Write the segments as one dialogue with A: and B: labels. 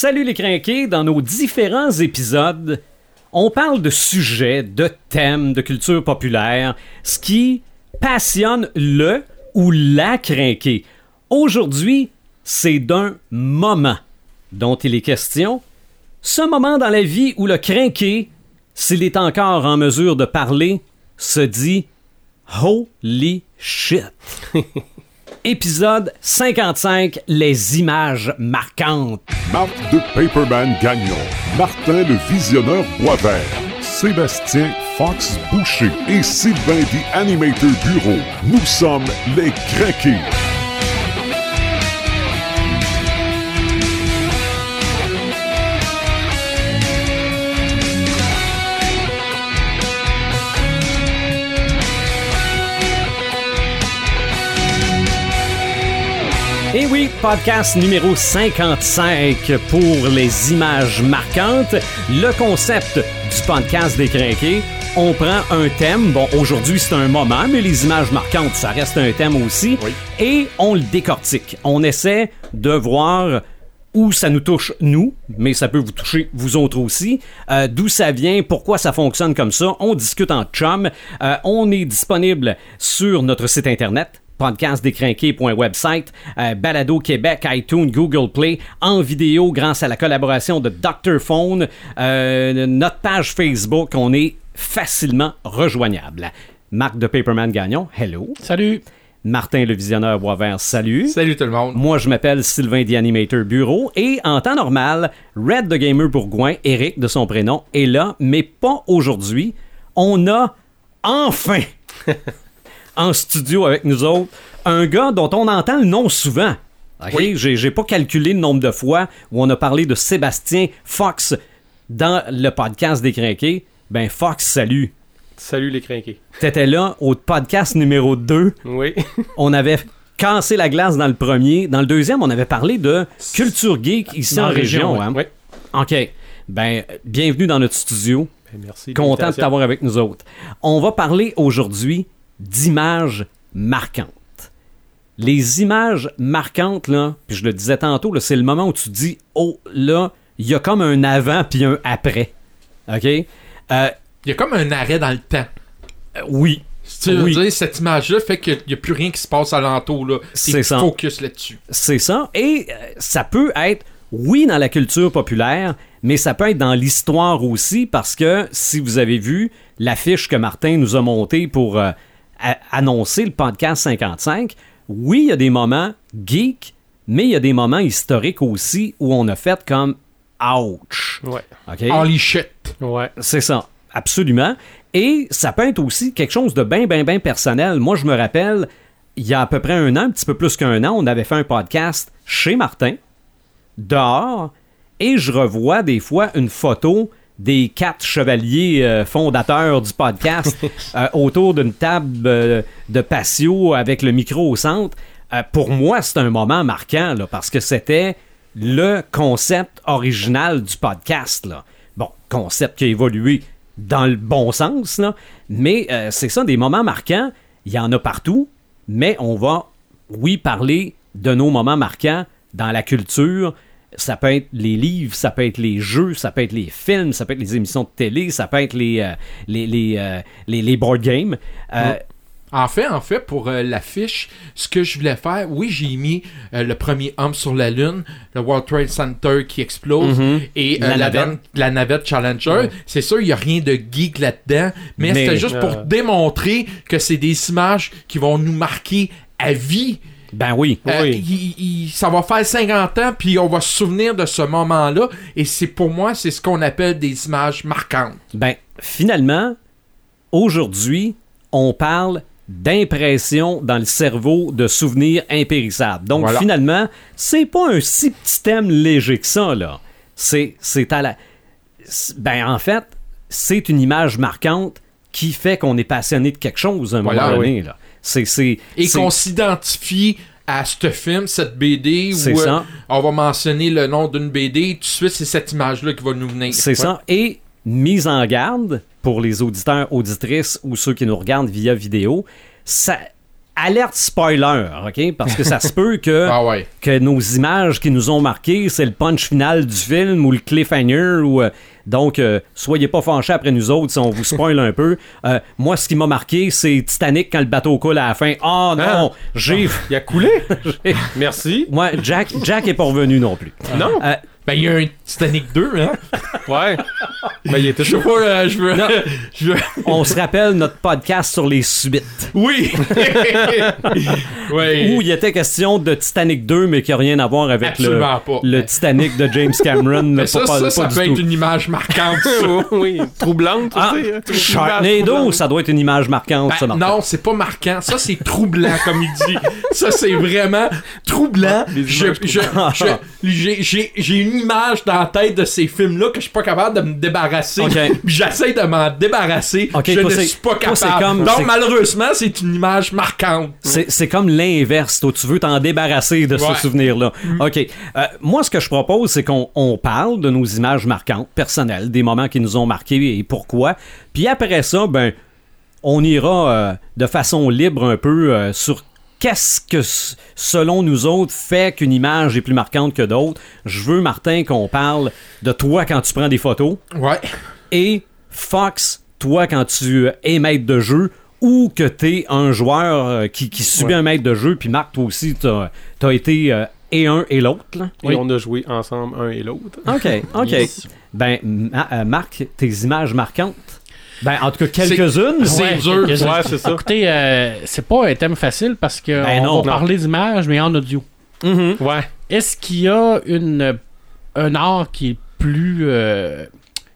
A: Salut les crinqués, dans nos différents épisodes, on parle de sujets, de thèmes, de culture populaire, ce qui passionne le ou la crinqué. Aujourd'hui, c'est d'un moment dont il est question. Ce moment dans la vie où le crinqué, s'il est encore en mesure de parler, se dit Holy shit. Épisode 55, les images marquantes.
B: Marc de Paperman Gagnon, Martin le Visionneur Boisvert, Sébastien Fox Boucher et Sylvain The Animator Bureau. Nous sommes les Craqués.
A: Oui, podcast numéro 55 pour les images marquantes. Le concept du podcast des crinqués, on prend un thème. Bon, aujourd'hui c'est un moment, mais les images marquantes, ça reste un thème aussi. Et on le décortique. On essaie de voir où ça nous touche nous, mais ça peut vous toucher vous autres aussi. Euh, D'où ça vient, pourquoi ça fonctionne comme ça. On discute en chum. Euh, on est disponible sur notre site internet podcastdécrinqué.website, euh, Balado Québec, iTunes, Google Play, en vidéo grâce à la collaboration de Dr. Phone, euh, notre page Facebook, on est facilement rejoignable. Marc de Paperman Gagnon, hello.
C: Salut.
A: Martin le visionneur Boisvert, salut.
C: Salut tout le monde.
A: Moi, je m'appelle Sylvain The Animator Bureau et en temps normal, Red the Gamer Bourgoin, Eric de son prénom, est là, mais pas aujourd'hui. On a enfin en studio avec nous autres un gars dont on entend le nom souvent. OK?
C: Oui.
A: J'ai, j'ai pas calculé le nombre de fois où on a parlé de Sébastien Fox dans le podcast des Crinqués. Ben, Fox, salut.
C: Salut les crinqués.
A: T'étais là au podcast numéro 2
C: Oui.
A: on avait cassé la glace dans le premier. Dans le deuxième, on avait parlé de culture geek ici
C: Dans
A: en région.
C: région,
A: hein.
C: ouais.
A: OK. Ben, bienvenue dans notre studio.
C: Ben, merci.
A: Content de t'avoir avec nous autres. On va parler aujourd'hui d'images marquantes. Les images marquantes, là, puis je le disais tantôt, là, c'est le moment où tu dis, oh, là, il y a comme un avant puis un après. OK? Euh,
D: Il y a comme un arrêt dans le temps.
A: euh, oui,
D: Tu
A: Oui.
D: dire, cette image-là fait qu'il n'y a plus rien qui se passe alentour. là.
A: C'est ça.
D: focus là-dessus.
A: C'est ça. Et euh, ça peut être, oui, dans la culture populaire, mais ça peut être dans l'histoire aussi, parce que si vous avez vu l'affiche que Martin nous a montée pour annoncer le podcast 55, oui, il y a des moments geek, mais il y a des moments historiques aussi où on a fait comme ouch.
C: Ouais.
A: OK?
D: Holy shit.
C: Ouais.
A: C'est ça, absolument. Et ça peut être aussi quelque chose de bien, bien, bien personnel. Moi, je me rappelle, il y a à peu près un an, un petit peu plus qu'un an, on avait fait un podcast chez Martin, dehors, et je revois des fois une photo des quatre chevaliers euh, fondateurs du podcast euh, autour d'une table euh, de patio avec le micro au centre. Pour moi, c'est un moment marquant là, parce que c'était le concept original du podcast. Là. Bon, concept qui a évolué dans le bon sens, là, mais c'est ça, des moments marquants, il y en a partout, mais on va, oui, parler de nos moments marquants dans la culture. Ça peut être les livres, ça peut être les jeux, ça peut être les films, ça peut être les émissions de télé, ça peut être les, euh, les, les, euh, les, les board games. Euh,
D: En fait, en fait, pour euh, l'affiche, ce que je voulais faire, oui, j'ai mis le premier homme sur la Lune, le World Trade Center qui explose, et euh,
A: La
D: la,
A: navette.
D: navette. la navette Challenger. C'est sûr, il n'y a rien de geek là-dedans, mais,
A: Mais,
D: c'était juste pour démontrer que c'est des images qui vont nous marquer à vie.
A: Ben oui.
D: Euh,
C: Oui.
D: il- il- ça va faire 50 ans, puis on va se souvenir de ce moment-là. Et c'est pour moi, c'est ce qu'on appelle des images marquantes.
A: Ben, finalement, aujourd'hui, on parle d'impression dans le cerveau de souvenirs impérissables. Donc,
D: Voilà.
A: finalement, c'est pas un si petit thème léger que ça, là. C'est, c'est à la... Ben, en fait, c'est une image marquante qui fait qu'on est passionné de quelque chose à un
D: Voilà,
A: moment donné, là. C'est, c'est,
D: Et qu'on s'identifie à ce film, cette BD, où euh, on va mentionner le nom d'une BD, tout de suite, c'est cette image-là qui va nous venir.
A: C'est ça. Et mise en garde pour les auditeurs, auditrices ou ceux qui nous regardent via vidéo, ça, alerte spoiler, OK? Parce que ça se peut que,
D: Ah ouais.
A: que nos images qui nous ont marqués, c'est le punch final du film ou le cliffhanger. Ou, euh, donc, euh, soyez pas fâchés après nous autres si on vous spoil un peu. Euh, moi, ce qui m'a marqué, c'est Titanic quand le bateau coule à la fin. Oh non!
C: Hein?
A: J'ai.
C: Il a coulé? Merci.
A: Moi, Jack, Jack est pas revenu non plus.
C: Non?
A: Euh,
D: Ben, il y a un Titanic 2, hein?
C: Ouais. Mais il était
D: Je sais
C: chaud.
D: pas, euh, je veux. je veux-
A: on se rappelle notre podcast sur les suites.
D: Oui! ouais.
A: Où il était question de Titanic 2, mais qui n'a rien à voir avec le,
D: Absolument pas.
A: le Titanic de James Cameron.
D: Mais ça,
A: pas-
D: ça,
A: pas
D: ça peut
A: tout.
D: être une image marquante, ça.
C: oui, troublante, tu
A: Ah,
C: sais. hein.
A: Sharknado, ça doit être une image marquante, ça,
D: Ben,
A: Martin.
D: non, c'est pas marquant. Ça, c'est troublant, comme il dit. Ça, c'est vraiment troublant. Je- J'ai j'ai une image dans la tête de ces films-là que je suis pas capable de me débarrasser. Puis j'essaie de m'en débarrasser. Je ne suis pas capable.
A: comme-
D: Donc, malheureusement, c'est une image marquante.
A: C'est comme l'inverse. Toi, tu veux t'en débarrasser de
D: Ouais. Mm.
A: ce souvenir-là. OK. Euh, moi, ce que je propose, c'est qu'on on parle de nos images marquantes, personnelles, des moments qui nous ont marqués et pourquoi. Puis après ça, ben, on ira euh, de façon libre un peu euh, sur qu'est-ce que, selon nous autres, fait qu'une image est plus marquante que d'autres? Je veux, Martin, qu'on parle de toi quand tu prends des photos
D: Ouais.
A: et Fox, toi, quand tu es maître de jeu ou que tu es un joueur euh, qui, qui subit
C: Ouais.
A: un maître de jeu, puis Marc, toi aussi, tu as, été euh, et un et l'autre. là.
C: Et on a joué ensemble un et l'autre.
A: OK, OK.
E: Yes.
A: Ben, Ma- euh, Marc, tes images marquantes. Ben, en tout cas, quelques-unes.
D: C'est
E: Ouais,
D: dur.
C: Ouais, c'est ça.
E: Écoutez, euh, c'est pas un thème facile parce que
A: Ben
E: on
A: non.
E: va parler d'images, mais en audio.
A: Mhm.
C: Ouais.
E: Est-ce qu'il y a une, un art qui est plus. euh,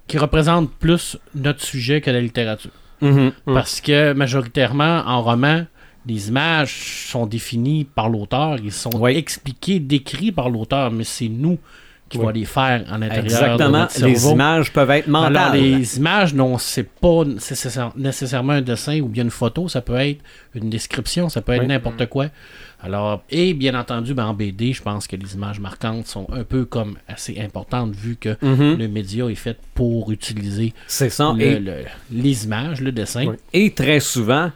E: qui représente plus notre sujet que la littérature?
A: Mhm.
C: Mm.
E: Parce que majoritairement, en roman, les images sont définies par l'auteur, ils sont
A: Oui.
E: expliqués, décrits par l'auteur, mais c'est nous qui
C: Oui.
E: va les faire en l'intérieur de
A: Exactement. Les images peuvent être mentales.
E: Alors, les images, non, c'est pas nécessaire- nécessairement un dessin ou bien une photo, ça peut être une description, ça peut être
C: Oui.
E: n'importe quoi. Alors, et bien entendu, ben, en BD, je pense que les images marquantes sont un peu comme assez importantes vu que
A: Mhm.
E: le média est fait pour utiliser
A: C'est ça.
E: le-
A: Et,
E: le- les images, le dessin.
C: Oui.
A: et très souvent,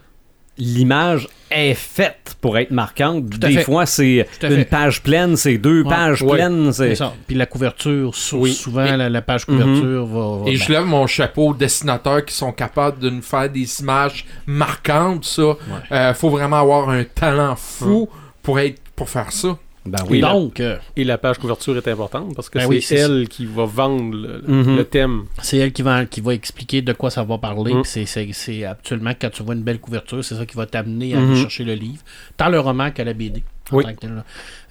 A: l'image est faite pour être marquante. Des
E: fait.
A: fois, c'est une
E: fait.
A: page pleine, c'est deux
E: Ouais.
A: pages
C: Ouais.
A: pleines.
E: C'est
A: C'est
E: ça. Puis la couverture,
C: Oui.
E: souvent
D: Et-
E: la, la page couverture va, va-
D: Et
E: ben,
D: je lève mon chapeau aux dessinateurs qui sont capables de nous faire des images marquantes, ça. Euh, faut vraiment avoir un talent fou pour être pour faire ça.
A: Ben
C: oui, là.
E: donc, euh,
C: Et la page couverture est importante parce que
E: Ben
C: c'est
E: oui,
C: elle qui va vendre le,
A: Mhm.
C: le thème.
E: c'est elle qui va, qui va expliquer de quoi ça va parler.
C: Mm.
E: C'est, actuellement, quand tu vois une belle couverture, c'est ça qui va t'amener à
A: Mhm.
E: aller chercher le livre. Tant le roman que la BD.
C: Oui.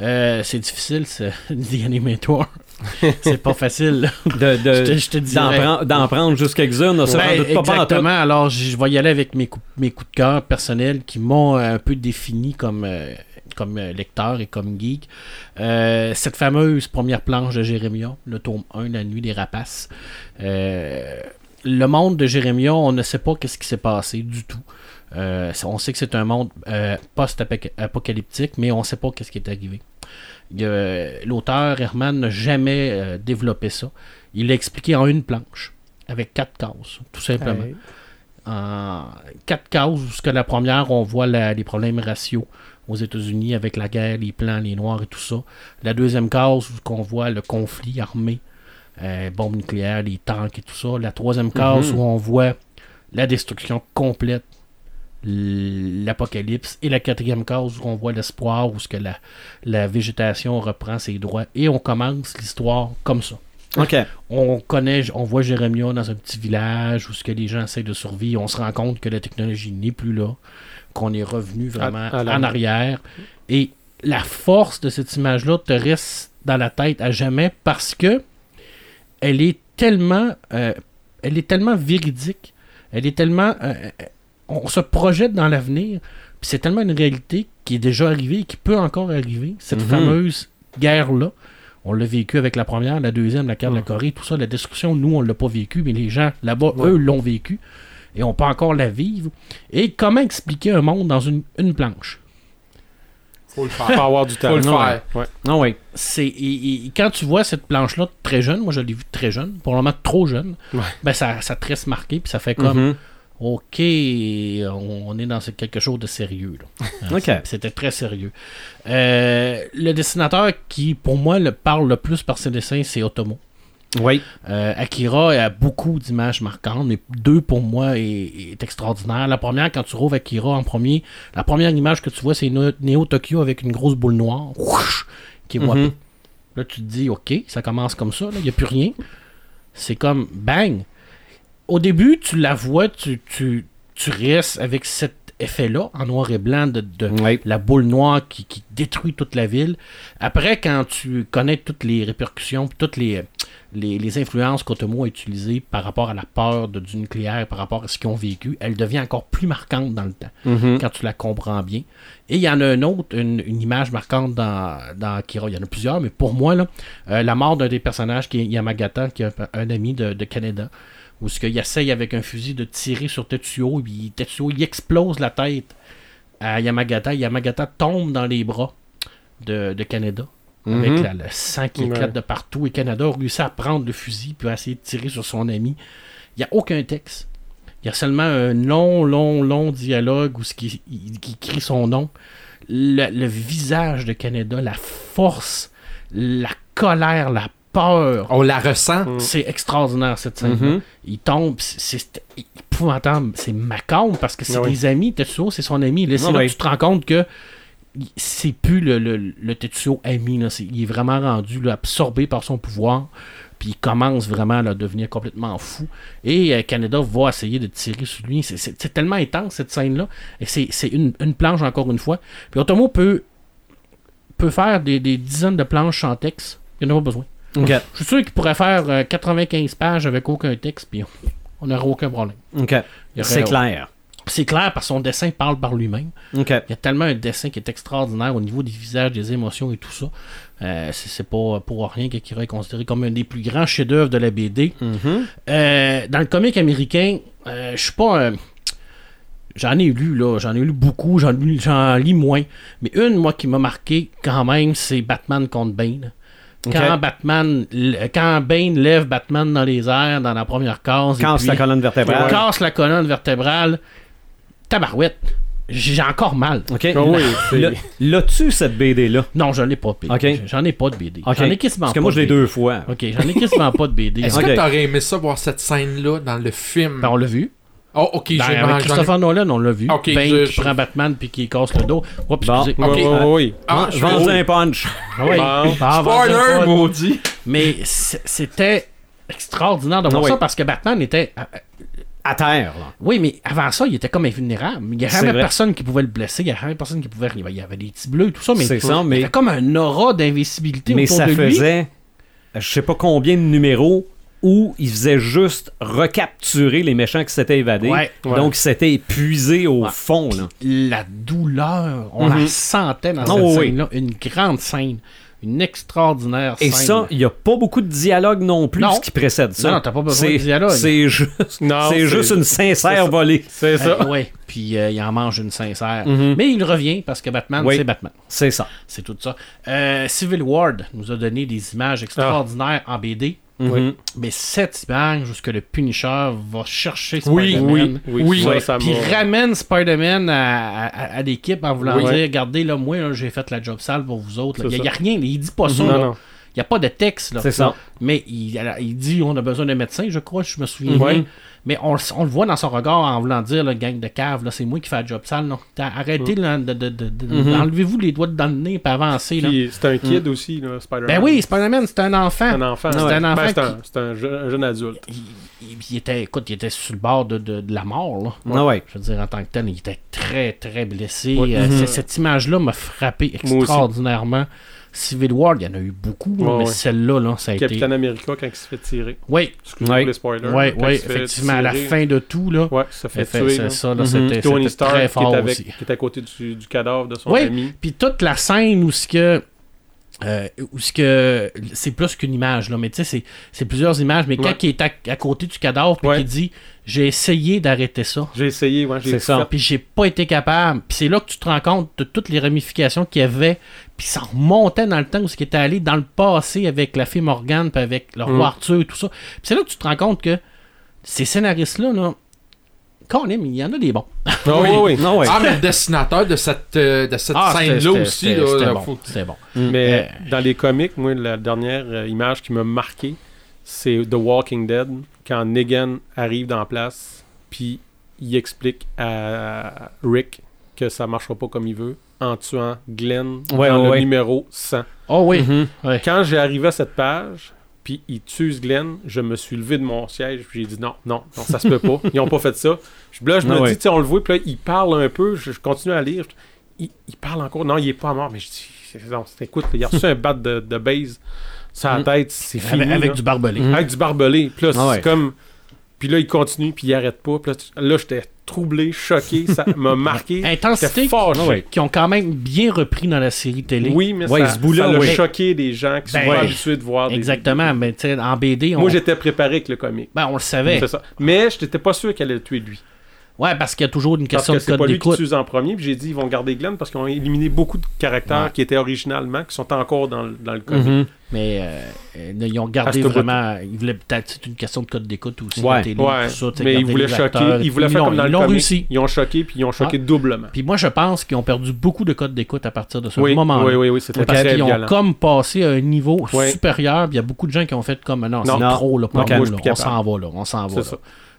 E: Euh, c'est difficile, The Animator. c'est pas facile.
A: de, de-
E: Je te- je te
A: d'en, prendre, juste quelques-unes.
E: Ben,
A: doute pas
E: exactement. Alors, je vais y aller avec mes, coups- mes coups de cœur personnels qui m'ont euh, un peu défini comme, euh, comme euh, lecteur et comme geek. Euh, cette fameuse première planche de Jérémia, le tome 1, La nuit des rapaces. Euh, le monde de Jérémia, on ne sait pas qu'est-ce qui s'est passé du tout. Euh, on sait que c'est un monde post-apocalyptique, mais on ne sait pas qu'est-ce qui est arrivé. L'auteur Herman n'a jamais développé ça. Il l'a expliqué en une planche, avec quatre cases, tout simplement.
C: Hey.
E: En quatre cases, où la première, on voit la- les problèmes raciaux aux États-Unis avec la guerre, les plans, les noirs et tout ça. La deuxième case, où on voit le conflit armé, euh, bombes nucléaires, les tanks et tout ça. La troisième case,
A: Mhm.
E: où on voit la destruction complète, l'apocalypse. Et la quatrième case, où on voit l'espoir, où ce que la, la végétation reprend ses droits. Et on commence l'histoire comme ça.
A: OK.
E: On connaît, on voit Jérémia dans un petit village où ce que les gens essaient de survivre. On se rend compte que la technologie n'est plus là, qu'on est revenu vraiment
C: À- à la-
E: en arrière. Et la force de cette image-là te reste dans la tête à jamais parce que elle est tellement, euh, elle est tellement véridique. Elle est tellement, euh, euh, on se projette dans l'avenir. Puis c'est tellement une réalité qui est déjà arrivée et qui peut encore arriver. Cette
A: Mhm.
E: fameuse guerre-là. On l'a vécu avec la première, la deuxième, la guerre de la Corée, tout ça. La destruction, nous, on l'a pas vécu, mais les gens là-bas,
C: Ouais.
E: eux, l'ont vécu. Et on peut encore la vivre. Et comment expliquer un monde dans une, une planche?
D: Faut le
C: Faut
D: faire.
C: avoir du temps.
D: Faut le
A: Ouais.
D: faire.
C: Ouais.
A: Ah oui.
E: c'est et- et quand tu vois cette planche-là très jeune, moi je l'ai vue très jeune, pour le moment trop jeune,
C: Ouais.
E: ben ça, ça te reste marqué, puis ça fait comme
A: Mhm.
E: OK, on, est dans quelque chose de sérieux. Là. Hein, C'était très sérieux. Euh, le dessinateur qui, pour moi, le parle le plus par ses dessins, c'est Otomo.
A: Oui.
E: Euh, Akira a beaucoup d'images marquantes, mais deux pour moi est, est extraordinaire. La première, quand tu rouvres Akira en premier, la première image que tu vois, c'est Neo Tokyo avec une grosse boule noire whoosh, qui est whoppée. Là, tu te dis, OK, ça commence comme ça, il n'y a plus rien. C'est comme bang. Au début, tu la vois, tu, tu, tu restes avec cet effet-là, en noir et blanc, de, de
A: Oui.
E: la boule noire qui, qui détruit toute la ville. Après, quand tu connais toutes les répercussions, toutes les, les, les influences qu'Otomo a utilisées par rapport à la peur de, du nucléaire, par rapport à ce qu'ils ont vécu, elle devient encore plus marquante dans le temps,
A: Mhm.
E: quand tu la comprends bien. Et il y en a une autre, une, une image marquante dans, dans Akira. Il y en a plusieurs, mais pour moi, là, euh, la mort d'un des personnages, qui est Yamagata, qui est un, un ami de, de Canada, où ce qu'il essaye avec un fusil de tirer sur Tetsuo, et puis Tetsuo, il explose la tête à Yamagata. Yamagata tombe dans les bras de, de Canada. Avec
A: Mhm.
E: la- le sang qui
C: Ouais.
E: éclate de partout. Et Canada a réussi à prendre le fusil puis a essayé de tirer sur son ami. Il n'y a aucun texte. Il y a seulement un long, long, long dialogue où ce qui, il- qui crie son nom. Le, le visage de Canada, la force, la colère, la peur.
D: On la ressent.
C: Mm.
E: C'est extraordinaire cette scène.
A: Mhm.
E: Il tombe, c'est c'est épouvantable, c'est macabre parce que c'est
C: Ah oui.
E: des amis. Tetsuo, c'est son ami. Là, c'est
A: Ah
E: là
A: oui.
E: que tu te rends compte que c'est plus le, le, le Tetsuo ami. Là. C'est- Il est vraiment rendu là, absorbé par son pouvoir. Puis il commence vraiment là, à devenir complètement fou. Et euh, Canada va essayer de tirer sur lui. C'est- C'est c'est tellement intense cette scène-là. Et c'est c'est une, une planche encore une fois. Puis Otomo peut, peut faire des, des dizaines de planches sans texte. Il n'en a pas besoin. Je suis sûr qu'il pourrait faire euh, 95 pages avec aucun texte, puis on n'aurait aucun problème.
A: C'est clair.
E: C'est clair parce que son dessin parle par lui-même. Il y a tellement un dessin qui est extraordinaire au niveau des visages, des émotions et tout ça. Euh, c'est pas pour rien qu'Akira est considéré comme un des plus grands chefs-d'œuvre de la BD.
A: Mhm.
E: Euh, dans le comic américain, euh, je suis pas. euh, J'en ai lu, là. J'en ai lu beaucoup. J'en lis moins. Mais une, moi, qui m'a marqué quand même, c'est Batman contre Bane. Quand. Batman. Quand Bane lève Batman dans les airs, dans la première case.
A: Casse
E: puis
A: la colonne vertébrale.
E: casse la colonne vertébrale. Tabarouette. J'ai encore mal.
A: OK.
C: Ah oui,
A: Là- L'as-tu, cette BD-là?
E: Non, j'en ai pas. BD.
A: Ok.
E: J'en ai pas de BD.
A: OK.
E: J'en ai quasiment
A: Parce que
E: pas
A: moi, je
E: de
A: l'ai
E: BD.
A: deux fois.
E: Ok, j'en ai quasiment pas de BD.
D: Est-ce
A: Ok.
D: que t'aurais aimé ça voir cette scène-là dans le film?
E: Ben, on l'a vu.
D: Oh, ok, j'ai
E: Ben, avec
D: j'en ai-
E: Christopher Nolan, on l'a vu.
D: Ok,
E: Bane
D: je-
E: qui
D: je-
E: prend Batman puis qui casse le dos. Oups,
A: Bon.
E: excusez.
D: Ah, je
A: Vends
D: vais-
A: un punch.
E: Ah oui.
C: Bon.
E: Ah,
D: Spoiler, maudit!
E: Mais c'était extraordinaire de voir
A: Ah oui.
E: ça parce que Batman était. euh, euh,
A: À terre, là.
E: Oui, mais avant ça, il était comme invulnérable. Il n'y avait
A: C'est
E: jamais
A: vrai.
E: personne qui pouvait le blesser. Il n'y avait jamais personne qui pouvait. Il y avait des petits bleus et tout ça. Mais
A: C'est ça,
E: il y
A: mais-
E: avait comme un aura d'invisibilité
A: Mais
E: autour
A: ça
E: de lui.
A: faisait, je sais pas combien de numéros où il faisait juste recapturer les méchants qui s'étaient évadés.
E: Ouais,
C: ouais.
A: Donc, c'était épuisé au
E: Ouais.
A: fond, là.
E: La douleur, on
A: Mhm.
E: la sentait dans
A: Ah
E: cette
A: oui.
E: scène-là. Une grande scène. Une extraordinaire
A: Et
E: scène.
A: ça, il n'y a pas beaucoup de dialogue non plus
E: Non.
A: ce qui précède ça.
E: Non, t'as pas besoin de
A: C'est-
E: dialogue.
A: C'est juste,
C: Non,
A: une sincère
C: ça.
A: volée.
C: C'est ça.
E: Euh, ouais, puis euh, il en mange une sincère.
A: Mhm.
E: Mais il revient parce que Batman,
A: Oui.
E: c'est Batman.
A: C'est ça.
E: C'est tout ça. Euh, Civil Ward nous a donné des images extraordinaires en BD.
A: Mhm.
E: Mais cette image, jusque le Punisher va chercher
D: Oui,
E: Spider-Man?
C: Oui,
D: Oui.
C: ça,
A: Ouais.
C: ça
E: Puis ramène Spider-Man à, à- à l'équipe en voulant
C: Oui.
E: dire Regardez, là, moi, j'ai fait la job sale pour vous autres. Il n'y a,
C: ça.
E: rien, il dit pas ça.
C: Non,
E: là.
C: non.
E: Il n'y a pas de texte. là.
A: C'est ça.
E: Mais il, il dit on a besoin d'un médecin, je crois, je me souviens
C: Ouais.
E: bien. Mais on, on le voit dans son regard en voulant dire, le gang de cave, là, c'est moi qui fais la job sale. Arrêtez là, de, de, de- de-
A: Mhm.
E: enlevez-vous les doigts dans le nez et avancez. Là.
C: Puis c'est un kid aussi, là, Spider-Man.
E: Ben oui, Spider-Man, c'est un enfant.
C: C'est un enfant.
E: C'est
C: Ouais.
E: un enfant
C: Ben, c'est un,
E: qui-
C: c'est un jeune, un jeune adulte.
E: Il, il- il était, écoute, il était sur le bord de, la mort. Là.
A: Ah ouais.
E: Je veux dire, en tant que tel, il était très, très blessé. Euh,
A: Mhm.
E: Cette image-là m'a frappé extraordinairement. Civil War, il y en a eu beaucoup,
C: Ouais,
E: mais
C: ouais.
E: celle-là, là, ça a été.
C: Capitaine America quand il se fait tirer.
E: Oui,
C: Excusez-moi
A: Ouais.
C: les spoilers.
E: oui, effectivement, à la fin de tout, là.
C: Ouais, ça fait
E: Fait-
C: tuer.
E: c'est
C: là.
E: ça, là, c'était
C: Tony Stark
E: très
C: qui est, avec,
E: aussi.
C: qui est à côté du, du cadavre de son
E: Oui,
C: ami.
E: puis toute la scène où ce que euh, où ce que c'est plus qu'une image là, mais tu sais c'est c'est plusieurs images, mais quand
C: Ouais.
E: il est à, à côté du cadavre puis
C: Ouais.
E: qu'il dit j'ai essayé d'arrêter ça,
C: J'ai essayé, ouais, j'ai
A: C'est ça.
E: puis j'ai pas été capable, puis c'est là que tu te rends compte de toutes les ramifications qu'il y avait, puis ça remontait dans le temps où ce qui était allé dans le passé avec la fille Morgane puis avec le roi
C: Mm.
E: Arthur et tout ça. Puis c'est là que tu te rends compte que ces scénaristes là Quand même, il y en a des bons.
C: Ah oui, oui.
A: Non, ouais.
D: Ah, mais le dessinateur de cette, euh, de cette
E: Ah,
D: scène-là aussi,
E: c'était-
D: là,
E: c'était
D: là,
E: bon.
D: faut-
E: bon.
C: Mais
E: Euh,
C: dans les comics, moi, la dernière euh, image qui m'a marqué, c'est The Walking Dead, quand Negan arrive dans la place, puis il explique à Rick que ça marchera pas comme il veut, en tuant Glenn
A: Ouais,
C: dans
A: ouais,
C: le
A: ouais.
C: numéro 100.
E: Oh oui.
A: Mhm.
E: Ouais.
C: Quand j'ai arrivé à cette page, puis ils tuent Glenn, je me suis levé de mon siège, puis j'ai dit non, non, non, ça se peut pas. Ils ont pas fait ça. Je- Là, je me
A: Ah ouais.
C: dis, tu sais, on le voit, puis là, il parle un peu, je, je continue à lire. Il, il parle encore. Non, il est pas mort, mais je dis, c'est- non, c'est- écoute, il a reçu un bat de, de base sur la
A: Mm.
C: tête, c'est fini.
E: Avec, avec du barbelé.
C: Avec du barbelé. Puis là,
A: Ah ouais.
C: c'est comme. Puis là, il continue, puis il arrête pas. Puis là, là, j'étais troublé, choqué, ça m'a marqué.
E: Intensité
A: ouais.
E: qui ont quand même bien repris dans la série télé.
C: Oui, mais
A: Ouais,
C: ça,
A: ce bout-là,
C: ça l'a
A: oui.
C: choqué des gens qui sont
E: Ben,
C: pas
E: ouais.
C: habitués de voir des-
E: Exactement, mais tu sais, en BD, on,
C: Moi, j'étais préparé avec le comic.
E: ben, on le savait.
C: Ça. Mais je n'étais pas sûr qu'elle allait tuer lui.
E: Ouais, parce qu'il y a toujours une
C: Parce
E: question
C: que
E: de
C: c'est
E: code
C: pas lui qui
E: d'écoute.
C: en premier. Puis j'ai dit, ils vont garder Glenn parce qu'ils ont éliminé beaucoup de caractères
E: Ouais.
C: qui étaient originalement, qui sont encore dans, le- dans le comic.
A: Mhm.
E: Mais euh, euh, ils ont gardé vraiment. Ils voulaient peut-être c'est une question de code d'écoute aussi.
A: Ouais.
E: télé,
C: Ouais,
E: tout ça,
C: mais ils voulaient choquer.
E: acteurs
C: Ils voulaient faire comme dans
E: ils
C: le
E: réussi.
C: Ils ont choqué, puis ils ont choqué doublement.
E: Puis moi, je pense qu'ils ont perdu beaucoup de codes d'écoute à partir de ce
C: Oui,
E: moment-là.
C: oui, oui, oui, c'était
E: Parce qu'ils ont comme passé à un niveau supérieur. puis Il y a beaucoup de gens qui ont fait comme non, c'est trop là, on s'en va là, on s'en va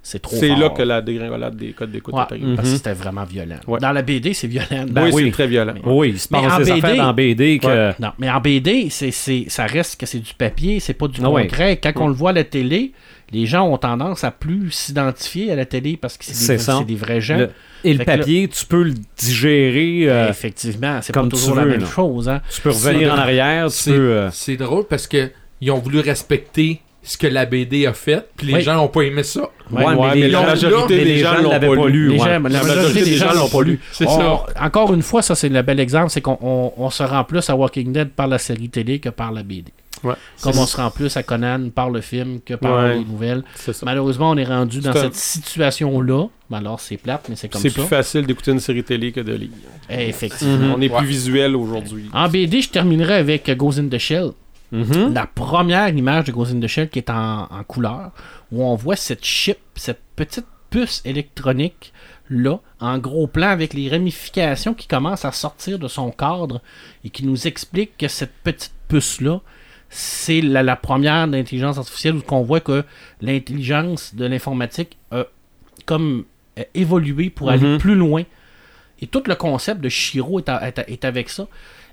C: C'est.
E: C'est trop
C: C'est là que la dégringolade des codes d'écoute
E: Ouais,
C: est arrivée.
E: parce que
A: Mhm.
E: c'était vraiment violent.
C: Ouais.
E: Dans la BD, c'est violent.
A: Ben
C: oui,
A: oui.
C: c'est très violent.
A: Oui, il se
E: Mais
A: passe
E: en
A: des
E: BD,
A: BD que.
C: Ouais.
E: Non, mais en BD, c'est, c'est, ça reste que c'est du papier, c'est pas du
A: Ah ouais.
E: concret. Quand on le voit à la télé, les gens ont tendance à plus s'identifier à la télé parce que c'est,
A: C'est
E: des,
A: ça.
E: c'est des vrais gens.
A: le- et le
E: là-
A: papier, tu peux le digérer. euh,
E: Effectivement, c'est
A: comme
E: pas toujours la même chose. Hein.
A: tu peux revenir
D: C'est-
A: en arrière.
D: C'est
A: euh,
D: c'est drôle parce que ils ont voulu respecter ce que la BD a fait, puis les
E: Oui.
D: gens n'ont pas aimé ça.
A: Ouais,
C: Ouais,
A: mais,
C: mais
A: les
C: la
A: gens-
C: majorité
A: mais
C: des
A: les
C: gens l'ont pas
A: lu.
E: Les
A: ouais.
E: gens, la
C: La
E: majorité des gens
C: l'ont
E: pas lu.
D: C'est ça.
E: Encore une fois, ça c'est le bel exemple, c'est qu'on on- on se rend plus à Walking Dead par la série télé que par la BD.
C: Ouais.
E: Comme
C: C'est-
E: on se rend plus à Conan par le film que par
C: Ouais.
E: les nouvelles.
C: C'est.
E: Malheureusement, on est rendu dans
C: C'est un-
E: cette situation-là. Ben alors, c'est plate, mais c'est comme
C: C'est
E: ça.
C: plus facile d'écouter une série télé que de lire.
E: Eh, Effectivement.
C: On est
D: Ouais.
C: plus visuel aujourd'hui.
E: En BD, je terminerai avec Ghost in the Shell.
A: Mhm.
E: La première image de Ghost in the Shell qui est en, en couleur, où on voit cette chip, cette petite puce électronique là, en gros plan, avec les ramifications qui commencent à sortir de son cadre et qui nous explique que cette petite puce-là, c'est la, la première d'intelligence artificielle où on voit que l'intelligence de l'informatique a comme évolué pour aller
A: Mhm.
E: plus loin. Et tout le concept de Shiro est, à- est à- est avec ça.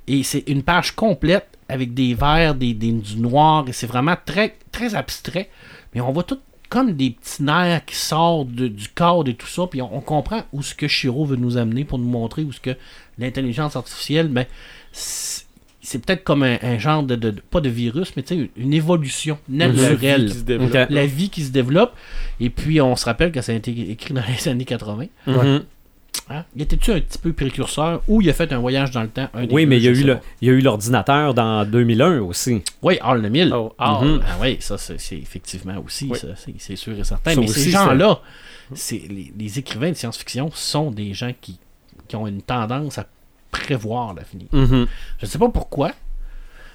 E: Et c'est une page complète avec des verts, des, des- du noir, et c'est vraiment très, très abstrait. Mais on voit tout comme des petits nerfs qui sortent de- du cadre et tout ça, puis on, on comprend où ce que Shiro veut nous amener pour nous montrer où ce que l'intelligence artificielle, ben, c'est peut-être comme un, un genre de, de- de- pas de virus, mais tu sais, une évolution
C: La vie
E: naturelle.
C: qui se développe.
A: Ok.
E: La vie qui se développe. Et puis, on se rappelle que ça a été écrit dans les années 80.
A: Mhm.
E: Hein? Il était-tu un petit peu précurseur ou il a fait un voyage dans le temps? un des
A: Oui,
E: deux,
A: mais il y, a eu
E: sais
A: le-
E: pas.
A: il y a eu l'ordinateur dans 2001 aussi.
E: Oui, Hall le 1000.
C: Oh,
E: Ah,
A: Mhm.
E: ah oui, ça, c'est effectivement aussi,
C: Oui.
E: c'est sûr et certain.
A: Ça
E: mais
A: aussi,
E: ces gens-là, c'est les, les écrivains de science-fiction sont des gens qui, qui ont une tendance à prévoir l'avenir.
A: Mhm.
E: Je ne sais pas pourquoi,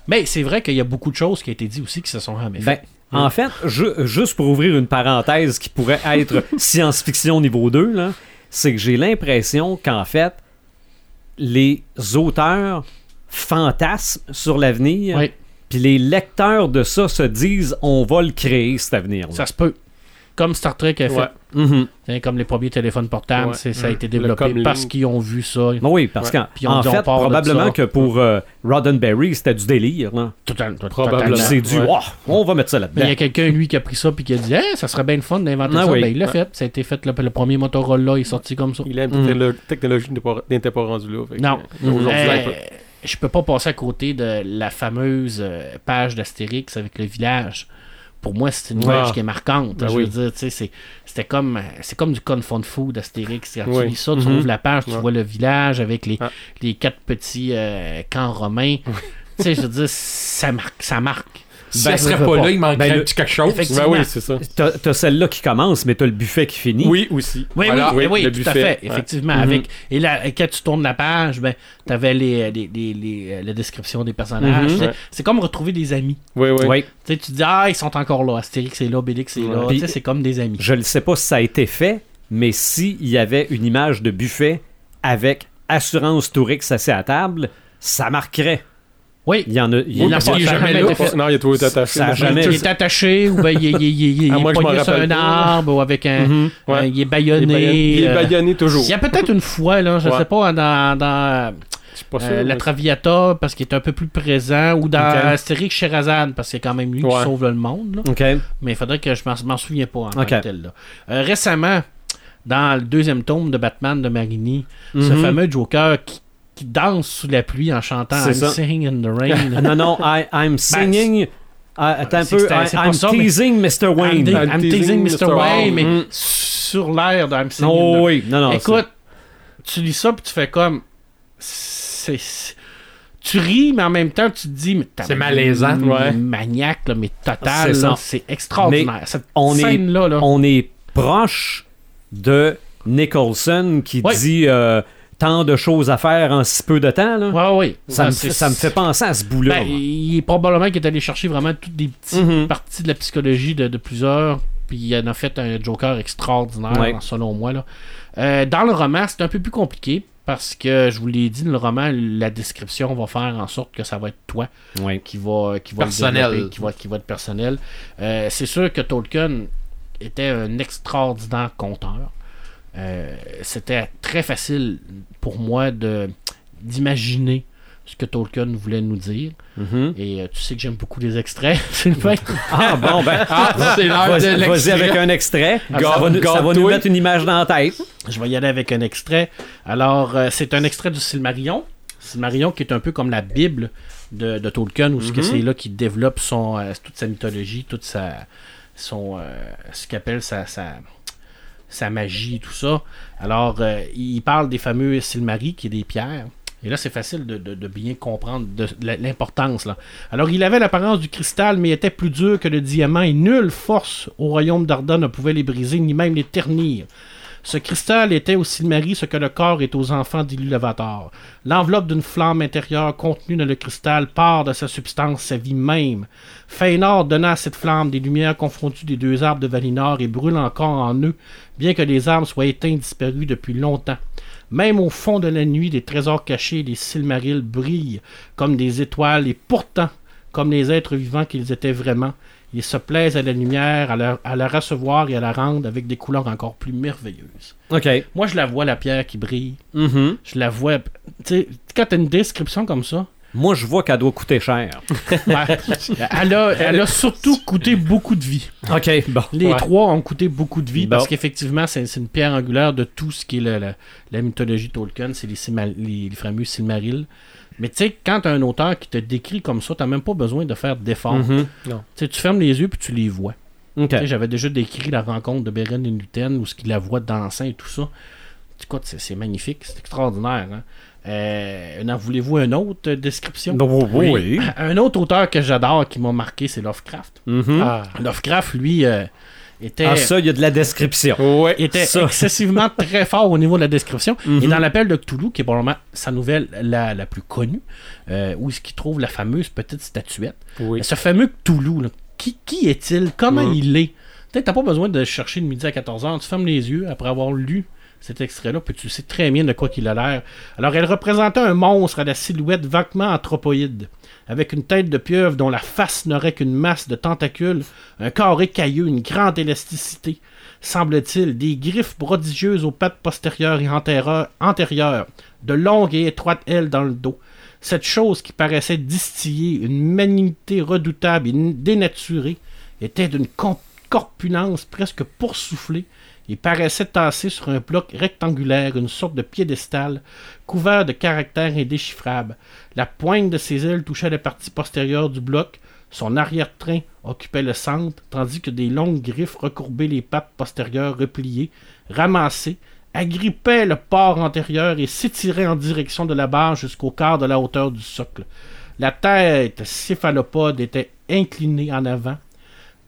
E: mais c'est vrai qu'il y a beaucoup de choses qui ont été dites aussi qui se sont jamais
A: Ben, en fait, ju- juste pour ouvrir une parenthèse qui pourrait être science-fiction niveau 2, là, c'est que j'ai l'impression qu'en fait, les auteurs fantasment sur l'avenir,
E: Oui,
A: puis les lecteurs de ça se disent on va le créer cet avenir-là.
E: ça se peut. Comme Star Trek a fait.
C: Ouais.
A: Mhm.
E: Comme les premiers téléphones portables,
C: Ouais.
E: ça a
C: Mhm.
E: été développé parce qu'ils ont vu ça.
A: Ben oui, parce
C: Ouais.
A: qu'en fait, probablement que pour euh, Roddenberry, c'était du délire. Là.
E: Total- to-
C: Probablement.
E: totalement.
A: C'est du
C: Ouais.
A: Oh, on va mettre ça
E: Mais il y
A: là-dedans.
E: a quelqu'un, lui, qui a pris ça puis qui a dit Hey, ça serait bien le fun d'inventer
A: Ah
E: ça.
A: oui.
E: Ben, il l'a fait. Ça a été fait. Le, le premier Motorola est sorti comme ça.
C: Il a une
A: Mm.
C: techno- technologie qui n'était pas- rendue là.
E: Non.
C: euh, Aujourd'hui,
E: Euh, je peux pas passer à côté de la fameuse euh, page d'Astérix avec le village. Pour moi, c'est une
C: Ah.
E: image qui est marquante.
C: Ben
E: je
C: oui.
E: veux dire, tu sais, c'est- c'était comme, euh, c'est comme du confond food d'Astérix. Quand
C: Oui.
E: tu lis ça, tu
A: Mhm.
E: ouvres la page, tu
C: Ouais.
E: vois le village avec les,
C: Ah.
E: les quatre petits euh, camps romains. tu sais, je veux dire, ça marque. Ça marque.
D: Si
E: Ben,
D: elle serait pas
E: pas.
D: là, il manquerait
A: Ben,
D: un
A: le-
D: petit quelque chose.
C: Ben oui, c'est ça.
A: T'as t'as celle-là qui commence, mais t'as le buffet qui finit.
C: Oui, aussi.
E: Oui,
D: Voilà.
E: oui,
C: Oui,
E: tout à fait, effectivement.
A: Mhm.
E: avec, et, là, et quand tu tournes la page, ben, tu avais les, les, les, les- euh, la description des personnages.
A: Mhm.
C: Ouais.
E: C'est comme retrouver des amis.
C: Oui, oui.
A: Oui.
E: Tu tu dis, ah, ils sont encore là. Astérix est là, Obélix est là.
C: Ouais.
E: C'est comme des amis.
A: Je ne sais pas si ça a été fait, mais s'il y avait une image de buffet avec assurance Tourix assis à table, ça marquerait.
E: Oui.
A: Il y en a. il y
E: Il pas- jamais
D: là.
C: Non, il toujours été attaché.
A: Ça jamais-
E: Il est attaché ou ben, il, est- il, est- il, est- il est pogné sur un arbre ou avec un.
C: Mhm, ouais.
E: il est
C: Il est
E: baïonné.
C: il est
E: euh,
C: baïonné toujours.
E: Il y a peut-être une fois, là, je
C: Ouais.
E: sais pas, dans, dans
C: Je suis pas sûr.
E: euh, la Traviata, parce qu'il est un peu plus présent, ou dans
A: Ok.
E: Astérix Sherazade, parce que c'est quand même lui qui sauve le monde. là. Mais il faudrait que je m'en, m'en souviens pas en tant que tel. là. Euh, récemment, dans le deuxième tome de Batman de Marini, ce
A: Mhm.
E: fameux Joker qui, qui danse sous la pluie en chantant I'm
A: ça.
E: singing in the rain.
A: Non, non, I, I'm singing. Ah, attends un peu. I- I'm
E: ça, mais-
A: teasing Mr.
E: I'm,
A: Wayne.
E: te-
C: I'm
E: I'm
C: teasing
E: teasing Mr.
C: Mr.
E: Wayne, mais
A: Mm.
E: sur l'air de I'm singing.
A: Oh,
E: in the-
A: oui, non, non.
E: Écoute, tu lis ça puis tu fais comme. C'est. Tu ris, mais en même temps, tu te dis. mais
D: C'est malaisant.
C: Ouais.
E: Maniaque, là, mais total.
A: C'est
E: là,
A: ça.
E: C'est extraordinaire. Cette
A: on est-
E: scène-là, là.
A: on est proche de Nicholson qui
E: Ouais.
A: dit euh, tant de choses à faire en si peu de temps. Là.
E: Ouais, ouais.
A: Ça,
E: Ouais,
A: me, ça me fait penser à ce bout-là.
E: Ben, il est probablement qu'il est allé chercher vraiment toutes des petites
A: Mhm.
E: parties de la psychologie de, de plusieurs, puis il en a fait un Joker extraordinaire,
A: Ouais.
E: selon moi. Là. Euh, dans le roman, c'est un peu plus compliqué, parce que, je vous l'ai dit, dans le roman, la description va faire en sorte que ça va être toi
A: Ouais.
E: qui va, qui va
D: Personnel.
E: qui va, qui va être personnel. Euh, c'est sûr que Tolkien était un extraordinaire conteur. Euh, C'était très facile pour moi de d'imaginer ce que Tolkien voulait nous dire.
A: Mhm.
E: Et euh, tu sais que j'aime beaucoup les extraits, Sylvain.
A: Ah bon, ben.
D: Ah, c'est l'heure de
A: Vas-y avec un extrait.
E: Ah,
A: ça va, nous, ça va nous
C: garde-toi.
A: mettre une image dans la tête.
E: Je vais y aller avec un extrait. Alors, euh, c'est un extrait du Silmarillion. Silmarillion qui est un peu comme la Bible de, de Tolkien, où
A: Mhm.
E: c'est là qu'il développe son, euh, toute sa mythologie, toute sa, son, ce qu'il appelle sa, sa, sa magie tout ça. Alors, euh, il parle des fameux Silmaris, qui est des pierres. Et là, c'est facile de, bien comprendre l'importance. là. Alors, il avait l'apparence du cristal, mais était plus dur que le diamant, et nulle force au royaume d'Arda ne pouvait les briser, ni même les ternir. Ce cristal était au Silmarie ce que le corps est aux enfants d'Ilúvatar. L'enveloppe d'une flamme intérieure contenue dans le cristal part de sa substance sa vie même. Fëanor donna à cette flamme des lumières confondues des deux arbres de Valinor et brûle encore en eux, bien que les arbres soient éteints disparus depuis longtemps. Même au fond de la nuit, des trésors cachés, les Silmarils brillent comme des étoiles et pourtant, comme les êtres vivants qu'ils étaient vraiment, ils se plaisent à la lumière, à la, à la recevoir et à la rendre avec des couleurs encore plus merveilleuses.
A: OK.
E: Moi, je la vois, la pierre qui brille.
A: Mhm.
E: Je la vois. Tu sais, quand t'as une description comme ça,
A: Moi, je vois qu'elle doit coûter cher.
E: ouais, elle, a, elle a surtout coûté beaucoup de vie.
A: OK, bon.
E: Les
C: Ouais.
E: trois ont coûté beaucoup de vie
A: Bon.
E: parce qu'effectivement, c'est une pierre angulaire de tout ce qui est la, la- la mythologie Tolkien, c'est les, les fameux Silmarils. Mais tu sais, quand t'as un auteur qui te décrit comme ça, t'as même pas besoin de faire d'efforts.
A: Mhm.
E: Tu sais, tu fermes les yeux puis tu les vois. Tu J'avais déjà décrit la rencontre de Beren et Luten, où ce qu'il la voit dansant et tout ça. Écoute, c'est c'est magnifique, c'est extraordinaire. Hein? Euh, en voulez-vous une autre euh, description?
A: Donc, oui. oui.
E: Un autre auteur que j'adore qui m'a marqué, c'est Lovecraft.
A: Mhm.
C: Ah.
E: Lovecraft, lui, euh, était,
A: Ah, ça, il y a de la description.
C: Ouais.
E: était
A: ça.
E: excessivement très fort au niveau de la description.
A: Mhm.
E: Et dans l'appel de Cthulhu, qui est probablement sa nouvelle la, la plus connue, euh, où est-ce qu'il trouve la fameuse petite statuette.
C: Oui.
E: Ce fameux Cthulhu, là, qui, qui est-il? Comment
C: Mhm.
E: il est? Peut-être t'as pas besoin de chercher le midi à 14h. Tu fermes les yeux après avoir lu cet extrait-là, puis tu sais très bien de quoi qu'il a l'air. Alors, elle représentait un monstre à la silhouette vaguement anthropoïde, avec une tête de pieuvre dont la face n'aurait qu'une masse de tentacules, un corps écailleux, une grande élasticité, semble-t-il, des griffes prodigieuses aux pattes postérieures et antérieures, de longues et étroites ailes dans le dos. Cette chose qui paraissait distiller une malignité redoutable et dénaturée était d'une corpulence presque poursouflée et paraissait tasser sur un bloc rectangulaire une sorte de piédestal couvert de caractères indéchiffrables. La pointe de ses ailes touchait la partie postérieure du bloc, son arrière-train occupait le centre, tandis que des longues griffes recourbaient les pattes postérieures repliées, ramassées, agrippaient le port antérieur et s'étiraient en direction de la barre jusqu'au quart de la hauteur du socle. La tête céphalopode était inclinée en avant,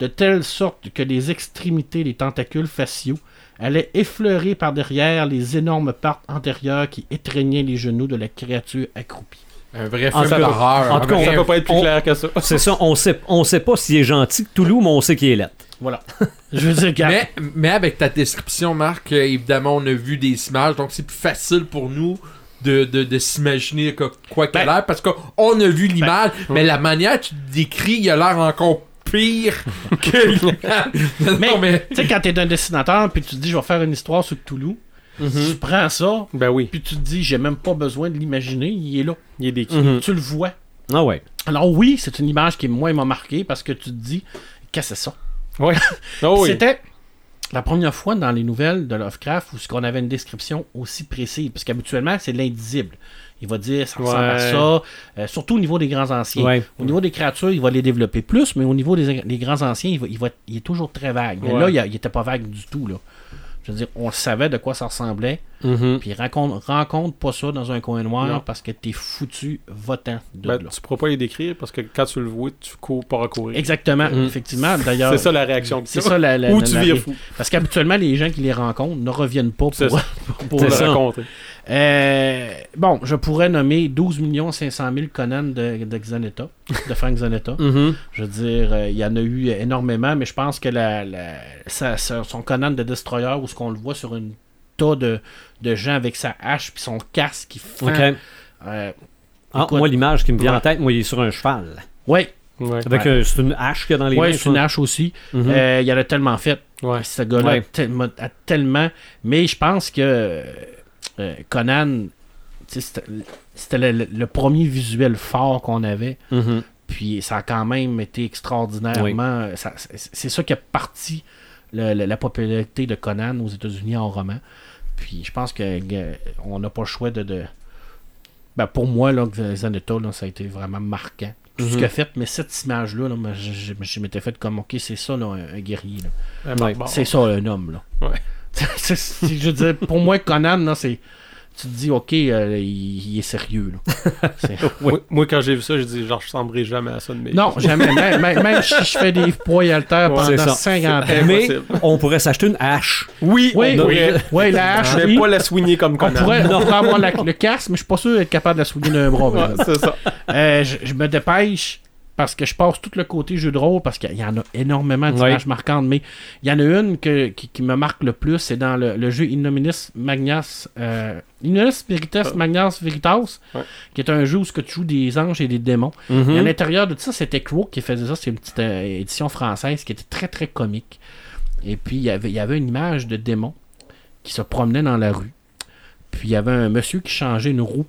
E: de telle sorte que les extrémités des tentacules faciaux allaient effleurer par derrière les énormes pattes antérieures qui étreignaient les genoux de la créature accroupie.
D: Un vrai film d'horreur.
A: en tout cas,
C: Ça peut pas être plus
A: On-
C: clair que ça.
A: C'est ça, on sait, on sait pas s'il est gentil que Toulouse, mais on sait qu'il est laid.
E: Voilà. Je veux dire, regarde,
D: Mais, mais avec ta description, Marc, euh, évidemment, on a vu des images, donc c'est plus facile pour nous de, de, de s'imaginer quoi qu'il a
E: Ben-
D: l'air, parce qu'on a vu l'image, mais la manière que tu décris, il a l'air encore pire que non,
E: Mais-
D: mais...
E: tu sais, quand t'es un dessinateur, puis tu te dis, je vais faire une histoire sur Cthulhu, tu prends ça,
C: Ben oui,
E: puis tu te dis, j'ai même pas besoin de l'imaginer, il est là.
C: il est décrit.
A: Mhm.
E: Tu le vois.
A: Ah ouais.
E: Alors oui, c'est une image qui, moi, m'a marqué parce que tu te dis, qu'est-ce que c'est ça?
C: Ouais. Oh oui.
E: C'était la première fois dans les nouvelles de Lovecraft où ce qu'on avait une description aussi précise, parce qu'habituellement, c'est l'indisible. Il va dire, ça ressemble à ça, euh, surtout au niveau des grands anciens.
A: Ouais.
E: Au niveau des créatures, il va les développer plus, mais au niveau des, des grands anciens, il, va, il, va- il est toujours très vague. Mais
C: Ouais.
E: là, il, a- il était pas vague du tout. Là. Je veux dire, on savait de quoi ça ressemblait,
A: Mhm.
E: puis rencontre, rencontre pas ça dans un coin noir
C: Non.
E: parce que t'es foutu votant de
C: Ben,
E: là.
C: tu pourras pas les décrire parce que quand tu le vois, tu cours pas à courir.
E: Exactement,
A: Mhm.
E: effectivement. D'ailleurs,
C: C'est ça la réaction
E: c'est ça la, la- la-
C: tu
E: la-
C: fou.
E: Parce qu'habituellement, les gens qui les rencontrent ne reviennent pas pour, pour
C: Pour
E: le
C: raconter.
E: Euh, bon, je pourrais nommer 12 500 000 Conan de, de Xaneta, de Frank Zanetta.
A: Mhm.
E: Je veux dire, euh, il y en a eu énormément, mais je pense que la, la- sa- son Conan de Destroyer, où ce qu'on le voit sur une tas de, de gens avec sa hache puis son casque qui fend. Euh,
A: Ah, moi, l'image qui me vient
E: Ouais.
A: en tête, moi, il est sur un cheval.
E: ouais,
C: Ouais.
A: Avec
E: Ouais.
A: c'est une hache qu'il y a dans les
E: ouais
A: mains.
E: c'est une hache aussi.
A: Mhm.
E: Euh, il en a tellement fait.
C: Ouais.
E: Ce gars-là
A: Ouais.
E: a tellement, a tellement- Mais je pense que euh, Conan, c'était le, le- le premier visuel fort qu'on avait.
A: Mhm.
E: Puis ça a quand même été extraordinairement. c'est ça qui a parti le- la popularité de Conan aux États-Unis en roman. Puis je pense que que on n'a pas le choix de. de- Ben pour moi, là, Zanetta, là, ça a été vraiment marquant. Tout ce
A: Mhm.
E: qu'il a fait, mais cette image-là, là, je, m'étais fait comme, ok, c'est ça, là, un, guerrier.
C: barbare.
E: C'est ça, un homme, là.
C: Ouais.
E: Je veux dire, pour moi, Conan, là, c'est. Tu te dis, ok, euh, il, il est sérieux, là. C'est-
C: Moi, moi, quand j'ai vu ça, j'ai dit, genre, je ressemblerai jamais à ça de mes
E: Non, jamais. Même, même- même si je fais des poids et haltères pendant
A: ça.
E: 50 ans.
A: Mais on pourrait s'acheter une hache.
C: Oui,
E: Oui,
C: on
E: oui, la hache,
C: Je vais
E: oui.
C: pas la soigner comme
E: On
C: Conan.
E: pourrait, on pourrait avoir la- le casque, mais je suis pas sûr d'être capable de la souiller d'un bras.
C: Ouais, c'est ça.
E: Euh, je, je me dépêche parce que je passe tout le côté jeu de rôle parce qu'il y en a énormément d'images
A: Oui.
E: marquantes. Mais il y en a une que- qui, qui me marque le plus, c'est dans le, le jeu Innominis Magnas. Euh, Innominis Spiritus
C: Ah.
E: Magnas Veritas, qui est un jeu où ce que tu joues des anges et des démons.
A: Mhm.
E: Et à l'intérieur de tout ça, c'était Crow qui faisait ça. C'est une petite euh, édition française qui était très très comique. Et puis il y avait, il y avait une image de démon qui se promenait dans la rue. Puis il y avait un monsieur qui changeait une roue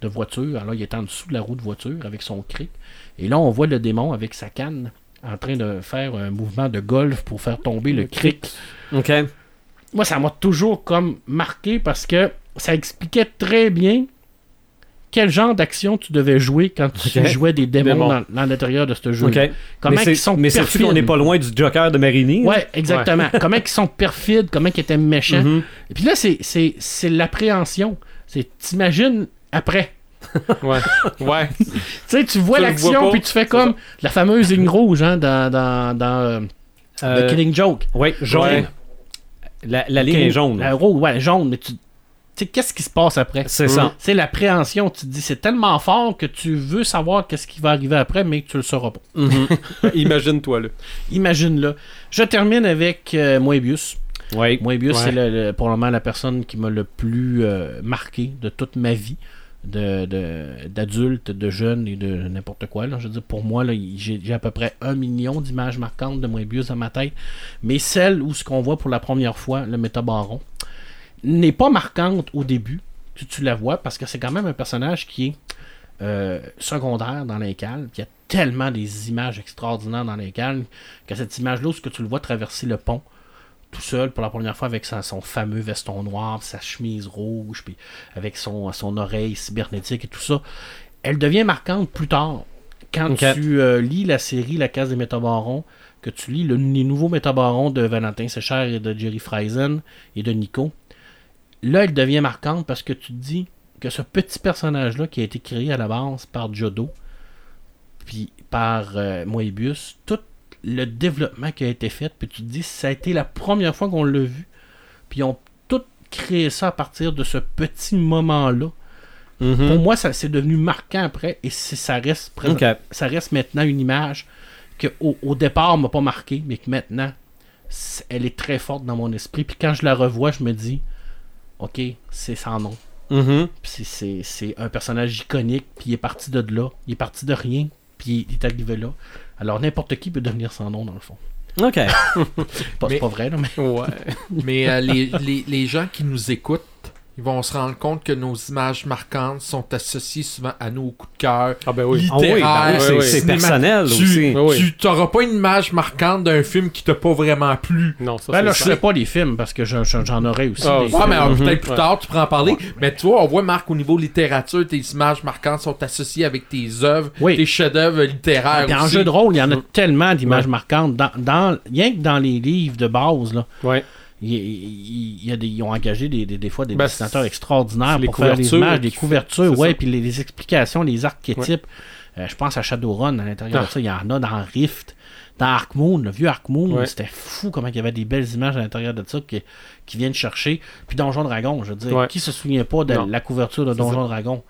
E: de voiture. Alors il était en dessous de la roue de voiture avec son cric. Et là, on voit le démon avec sa canne en train de faire un mouvement de golf pour faire tomber le cric.
A: OK.
E: Moi, ça m'a toujours comme marqué parce que ça expliquait très bien quel genre d'action tu devais jouer quand tu jouais des démons dans, dans l'intérieur de ce jeu.
A: OK.
E: Comment
A: mais
E: ils sont
A: mais c'est qu'on n'est pas loin du Joker de Marini.
E: Ouais, exactement. comment ils sont perfides, comment ils étaient méchants.
A: Mhm.
E: Et puis là, c'est l'appréhension. C'est, t'imagines après.
C: Ouais. Ouais.
E: Tu sais, tu vois l'action, puis tu fais comme la fameuse ligne rouge hein, dans, dans, dans euh,
A: Euh,
E: The Killing Joke.
A: Oui, jaune.
C: Ouais.
A: La, la ligne est jaune.
E: La rouge, ouais, jaune, mais tu. Sais, qu'est-ce qui se passe après?
A: C'est ça.
E: C'est l'appréhension. Tu te dis, c'est tellement fort que tu veux savoir qu'est-ce qui va arriver après, mais que tu le sauras pas.
A: Mhm.
C: Imagine-toi, là.
E: Imagine-le. Je termine avec euh, Moebius.
A: Oui.
E: Moebius,
C: Ouais.
E: c'est le- le- pour le moment la personne qui m'a le plus euh, marqué de toute ma vie, de, de- de, jeune et de n'importe quoi. Là. Je veux dire, pour moi, il- j'ai, à peu près un million d'images marquantes de Moebius dans ma tête. Mais celle où ce qu'on voit pour la première fois, le métabaron, n'est pas marquante au début. Tu, tu la vois parce que c'est quand même un personnage qui est euh, secondaire dans l'incal, qui a tellement des images extraordinaires dans l'incal, que cette image-là, ce que tu le vois traverser le pont, tout seul pour la première fois avec son fameux veston noir, sa chemise rouge, puis avec son, son oreille cybernétique et tout ça, elle devient marquante plus tard. Quand tu euh, lis la série La case des métabarons, que tu lis le- les nouveaux métabarons de Valentin Secher et de Jerry Friesen et de Nico, là, elle devient marquante parce que tu te dis que ce petit personnage-là qui a été créé à la base par Jodo, puis par euh, Moebius, tout le développement qui a été fait, puis tu te dis, ça a été la première fois qu'on l'a vu, puis ils ont tout créé ça à partir de ce petit moment-là.
A: Mhm.
E: Pour moi, ça c'est devenu marquant après, et ça reste présent- ça reste maintenant une image que au, au départ m'a pas marqué, mais que maintenant elle est très forte dans mon esprit. Puis quand je la revois, je me dis, ok, c'est sans nom.
A: Mhm.
E: Puis c'est- c'est c'est un personnage iconique, puis il est parti de là. Il est parti de rien, puis il est arrivé là. Alors n'importe qui peut devenir sans nom, dans le fond.
A: OK.
E: Pas,
D: Mais-
E: pas vrai, là, mais.
C: Ouais.
D: Mais euh, les, les, les gens qui nous écoutent, ils vont se rendre compte que nos images marquantes sont associées souvent à nos coups de cœur.
C: Ah ben oui.
A: Ah oui, ben oui, c'est-
D: cinéma-
A: personnel
D: tu,
A: aussi.
D: Tu n'auras pas une image marquante d'un film qui t'a pas vraiment plu.
C: Non, ça
E: Ben là,
C: c'est
E: je
C: ça.
E: fais pas les films parce que je- je- j'en aurais aussi.
C: Ah,
E: des
C: ouais,
D: mais euh,
C: Mhm.
D: peut-être plus tard, tu pourras en parler. Mais tu vois, on voit, Marc, au niveau littérature, tes images marquantes sont associées avec tes œuvres,
E: Oui.
D: tes chefs-d'œuvre littéraires.
E: Puis en
D: aussi.
E: jeu de rôle, il y en a
C: Mm.
E: tellement d'images
C: Ouais.
E: marquantes. Dans, dans- rien que dans les livres de base, là,
C: Ouais.
E: Il, il- il y a des, ils ont engagé des, des, des fois des
C: Ben,
E: dessinateurs extraordinaires pour faire les images, des couvertures, ouais, puis les, les explications, les archétypes. Euh, je pense à Shadowrun à l'intérieur
C: Ah.
E: de ça, il y en a dans Rift, dans Arc Moon, le vieux Arc Moon,
C: Ouais.
E: c'était fou comment il y avait des belles images à l'intérieur de ça qui, qui viennent chercher. Puis Donjon Dragon, je veux dire,
C: Ouais.
E: qui se souvient pas de
C: Non.
E: la couverture de Donjon Dragon?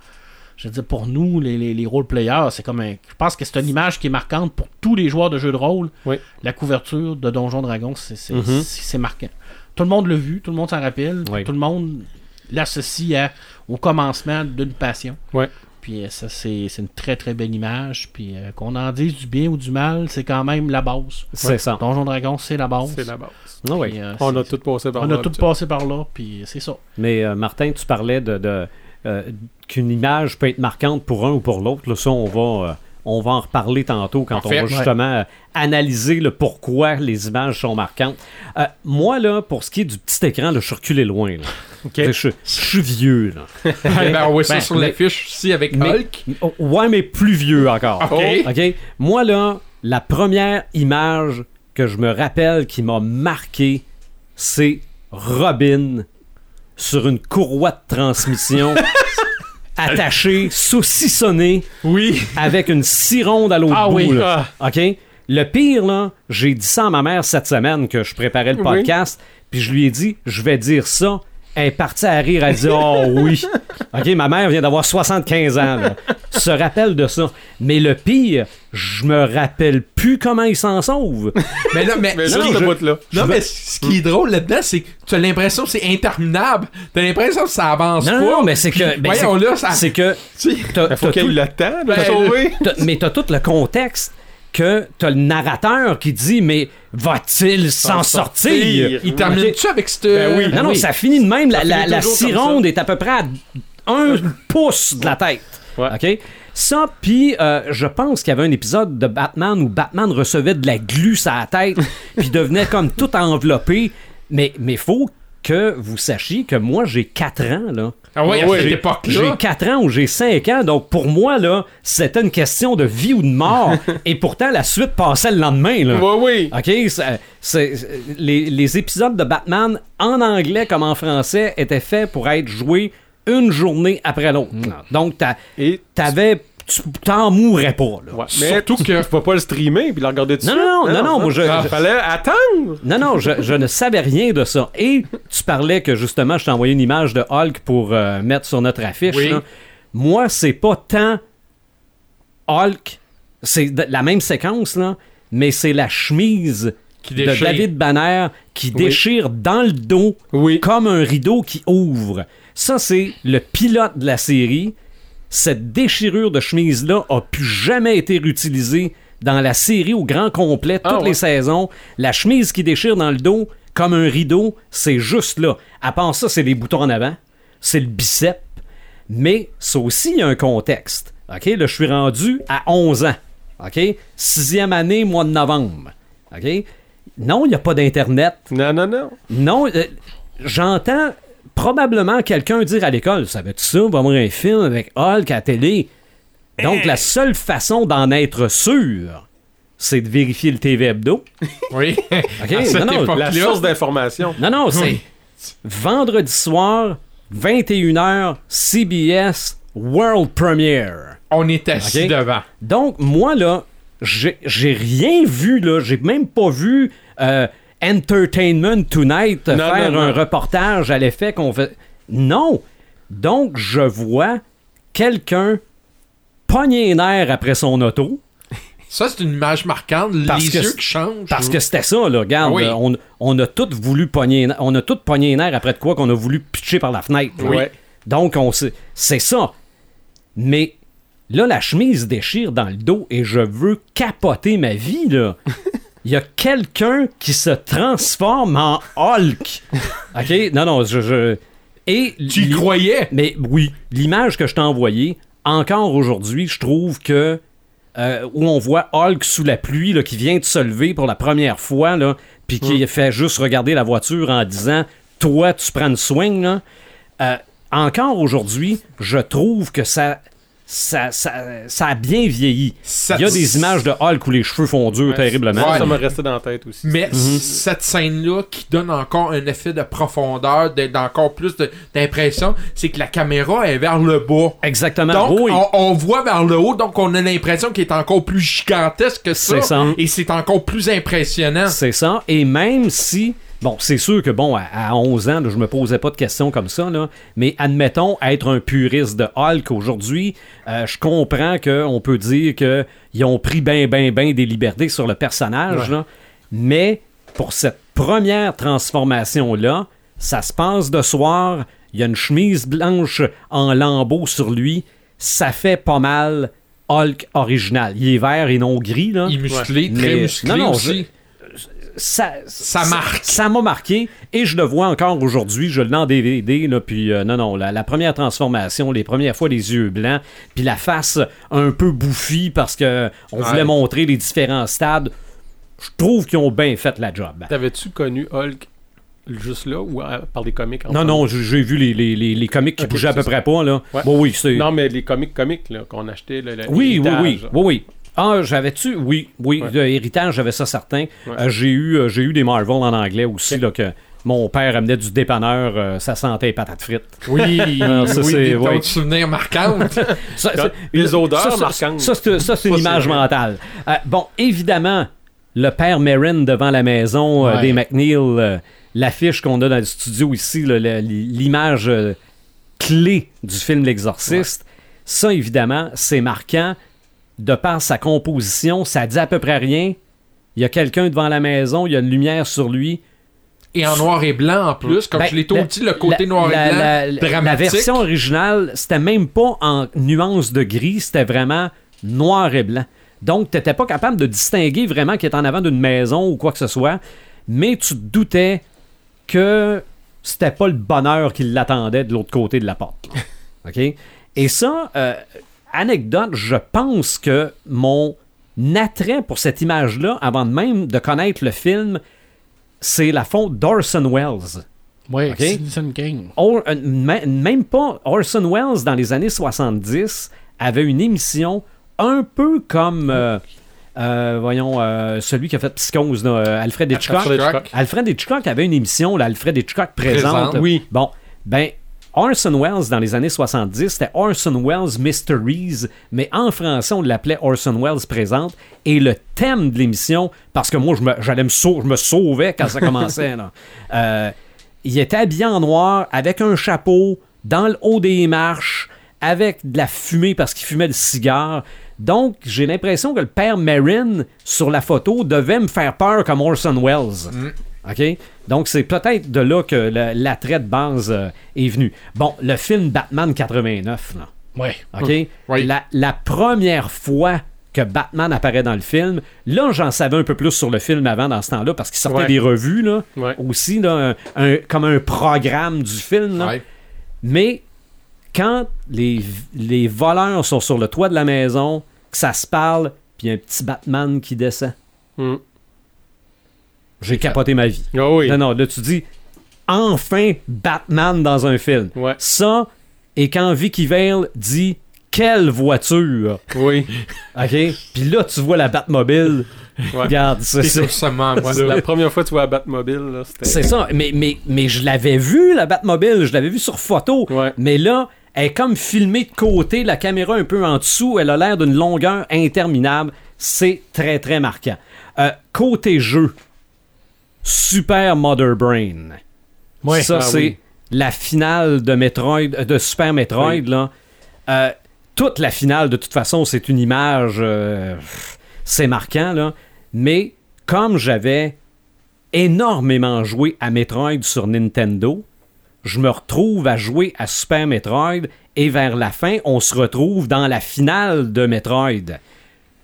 E: Je veux dire, pour nous, les, les, les role-players, c'est comme un. Je pense que c'est une image qui est marquante pour tous les joueurs de jeux de rôle.
C: Oui.
E: La couverture de Donjon Dragon, c'est
A: Mhm.
E: c'est- c'est marquant. Tout le monde l'a vu, tout le monde s'en rappelle,
A: Oui.
E: tout le monde l'associe au commencement d'une passion.
C: Ouais.
E: Puis euh, ça, c'est c'est une très très belle image. Puis euh, qu'on en dise du bien ou du mal, c'est quand même la base.
A: C'est ça.
E: Donjon Dragon, c'est la base.
C: C'est la base.
A: Ah oui.
E: Puis, euh,
C: On a tout passé par
E: on
C: là.
E: a tout passé par là, puis c'est ça.
A: Mais euh, Martin, tu parlais de, de, euh, qu'une image peut être marquante pour un ou pour l'autre. Là, ça, on va, euh, on va en reparler tantôt quand
D: En
A: on
D: fait,
A: va justement euh, analyser le pourquoi les images sont marquantes. Euh, moi, là, pour ce qui est du petit écran, là, je suis reculé loin. Là. Je, je suis vieux. Là.
D: ben, on voit ça
A: Ben,
D: sur l'affiche aussi avec
A: mais-
D: Hulk.
A: Oh, Ouais, mais plus vieux encore.
D: Ok.
A: OK? Moi, là, la première image que je me rappelle qui m'a marqué, c'est Robin sur une courroie de transmission attachée, saucissonnée,
D: Oui.
A: avec une cironde à l'autre
E: Ah
A: bout.
E: oui.
A: là. OK? Le pire, là, j'ai dit ça à ma mère cette semaine que je préparais le
C: Oui.
A: podcast, puis je lui ai dit, je vais dire ça. Elle est partie à rire, elle dit Oh oui. OK, ma mère vient d'avoir 75 ans. Là. Se rappelle de ça. Mais le pire, je me rappelle plus comment il s'en sauve.
D: Mais là, mais,
C: Mais
D: ce
C: là,
D: non, mais ce qui est drôle là-dedans, c'est que tu as l'impression que c'est interminable. Tu as l'impression que ça avance
A: Non,
D: pas.
A: non, mais c'est que. Ben,
D: voyons
A: c'est-
D: là, ça.
A: C'est que.
D: tu sais,
A: t'as-
C: faut qu'il ait le temps de
D: Ben,
C: le sauver.
A: mais t'as tout le contexte que t'as le narrateur qui dit Mais va-t-il s'en sortir?
C: sortir?
D: Il termine-tu avec cette.
C: Ben oui.
A: Non, non,
E: oui.
A: ça finit de même. La,
C: Ça
A: la, est à peu près à un pouce de la tête.
C: Ouais.
A: OK? Ça, puis euh, je pense qu'il y avait un épisode de Batman où Batman recevait de la glu sur la tête, puis devenait comme tout enveloppé. Mais mais faut que vous sachiez que moi, j'ai 4 ans, là.
D: Ah oui, à
C: Oui,
D: cette
A: J'ai
D: époque-là.
A: 4 ans ou j'ai 5 ans, donc pour moi, là, c'était une question de vie ou de mort. et pourtant, la suite passait le lendemain, là.
C: Oui, oui.
A: OK, ça- c'est- c'est- les, les épisodes de Batman, en anglais comme en français, étaient faits pour être joués une journée après l'autre. Donc, t'a-
C: Et
A: t'avais... Tu t'en mourrais pas, là.
C: Ouais, mais
D: Surtout que-
C: tu vas pas le streamer puis le regarder dessus.
A: Non, non, non, non, moi, je-
C: Il
A: je-
C: fallait attendre.
A: Non, non, je, je ne savais rien de ça. Et tu parlais que, justement, je t'ai envoyé une image de Hulk pour euh, mettre sur notre affiche.
D: Oui.
A: là. Moi, c'est pas tant Hulk, c'est la même séquence, là, mais c'est la chemise
D: Qui
A: de. David Banner qui
C: Oui.
A: déchire dans le dos
C: Oui.
A: comme un rideau qui ouvre. Ça, c'est le pilote de la série. Cette déchirure de chemise-là a plus jamais été réutilisée dans la série au grand complet, toutes
C: Ah ouais?
A: les saisons. La chemise qui déchire dans le dos comme un rideau, c'est juste là. À part ça, c'est les boutons en avant, c'est le bicep. Mais ça aussi, il y a un contexte. OK? Là, je suis rendu à 11 ans. OK? Sixième année, mois de novembre. OK? Non, il n'y a pas d'Internet.
C: Non, non, non.
A: Non, euh, j'entends probablement quelqu'un dire à l'école Savais-tu ça On va voir un film avec Hulk à la télé? Donc, la seule façon d'en être sûr, c'est de vérifier le TV Hebdo.
D: Oui.
A: OK?
D: À cette
A: Non, non,
C: La source d'information.
A: non, non, c'est vendredi soir, 21h, CBS, World Premiere.
D: On est assis devant.
A: Donc, moi, là, j'ai j'ai rien vu, là. J'ai même pas vu euh, Entertainment Tonight
C: Non,
A: faire
C: non,
A: un reportage à l'effet qu'on fait. Non! Donc, je vois quelqu'un pogner les nerfs après son auto,
D: Ça, c'est une image marquante.
A: Parce
D: les
A: que
D: yeux
A: c'est-
D: qui changent.
A: Parce que c'était ça, là. Regarde,
D: oui.
A: on, on a tous voulu pogner, on a tous pogné les nerfs après de quoi qu'on a voulu pitcher par la fenêtre.
C: Ouais.
A: Donc, on sait- c'est ça. Mais là, la chemise déchire dans le dos et je veux capoter ma vie, là. Il y a quelqu'un qui se transforme en Hulk. OK? Non, non, je... je- Et
D: Tu y croyais?
A: mais oui, l'image que je t'ai envoyée, encore aujourd'hui, je trouve que euh, où on voit Hulk sous la pluie là, qui vient de se lever pour la première fois, là, puis qui fait juste regarder la voiture en disant Toi, tu prends une swing, là. Euh, encore aujourd'hui, je trouve que ça, ça, ça, ça a bien vieilli. Il y a des images de Hulk où les cheveux font dur
C: Ouais,
A: terriblement.
C: Ça,
D: Ouais.
C: ça m'a resté dans la tête aussi.
D: Mais
A: Mhm.
D: cette scène-là qui donne encore un effet de profondeur, de- d'encore plus d'impression, c'est que la caméra est vers le bas.
A: Exactement.
D: Donc,
A: Oui.
D: on, on voit vers le haut, donc on a l'impression qu'il est encore plus gigantesque que ça.
A: C'est ça.
D: Et c'est encore plus impressionnant.
A: C'est ça. Et même si. Bon, c'est sûr que, bon, à, à 11 ans, là, je me posais pas de questions comme ça, là, mais admettons être un puriste de Hulk aujourd'hui, euh, je comprends qu'on peut dire qu'ils ont pris ben, ben, ben des libertés sur le personnage, là, mais pour cette première transformation-là, ça se passe de soir, il y a une chemise blanche en lambeaux sur lui, ça fait pas mal Hulk original. Il est vert et non gris, là.
D: Il est musclé, très
A: Mais-
D: musclé
A: non, non,
D: aussi.
A: Ça,
D: Ça marque.
A: Ça m'a marqué et je le vois encore aujourd'hui. Je l'ai en DVD. Là, puis euh, non, non, la, la première transformation, les premières fois les yeux blancs, puis la face un peu bouffie parce que on
D: Ouais.
A: voulait montrer les différents stades. Je trouve qu'ils ont bien fait la job.
C: T'avais-tu connu Hulk juste là ou euh, par des comics
A: Non, non, j'ai vu les, les, les, les comics qui
C: Ok,
A: bougeaient à peu près pas. Là.
C: Ouais.
A: Bon, oui.
C: Non, mais les comics comiques là, qu'on achetait. Là,
A: Oui, oui, oui, oui, oui. Ah, j'avais-tu? Oui, oui.
C: Ouais.
A: Héritage, j'avais ça certain.
C: Ouais.
A: Euh, j'ai eu, euh, j'ai eu des Marvel en anglais aussi, là, que mon père amenait du dépanneur, euh, ça sentait les patates frites.
D: Oui,
A: ça,
D: oui,
A: c'est- ouais.
C: Quand-
A: c'est-
C: les odeurs marquantes.
A: Ça, c'est ça, c'est une image mentale. Bon, évidemment, le père Merrin devant la maison
E: Ouais.
A: des McNeil, l'affiche qu'on a dans le studio ici, l'image clé du film L'Exorciste, ça, évidemment, c'est marquant. De par sa composition, ça dit à peu près rien. Il y a quelqu'un devant la maison, il y a une lumière sur lui.
D: Et en noir et blanc en plus, comme
A: Ben,
D: je l'ai tout dit, le côté
A: la-
D: noir
A: la-
D: et blanc,
A: la-
D: dramatique.
A: La version originale, c'était même pas en nuance de gris, c'était vraiment noir et blanc. Donc, tu n'étais pas capable de distinguer vraiment qu'il est en avant d'une maison ou quoi que ce soit, mais tu te doutais que c'était pas le bonheur qui l'attendait de l'autre côté de la porte. OK? Et ça, euh, anecdote, je pense que mon attrait pour cette image-là, avant de même de connaître le film, c'est la faute d'Orson Welles.
E: Ouais,
A: Ok?
E: Citizen King.
A: Or- euh, mê- même pas Orson Welles dans les années 70 avait une émission un peu comme euh, euh, voyons euh, celui qui a fait Psychose là, Alfred Hitchcock.
C: Alfred
D: Hitchcock.
C: Hitchcock.
A: Alfred Hitchcock avait une émission là, Alfred Hitchcock présente.
D: Présente.
C: Oui.
A: Bon, ben Orson Welles dans les années 70, c'était Orson Welles Mysteries, mais en français on l'appelait Orson Welles présente et le thème de l'émission parce que moi je me j'allais me sau- je me sauvais quand ça commençait là. Euh, il était habillé en noir avec un chapeau dans le haut des marches avec de la fumée parce qu'il fumait le cigare. Donc, j'ai l'impression que le père Marin sur la photo devait me faire peur comme Orson Welles. OK? Donc, c'est peut-être de là que l'attrait de base euh, est venu. Bon, le film Batman 89, là.
E: Ouais.
A: OK?
D: Oui.
A: La, la première fois que Batman apparaît dans le film, là, j'en savais un peu plus sur le film avant dans ce temps-là, parce qu'il sortait
C: Ouais.
A: des revues, là,
C: Ouais.
A: aussi, là, un- un- comme un programme du film. là.
D: Ouais.
A: Mais quand les, les voleurs sont sur le toit de la maison, que ça se parle, puis un petit Batman qui descend,
C: Hmm.
A: J'ai capoté ma vie.
C: Ah oui.
A: Non, non, là, tu dis, enfin Batman dans un film.
C: Ouais.
A: Ça, et quand Vicky Vale dit, quelle voiture,
C: Oui.
A: OK? Puis là, tu vois la Batmobile.
C: Ouais.
A: Regarde, c'est
D: C'est
C: la première fois que tu vois la Batmobile, c'était.
A: c'est ça. Mais, mais, mais je l'avais vu, la Batmobile. Je l'avais vu sur photo.
C: Ouais.
A: Mais là, elle est comme filmée de côté, la caméra un peu en dessous. Elle a l'air d'une longueur interminable. C'est très, très marquant. Euh, côté jeu, Super Mother Brain.
E: Ouais.
A: Ça,
C: Ah
A: c'est
C: oui.
A: la finale de Metroid, euh, de Super Metroid,
C: Oui.
A: là. Euh, toute la finale, de toute façon, c'est une image. euh, c'est marquant, là. Mais comme j'avais énormément joué à Metroid sur Nintendo, je me retrouve à jouer à Super Metroid et vers la fin, on se retrouve dans la finale de Metroid.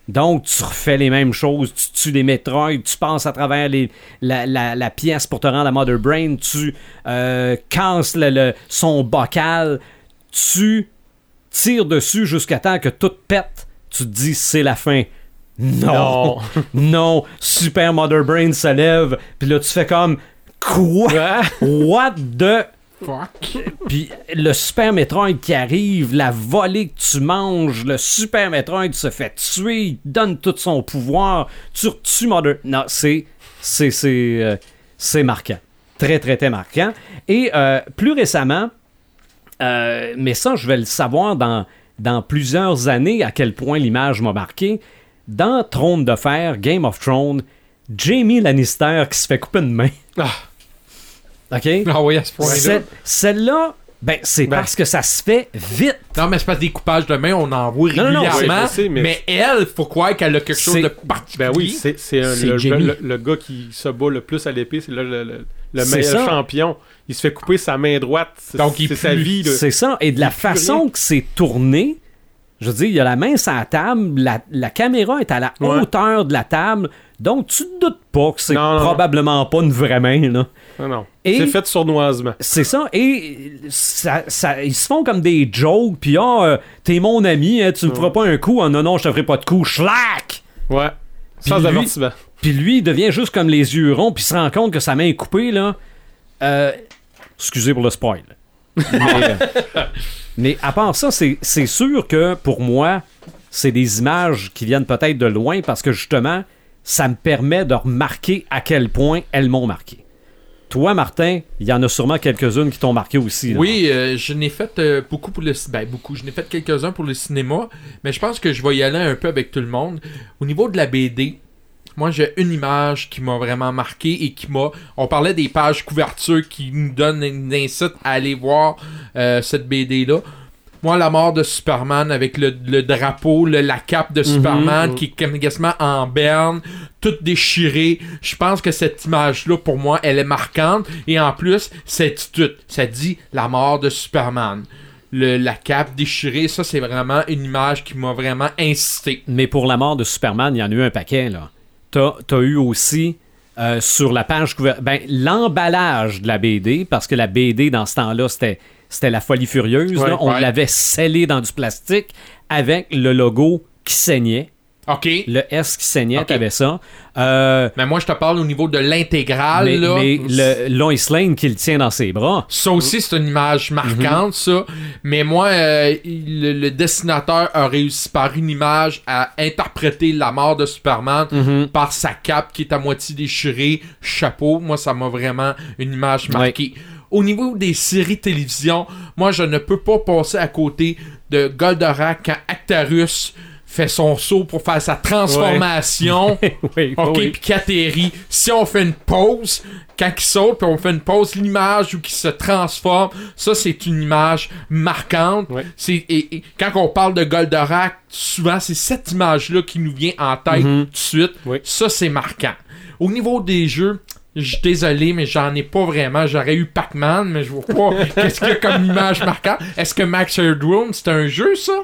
A: Donc, tu refais les mêmes choses, tu tues des Metroid, tu passes à travers les, la, la- la pièce pour te rendre à Mother Brain, tu euh, casses le- le- son bocal, tu tires dessus jusqu'à temps que tout pète, tu te dis c'est la fin. Non, non, Super Mother Brain se lève, puis là tu fais comme quoi? What the
D: Fuck.
A: puis le Super Metroid qui arrive, la volée que tu manges, le Super Metroid se fait tuer, il donne tout son pouvoir, tu retues Mother... Non, c'est... C'est... C'est... euh, c'est marquant. Très, très, très marquant. Et euh, plus récemment, euh, mais ça, je vais le savoir dans, dans plusieurs années à quel point l'image m'a marqué. Dans Trône de Fer, Game of Thrones, Jamie Lannister qui se fait couper une main.
C: Ah.
A: OK?
D: Ah oui, à ce point-là.
A: Celle- Celle-là, ben, c'est
C: Ben.
A: parce que ça se fait vite.
D: Non, mais c'est parce que des coupages de main, on en voit
A: Non, non, non,
D: régulièrement.
C: oui, je sais,
D: mais...
C: mais-
D: elle, faut croire qu'elle a quelque chose
A: C'est-
D: de particulier.
C: Ben oui, c'est c'est un-
E: C'est
C: le, le- le gars qui se bat le plus à l'épée, c'est là le, le, meilleur
A: ça.
C: champion. Il se fait couper sa main droite. C'est
D: Donc, il
C: c'est sa vie.
A: C'est ça. Et de la façon
C: rien.
A: que c'est tourné, je veux dire, il y a la main sur la table, la, la caméra est à la
C: Ouais.
A: hauteur de la table, donc tu te doutes pas que c'est
C: Non, non, non.
A: probablement pas une vraie main, là.
C: Non, non.
A: Et-
C: C'est fait sournoisement.
A: C'est ça, et ça, ça- ils se font comme des jokes, puis ah, euh, t'es mon ami, hein, tu me feras pas un coup, ah non, non, je te ferai pas de coup, schlack!
C: Ouais. Sans
A: lui-
C: avertissement.
A: Puis lui, il devient juste comme les yeux ronds, puis il se rend compte que sa main est coupée, là. Euh, excusez pour le spoil. Mais, euh, mais à part ça, c'est sûr que pour moi, c'est des images qui viennent peut-être de loin parce que justement, ça me permet de remarquer à quel point elles m'ont marqué. Toi, Martin, il y en a sûrement quelques-unes qui t'ont marqué aussi. là.
D: Oui, euh, je n'ai fait euh, beaucoup pour le ben beaucoup, je n'ai fait quelques-uns pour le cinéma, mais je pense que je vais y aller un peu avec tout le monde. Au niveau de la BD, moi j'ai une image qui m'a vraiment marqué et qui m'a on parlait des pages couverture qui nous donnent une incite à aller voir euh, cette BD là. Moi, la mort de Superman avec le, le drapeau, le- la cape de Superman
C: mhm.
D: qui est comme quasiment en berne, toute déchirée. Je pense que cette image-là, pour moi, elle est marquante. Et en plus, c'est tout. Ça dit la mort de Superman. Le- la cape déchirée, ça, c'est vraiment une image qui m'a vraiment incité.
A: Mais pour la mort de Superman, il y en a eu un paquet, là. T'as as eu aussi euh, sur la page ben, l'emballage de la BD, parce que la BD, dans ce temps-là, c'était c'était la folie furieuse.
C: Ouais,
A: là. On
D: ouais.
A: l'avait scellé dans du plastique avec le logo qui saignait.
D: OK.
A: Le S qui saignait,
D: Ok.
A: t'avais ça. Euh,
D: Mais moi, je te parle au niveau de l'intégrale,
A: mais
D: là.
A: mais le Lois Lane qui le tient dans ses bras.
D: Ça aussi, c'est une image marquante, ça. Mais moi, euh, le, le dessinateur a réussi par une image à interpréter la mort de Superman par sa cape qui est à moitié déchirée, chapeau. Moi, ça m'a vraiment une image marquée. Au niveau des séries télévision, moi, je ne peux pas passer à côté de Goldorak quand Actarus fait son saut pour faire sa transformation.
A: oui,
D: OK,
A: oui.
D: puis qui atterrit. Si on fait une pause, quand il saute, puis on fait une pause, l'image où il se transforme, ça, c'est une image marquante.
C: Ouais.
D: C'est, et, et quand on parle de Goldorak, souvent, c'est cette image-là qui nous vient en tête
A: Mhm.
D: tout de suite.
C: Oui.
D: Ça, c'est marquant. Au niveau des jeux, je suis désolé, mais j'en ai pas vraiment. J'aurais eu Pac-Man, mais je vois pas qu'est-ce qu'il y a comme image marquante. Est-ce que Max Headroom, c'est un jeu, ça?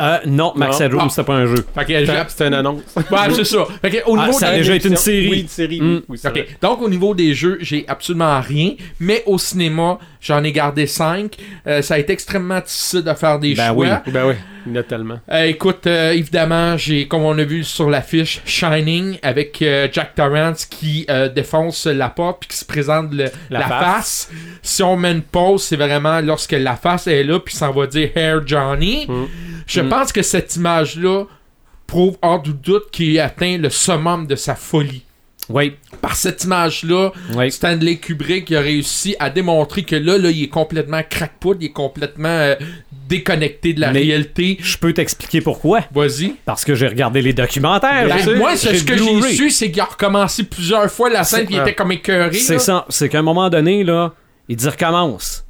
A: Euh, non, Max
C: Non.
A: Headroom,
D: Ah.
A: c'était pas un jeu.
D: Fait que, je-
C: C'était c'était une annonce.
D: Ouais, c'est ça. Fait que, au
A: Ah,
D: niveau
A: ça a
D: de-
A: déjà été une série.
C: Oui, une série.
A: Mm.
C: oui, oui,
D: donc au niveau des jeux, j'ai absolument rien, mais au cinéma, j'en ai gardé 5. ça a été extrêmement difficile de faire des
A: Ben
D: choix.
C: Ben oui, il y en a tellement.
D: Euh, écoute, euh, évidemment, j'ai, comme on a vu sur l'affiche, Shining avec euh, Jack Torrance qui euh, défonce la porte puis qui se présente le- la,
C: La
D: face.
C: face.
D: Si on met une pause, c'est vraiment lorsque la face est là puis ça va dire Hair Johnny.
C: Mm.
D: Je
A: Mm.
D: pense que cette image-là prouve hors du doute qu'il atteint le summum de sa folie.
A: Oui,
D: Par cette image-là,
A: oui.
D: Stanley Kubrick a réussi à démontrer que là, là il est complètement crackpot, il est complètement euh, déconnecté de la
A: Mais-
D: réalité.
A: Je peux t'expliquer pourquoi.
D: Vas-y.
A: Parce que j'ai regardé les documentaires.
D: Ben, moi, ce que j'ai su, c'est qu'il a recommencé plusieurs fois la scène, puis il était comme écœuré.
A: C'est ça. C'est qu'à un moment donné, là, il dit recommence.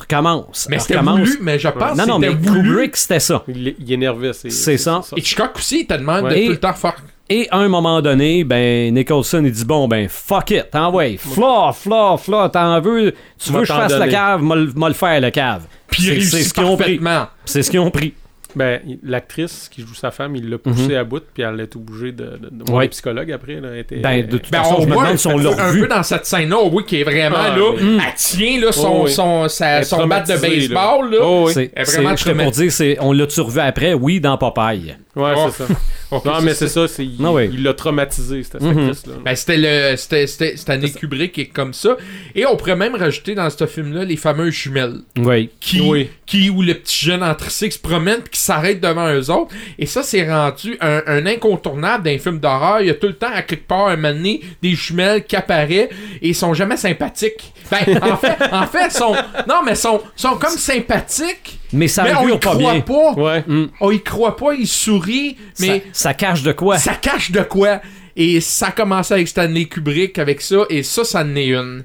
A: Recommence.
D: Mais c'était voulu, mais je pense
A: Non, non,
D: que
A: mais
D: voulu.
A: Kubrick, c'était ça.
C: Il, est- il énervait. C'est
A: C'est ça.
D: Et Hitchcock aussi, il te demande
A: Ouais.
D: de
A: Et-
D: tout le temps faire.
A: Et à un moment donné, ben Nicholson il dit bon ben fuck it, t'envoies, fla, fla, fla, t'en veux, tu veux que je fasse la cave, m'a le faire le cave.
D: Puis il
A: C'est- ce qu'ils ont pris. C'est ce qu'ils ont pris.
C: Ben, l'actrice qui joue sa femme, il l'a poussée à bout, puis elle est obligée de, de, de voir
A: Ouais.
C: les psychologues après. Là, était,
A: Ben, de toute
D: Ben,
A: façon,
D: on
A: je me demande si on
D: un,
A: l'a
D: peu dans cette scène-là, oui, qui est vraiment
C: Ah,
D: là.
C: mais-
D: Elle tient là, son,
C: Oh, oui.
D: son, sa- son bat de baseball. Là.
C: Oh, oui.
A: C'est,
D: Elle est vraiment
A: je pour dire, c'est, on l'a-tu revu après? Oui, dans Popeye.
C: Ouais,
D: Oh.
C: c'est ça.
D: Ok,
C: Non, mais c'est ça, c'est, il,
A: Ah oui.
C: il l'a traumatisé, cette
A: Mhm.
C: actrice-là.
D: Ben, c'était le c'était c'était Stanley Kubrick qui est comme ça et on pourrait même rajouter dans ce film là les fameuses jumelles
A: Oui.
D: qui
C: Oui.
D: qui où le petit jeune en tricycle se promène puis qui s'arrête devant eux autres et ça c'est rendu un, un incontournable d'un film d'horreur il y a tout le temps à quelque part un moment donné des jumelles qui apparaissent et ils sont jamais sympathiques ben en fait en fait sont non mais sont sont comme sympathiques
A: Mais ça
D: mais on y
A: pas
D: croit
A: bien.
D: pas
C: Ouais.
D: on y croit pas ils sourient mais
A: ça, ça cache de quoi?
D: ça cache de quoi. Et ça a commencé avec Stanley Kubrick avec ça, et ça, ça en est une.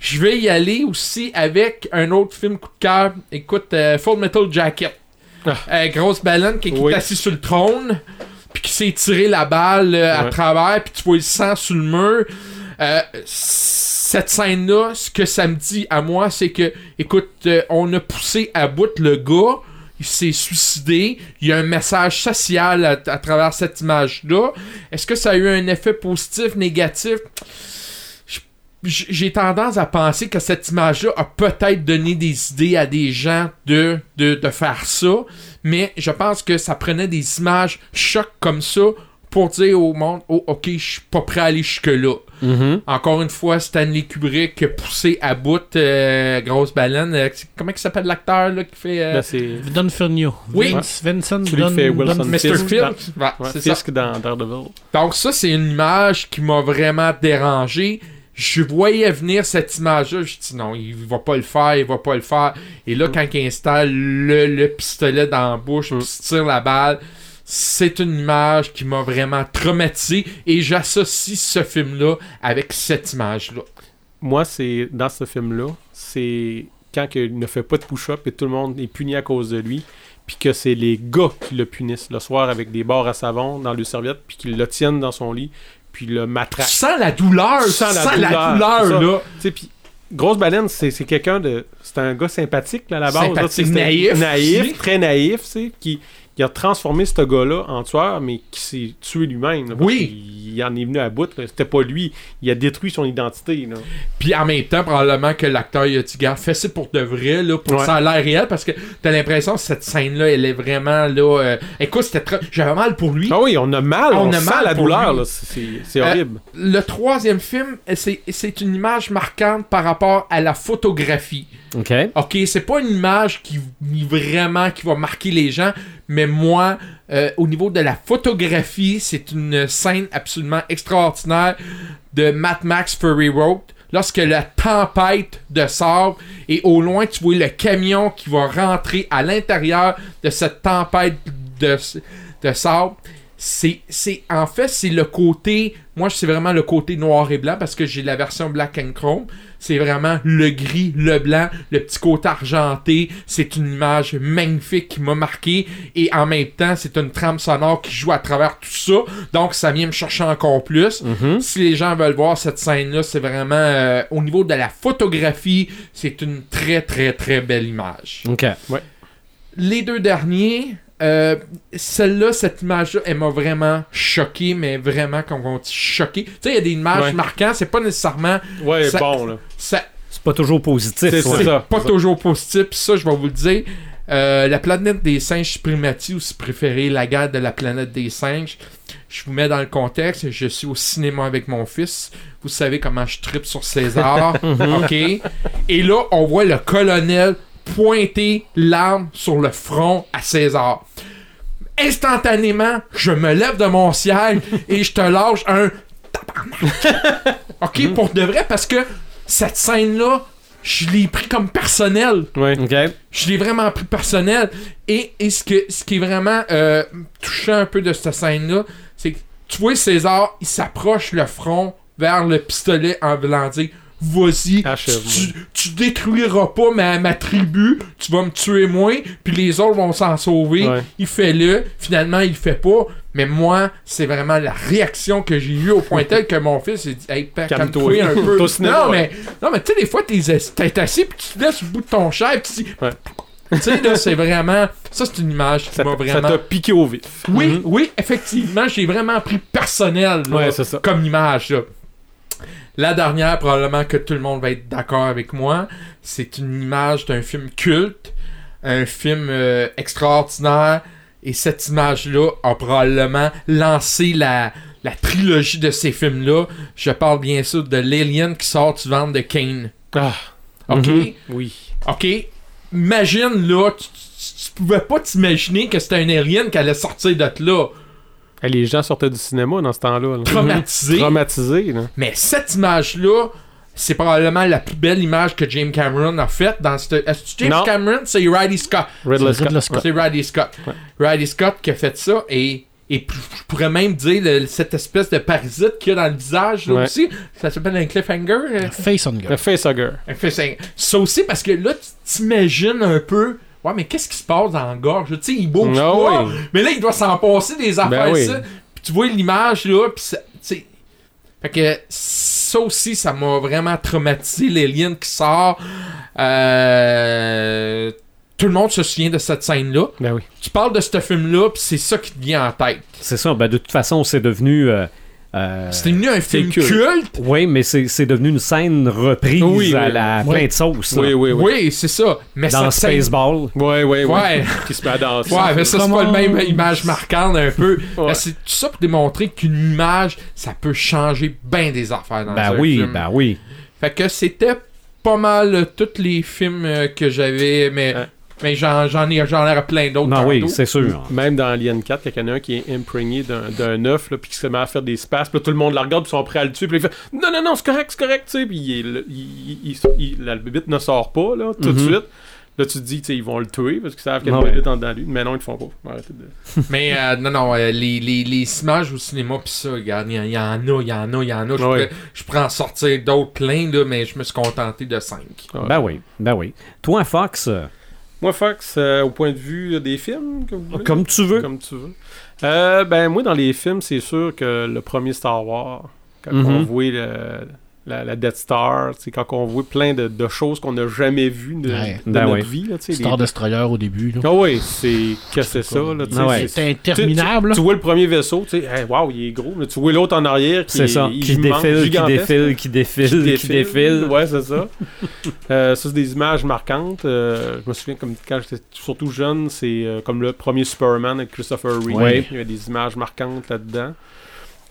D: Je vais y aller aussi avec un autre film coup de cœur. Écoute, euh, Full Metal Jacket.
C: Ah.
D: Euh, grosse baleine qui, qui
C: Oui.
D: est assis sur le trône, puis qui s'est tiré la balle euh, à travers, puis tu vois le sang sur le mur. Euh, cette scène-là, ce que ça me dit à moi, c'est que, écoute, on a poussé à bout le gars, il s'est suicidé, il y a un message social à, à travers cette image-là. Est-ce que ça a eu un effet positif, négatif? J'ai tendance à penser que cette image-là a peut-être donné des idées à des gens de, de, de faire ça, mais je pense que ça prenait des images chocs comme ça pour dire au monde, oh, ok, je suis pas prêt à aller jusque-là.
A: Mhm.
D: Encore une fois, Stanley Kubrick a poussé à bout euh, Grosse Baleine. Euh, comment il s'appelle l'acteur là, qui fait euh,
C: c'est
E: Don Fernio.
D: Oui.
E: Vince, Vincent
C: Celui qui
E: Don,
C: fait Wilson
E: Don-
D: Mr.
C: Fisk
D: Phil?
C: dans-
D: Ouais,
C: ouais,
D: c'est ça.
C: Fisk dans Daredevil.
D: Donc ça, c'est une image qui m'a vraiment dérangé. Je voyais venir cette image-là, je dis non, il va pas le faire, il va pas le faire. Et là, quand il installe le, le pistolet dans la bouche, puis se tire la balle, c'est une image qui m'a vraiment traumatisé. Et j'associe ce film-là avec cette image-là.
C: Moi, c'est dans ce film-là, c'est quand il ne fait pas de push-up et tout le monde est puni à cause de lui, puis que c'est les gars qui le punissent le soir avec des barres à savon dans le serviette, puis qu'ils le tiennent dans son lit, puis le
D: Tu
C: matraquent.
D: sens la douleur,
C: sens la
D: sens la
C: douleur,
D: douleur,
C: c'est ça.
D: là.
C: Tu sais, puis Grosse Baleine, c'est c'est quelqu'un de. C'est un gars sympathique, là, à la base.
D: Sympathique,
C: là,
D: naïf.
C: Naïf, très naïf, tu sais, qui, qui a transformé ce gars-là en tueur, mais qui s'est tué lui-même.
D: Oui.
C: Il en est venu à bout. C'était pas lui. Il a détruit son identité, là.
D: Puis en même temps, probablement que l'acteur il a dit Garde, fais ça pour de vrai, là, pour
C: Ouais.
D: ça a l'air réel, parce que t'as l'impression que cette scène-là, elle est vraiment là. euh, Écoute, c'était très. J'avais mal pour lui.
C: Ah oui, on a mal,
D: On
C: on,
D: a
C: sent
D: mal
C: la douleur,
D: lui.
C: là. C'est- c'est
D: Euh,
C: horrible.
D: Le troisième film, c'est c'est une image marquante par rapport à la photographie.
A: OK.
D: Ok, c'est pas une image qui vraiment qui va marquer les gens, mais moi, euh, au niveau de la photographie, c'est une scène absolument extraordinaire de Mad Max Fury Road. Lorsque la tempête de sable et au loin tu vois le camion qui va rentrer à l'intérieur de cette tempête de, de sable, c'est c'est en fait c'est le côté moi c'est vraiment le côté noir et blanc parce que j'ai la version black and chrome. C'est vraiment le gris le blanc le petit côté argenté. C'est une image magnifique qui m'a marqué. Et en même temps c'est une trame sonore qui joue à travers tout ça. Donc ça vient me chercher encore plus.
A: Mhm.
D: si les gens veulent voir cette scène là c'est vraiment euh, au niveau de la photographie c'est une très très très belle image.
A: OK.
D: les deux derniers, euh, celle-là, cette image-là, elle m'a vraiment choqué, mais vraiment, comme on dit, choqué. Tu sais, il y a des images
C: Ouais.
D: marquantes, c'est pas nécessairement.
C: Ouais,
D: ça-
C: bon, là.
D: Ça,
A: C'est pas toujours positif.
C: C'est
A: ouais.
D: c'est
C: ça.
D: pas toujours positif, pis ça, je vais vous le dire. Euh, la planète des singes primati, ou si vous préférez, la guerre de la planète des singes. Je vous mets dans le contexte, je suis au cinéma avec mon fils. Vous savez comment je tripe sur César. OK? Et là, on voit le colonel pointer l'arme sur le front à César. Instantanément, je me lève de mon siège et je te lâche un tabarnak. OK? Pour de vrai, parce que cette scène-là, je l'ai pris comme personnel.
C: Ouais.
A: OK.
D: Je l'ai vraiment pris personnel. Et, et ce, que, ce qui est vraiment euh, touchant un peu de cette scène-là, c'est que tu vois César, il s'approche le front vers le pistolet en voulant dire vas-y, tu, tu détruiras pas ma, ma tribu, tu vas me tuer moi, puis les autres vont s'en sauver.
C: Ouais.
D: Il fait-le, finalement il le fait pas. Mais moi, c'est vraiment la réaction que j'ai eue au point tel que mon fils s'est dit Hey, père,
C: Calme-toi.
D: calme-toi un peu. Non, mais, non, mais tu sais, des fois, t'es assis, puis tu te laisses au bout de ton chef, puis tu dis-
C: Ouais.
D: Tu sais, là, c'est vraiment. Ça, c'est une image qui
C: Ça
D: m'a
C: t'a- ça
D: vraiment.
C: t'a piqué au vif.
D: Oui, oui, effectivement, j'ai vraiment pris personnel là,
C: Ouais, c'est ça.
D: comme image. Là. La dernière, probablement que tout le monde va être d'accord avec moi, c'est une image d'un film culte, un film euh, extraordinaire, et cette image-là a probablement lancé la, la trilogie de ces films-là. Je parle bien sûr de l'Alien qui sort du ventre de Kane.
C: Ah,
D: OK?
A: Mhm.
C: oui.
D: OK? Imagine, là, tu, tu- tu pouvais pas t'imaginer que c'était un alien qui allait sortir de là,
C: Les gens sortaient du cinéma dans ce temps-là. là.
D: traumatisé.
C: Traumatisés. Là.
D: Mais cette image-là, c'est probablement la plus belle image que James Cameron a faite dans cette. Est-ce que James
C: Non.
D: Cameron, c'est Ridley Scott?
C: Ridley Scott.
E: Scott.
D: C'est Ridley Scott. Ridley Scott qui a fait ça et. Et je pourrais même dire le- cette espèce de parasite qu'il y a dans le visage là
C: Ouais.
D: aussi. Ça s'appelle un cliffhanger. euh,
E: Face on
C: Le
E: girl.
C: facehugger.
D: un cliffhanger. Ça aussi parce que là, tu t'imagines un peu. Ouais, mais qu'est-ce qui se passe dans la gorge? Tu sais, il bouge
C: Ah
D: pas.
C: oui.
D: Mais là, il doit s'en passer des affaires,
C: Ben oui.
D: ça. Puis tu vois l'image, là, puis ça- tu sais... Fait que ça aussi, ça m'a vraiment traumatisé, l'alien qui sort. Euh... Tout le monde se souvient de cette scène-là.
C: Ben oui.
D: Tu parles de ce film-là, puis c'est ça qui te vient en tête.
A: C'est ça. Ben, de toute façon, c'est devenu. euh, euh,
D: C'était devenu un film
C: culte.
D: culte.
A: Oui, mais c'est c'est devenu une scène reprise
C: Oui,
A: à
C: oui.
A: la
E: Oui.
A: plein de sauce.
C: Oui, oui,
D: Oui,
C: oui.
D: c'est ça. Mais
A: Dans
D: cette scène-
A: Spaceball.
C: Ouais, ouais, ouais. Qui se met à danser.
D: Ouais, mais ça, c'est pas le
E: Comment-
D: même image marquante un peu.
C: Ouais.
D: C'est tout ça pour démontrer qu'une image, ça peut changer bien des affaires dans
A: Ben
D: un
A: oui,
D: film.
A: ben oui.
D: Fait que c'était pas mal euh, tous les films euh, que j'avais, mais. Mais j'en, j'en ai, j'en ai plein d'autres.
A: Non, oui, c'est sûr.
C: Même dans Alien 4, quand il y en a un qui est imprégné d'un, d'un œuf, là, puis qui se met à faire des spasmes, puis là, tout le monde le regarde, puis ils sont prêts à le tuer, puis il fait Non, non, non, c'est correct, c'est correct, tu sais, puis il, il, il- il- il- la bébite ne sort pas, là, tout de
A: Mhm.
C: suite. Là, tu te dis, tu sais, ils vont le tuer parce qu'ils savent qu'il y a une en dedans de lui, mais non, ils le font pas. Arrêtez de.
D: Mais euh, non, non, euh, les, les, les images au cinéma, pis ça, regarde, il y, en- il y en a, il y en a, il y en a. Je
C: Ouais.
D: pourrais- en sortir d'autres plein, là, mais je me suis contenté de 5.
C: Ouais.
A: Ben oui, ben oui. Toi, Fox, euh,
C: Moi, Fox, euh, au point de vue des films, que vous voulez
A: comme tu veux.
C: Comme tu veux. Euh, ben, moi, dans les films, c'est sûr que le premier Star Wars, quand
A: Mhm.
C: on voit le- la, la Death Star, quand on voit plein de, de choses qu'on n'a jamais vues de,
E: Ouais.
C: de
A: Ben
C: notre vie. Là,
E: Star
C: les-
E: Destroyer au début. là.
C: Ah oui, c'est qu'est-ce que c'est ça. Là,
A: Ah ouais.
C: c'est-
E: interminable.
C: Tu, tu vois le premier vaisseau, tu sais, hey, wow, il est gros. mais tu vois l'autre en arrière qui est
A: ça.
C: il-
A: Qui défile, qui
C: gigantesque.
A: défile, qui défile, qui défile.
C: Ouais, c'est ça. Euh, ça, c'est des images marquantes. Euh, je me souviens, comme quand j'étais surtout jeune, c'est euh, comme le premier Superman avec Christopher Reeve.
A: Ouais.
C: Il y a des images marquantes là-dedans.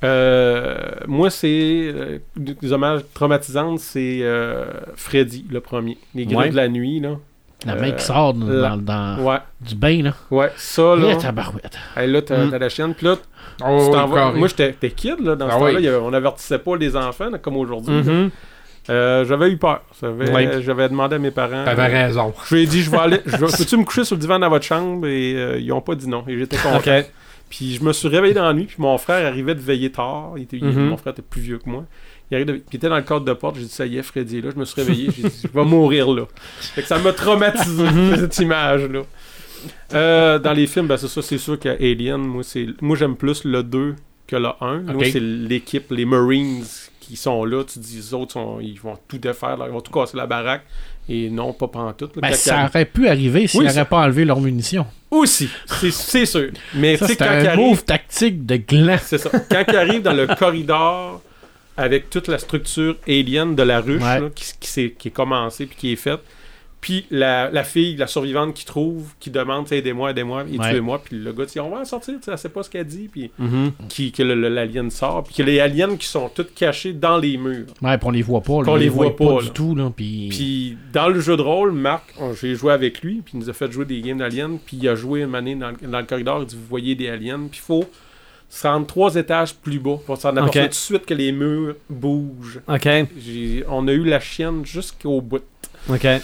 C: Euh, moi, c'est euh, des images traumatisantes, c'est euh, Freddy, le premier. Les grilles
A: Ouais.
C: de la nuit, là.
E: La
C: Euh,
E: main qui sort dans,
C: la-
E: dans- dans-
C: Ouais,
E: du bain, là.
C: ouais, ça, là.
E: Eh, tabarouette.
C: Hey, là, t'as
D: Mm.
C: t'as la chienne. Puis là,
D: Oh,
C: moi, j'étais kid, là, dans ce
D: Ah
C: temps-là.
D: oui.
C: on avertissait pas les enfants, là, comme aujourd'hui.
A: Mhm.
C: Euh, j'avais eu peur. J'avais demandé à mes parents.
D: T'avais raison.
C: Je lui ai dit, je vais aller. je vais- Peux-tu me coucher sur le divan dans votre chambre? Et euh, ils ont pas dit non. Et j'étais content. Puis je me suis réveillé dans la nuit. Puis mon frère arrivait de veiller tard. Il était,
A: Mhm.
C: Mon frère était plus vieux que moi. Il, de- était dans le cadre de porte. J'ai dit, ça y est, Freddy est là. Je me suis réveillé. J'ai dit, je vais mourir là. Fait que ça m'a traumatisé,
A: Mhm.
C: cette image-là. Euh, dans les films, ben, c'est ça, c'est sûr qu'Alien, moi, c'est, moi j'aime plus le 2 que le 1. Moi,
D: Ok.
C: c'est l'équipe, les Marines qui sont là. Tu dis, les autres, sont, ils vont tout défaire, là, ils vont tout casser la baraque. Et non, pas pantoute.
E: Ben, ça aurait pu arriver s'ils
C: Oui,
E: n'auraient pas enlevé leurs munitions.
C: Aussi, c'est, c'est sûr. Mais quand
E: un
C: ils arrivent,
E: move tactique de gland.
C: c'est ça. Quand ils arrivent dans le corridor avec toute la structure alien de la ruche
E: Ouais.
C: là, qui, qui, s'est- qui est commencée puis qui est faite, puis la, la fille, la survivante qui trouve, qui demande aidez-moi, aidez-moi, et
E: Ouais.
C: tuez-moi, puis le gars dit on va en sortir, tu sais, elle sait pas ce qu'elle dit, puis
A: Mhm.
C: qui, que l'alien sort, puis que les aliens qui sont tous cachés dans les murs.
E: Ouais, puis on les voit pas. là.
C: Qu'on les
E: voit
C: voit pas,
E: du tout. Là, puis...
C: Puis dans le jeu de rôle, Marc, on- j'ai joué avec lui, puis il nous a fait jouer des games d'aliens, puis il a joué une année dans, le- dans le corridor, il dit vous voyez des aliens, puis il faut se rendre trois étages plus bas pour s'en apercevoir
A: Ok.
C: tout de suite que les murs bougent.
A: OK.
C: On a eu la chienne jusqu'au bout.
A: OK.
E: Ouais,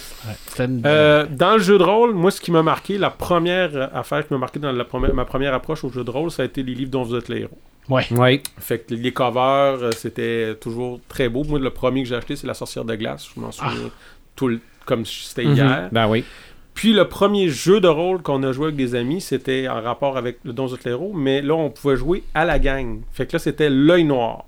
E: c'était une-
C: Euh, dans le jeu de rôle, moi, ce qui m'a marqué, la première affaire qui m'a marqué dans la première, ma première approche au jeu de rôle, ça a été les livres dont vous êtes les héros.
E: Ouais.
A: Oui.
C: Fait que les covers, euh, c'était toujours très beau. Moi, le premier que j'ai acheté, c'est La sorcière de glace. Je m'en souviens tout le- comme si c'était hier.
A: Ben oui.
C: Puis le premier jeu de rôle qu'on a joué avec des amis, c'était en rapport avec le Donjon de l'Héros, mais là, on pouvait jouer à la gang. Fait que là, c'était l'œil noir.